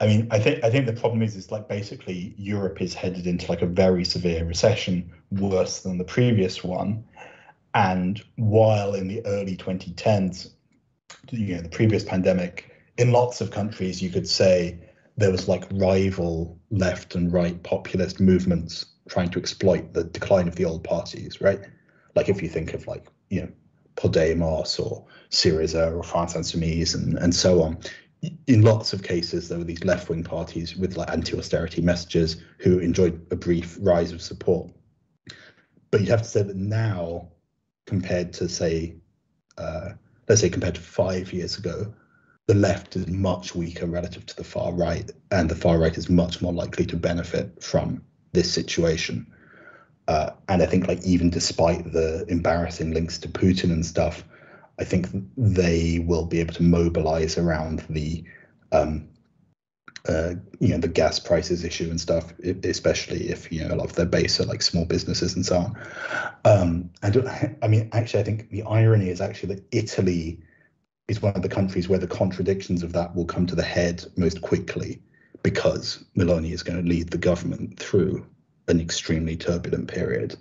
I mean, I think I think the problem is is like basically Europe is headed into like a very severe recession, worse than the previous one. And while in the early 2010s, you know, the previous pandemic, in lots of countries, you could say there was like rival left and right populist movements trying to exploit the decline of the old parties, right? Like if you think of like, you know, Podemos or Syriza or France Insoumise and, and so on. In lots of cases, there were these left wing parties with like anti austerity messages who enjoyed a brief rise of support. But you'd have to say that now, compared to say, uh, let's say compared to five years ago, the left is much weaker relative to the far right, and the far right is much more likely to benefit from this situation. Uh, and I think, like, even despite the embarrassing links to Putin and stuff, I think they will be able to mobilize around the, um, uh, you know, the gas prices issue and stuff, especially if you know a lot of their base are like small businesses and so on. Um, and I mean, actually, I think the irony is actually that Italy is one of the countries where the contradictions of that will come to the head most quickly because Meloni is going to lead the government through an extremely turbulent period.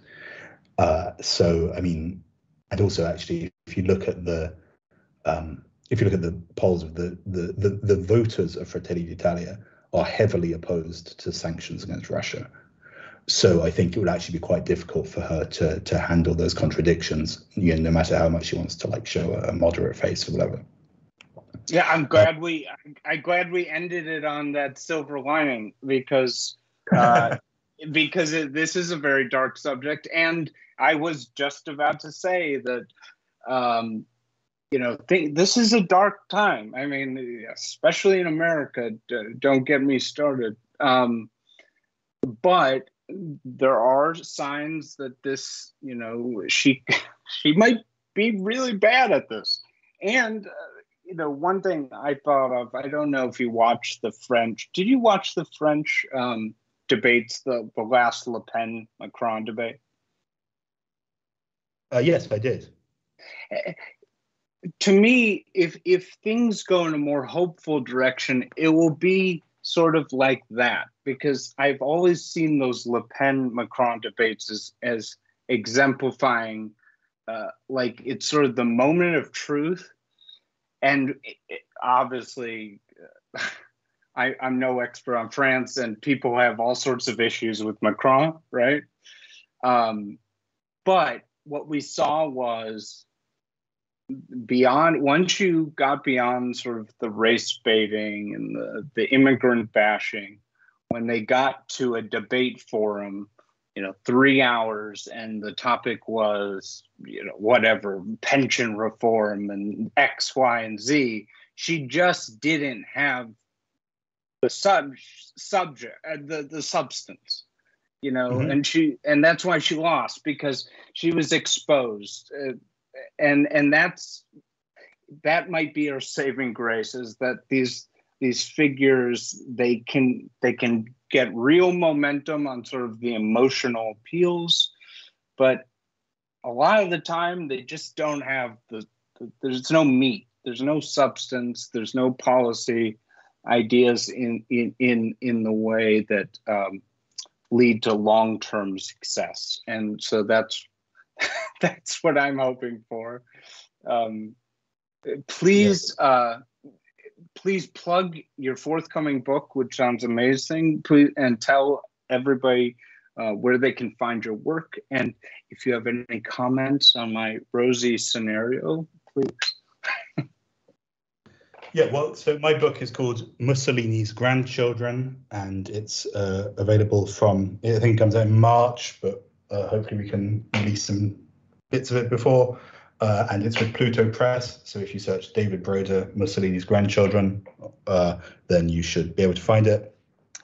Uh, so, I mean, and also actually, if you look at the um, if you look at the polls of the, the the the voters of Fratelli d'Italia are heavily opposed to sanctions against Russia. So I think it would actually be quite difficult for her to to handle those contradictions, you know, no matter how much she wants to like show a, moderate face or whatever. Yeah, I'm glad uh, we I'm glad we ended it on that silver lining because uh, because it, this is a very dark subject, and I was just about to say that um, you know th- this is a dark time. I mean, especially in America. D- don't get me started. Um, but there are signs that this, you know, she she might be really bad at this. And uh, you know, one thing I thought of, I don't know if you watched the French. Did you watch the French um, debates, the the last Le Pen Macron debate? Uh, yes, I did. Uh, to me, if if things go in a more hopeful direction, it will be sort of like that because I've always seen those Le Pen Macron debates as, as exemplifying, uh, like it's sort of the moment of truth. And it, obviously, uh, I, I'm no expert on France, and people have all sorts of issues with Macron, right? Um, but what we saw was beyond once you got beyond sort of the race baiting and the, the immigrant bashing when they got to a debate forum you know three hours and the topic was you know whatever pension reform and x y and z she just didn't have the sub subject uh, the the substance you know mm-hmm. and she and that's why she lost because she was exposed uh, and and that's that might be our saving grace is that these these figures they can they can get real momentum on sort of the emotional appeals but a lot of the time they just don't have the, the there's no meat there's no substance there's no policy ideas in in in in the way that um, lead to long-term success and so that's that's what I'm hoping for. Um, please, uh, please plug your forthcoming book, which sounds amazing. Please and tell everybody uh, where they can find your work, and if you have any comments on my rosy scenario, please. Yeah, well, so my book is called Mussolini's Grandchildren, and it's uh, available from, I think it comes out in March, but uh, hopefully we can release some bits of it before, uh, and it's with Pluto Press. So if you search David Broder, Mussolini's grandchildren, uh, then you should be able to find it.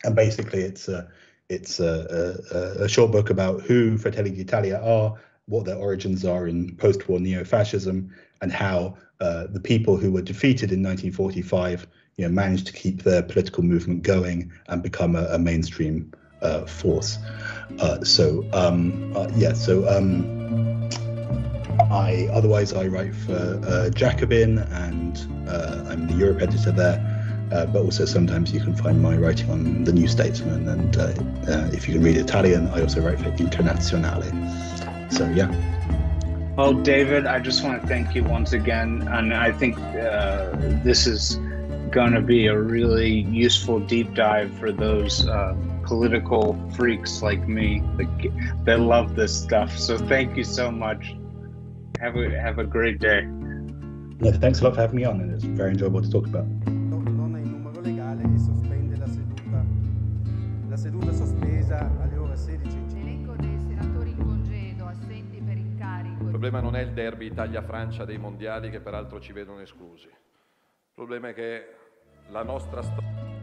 And basically, it's a it's a, a, a short book about who Fratelli d'Italia are, what their origins are in post-war neo-fascism, and how uh, the people who were defeated in 1945, you know, managed to keep their political movement going and become a, a mainstream uh, force. Uh, so um, uh, yeah, so um, I otherwise I write for uh, Jacobin and uh, I'm the Europe editor there. Uh, but also sometimes you can find my writing on the New Statesman, and uh, uh, if you can read Italian, I also write for Internazionale. So yeah. Well, David, I just want to thank you once again, and I think uh, this is going to be a really useful deep dive for those political freaks like me that, that love this stuff. So thank you so much. Have a have a great day. Yeah, thanks a lot for having me on, and it's very enjoyable to talk about. Problema non è il derby Italia-Francia dei mondiali che peraltro ci vedono esclusi. Il problema è che la nostra storia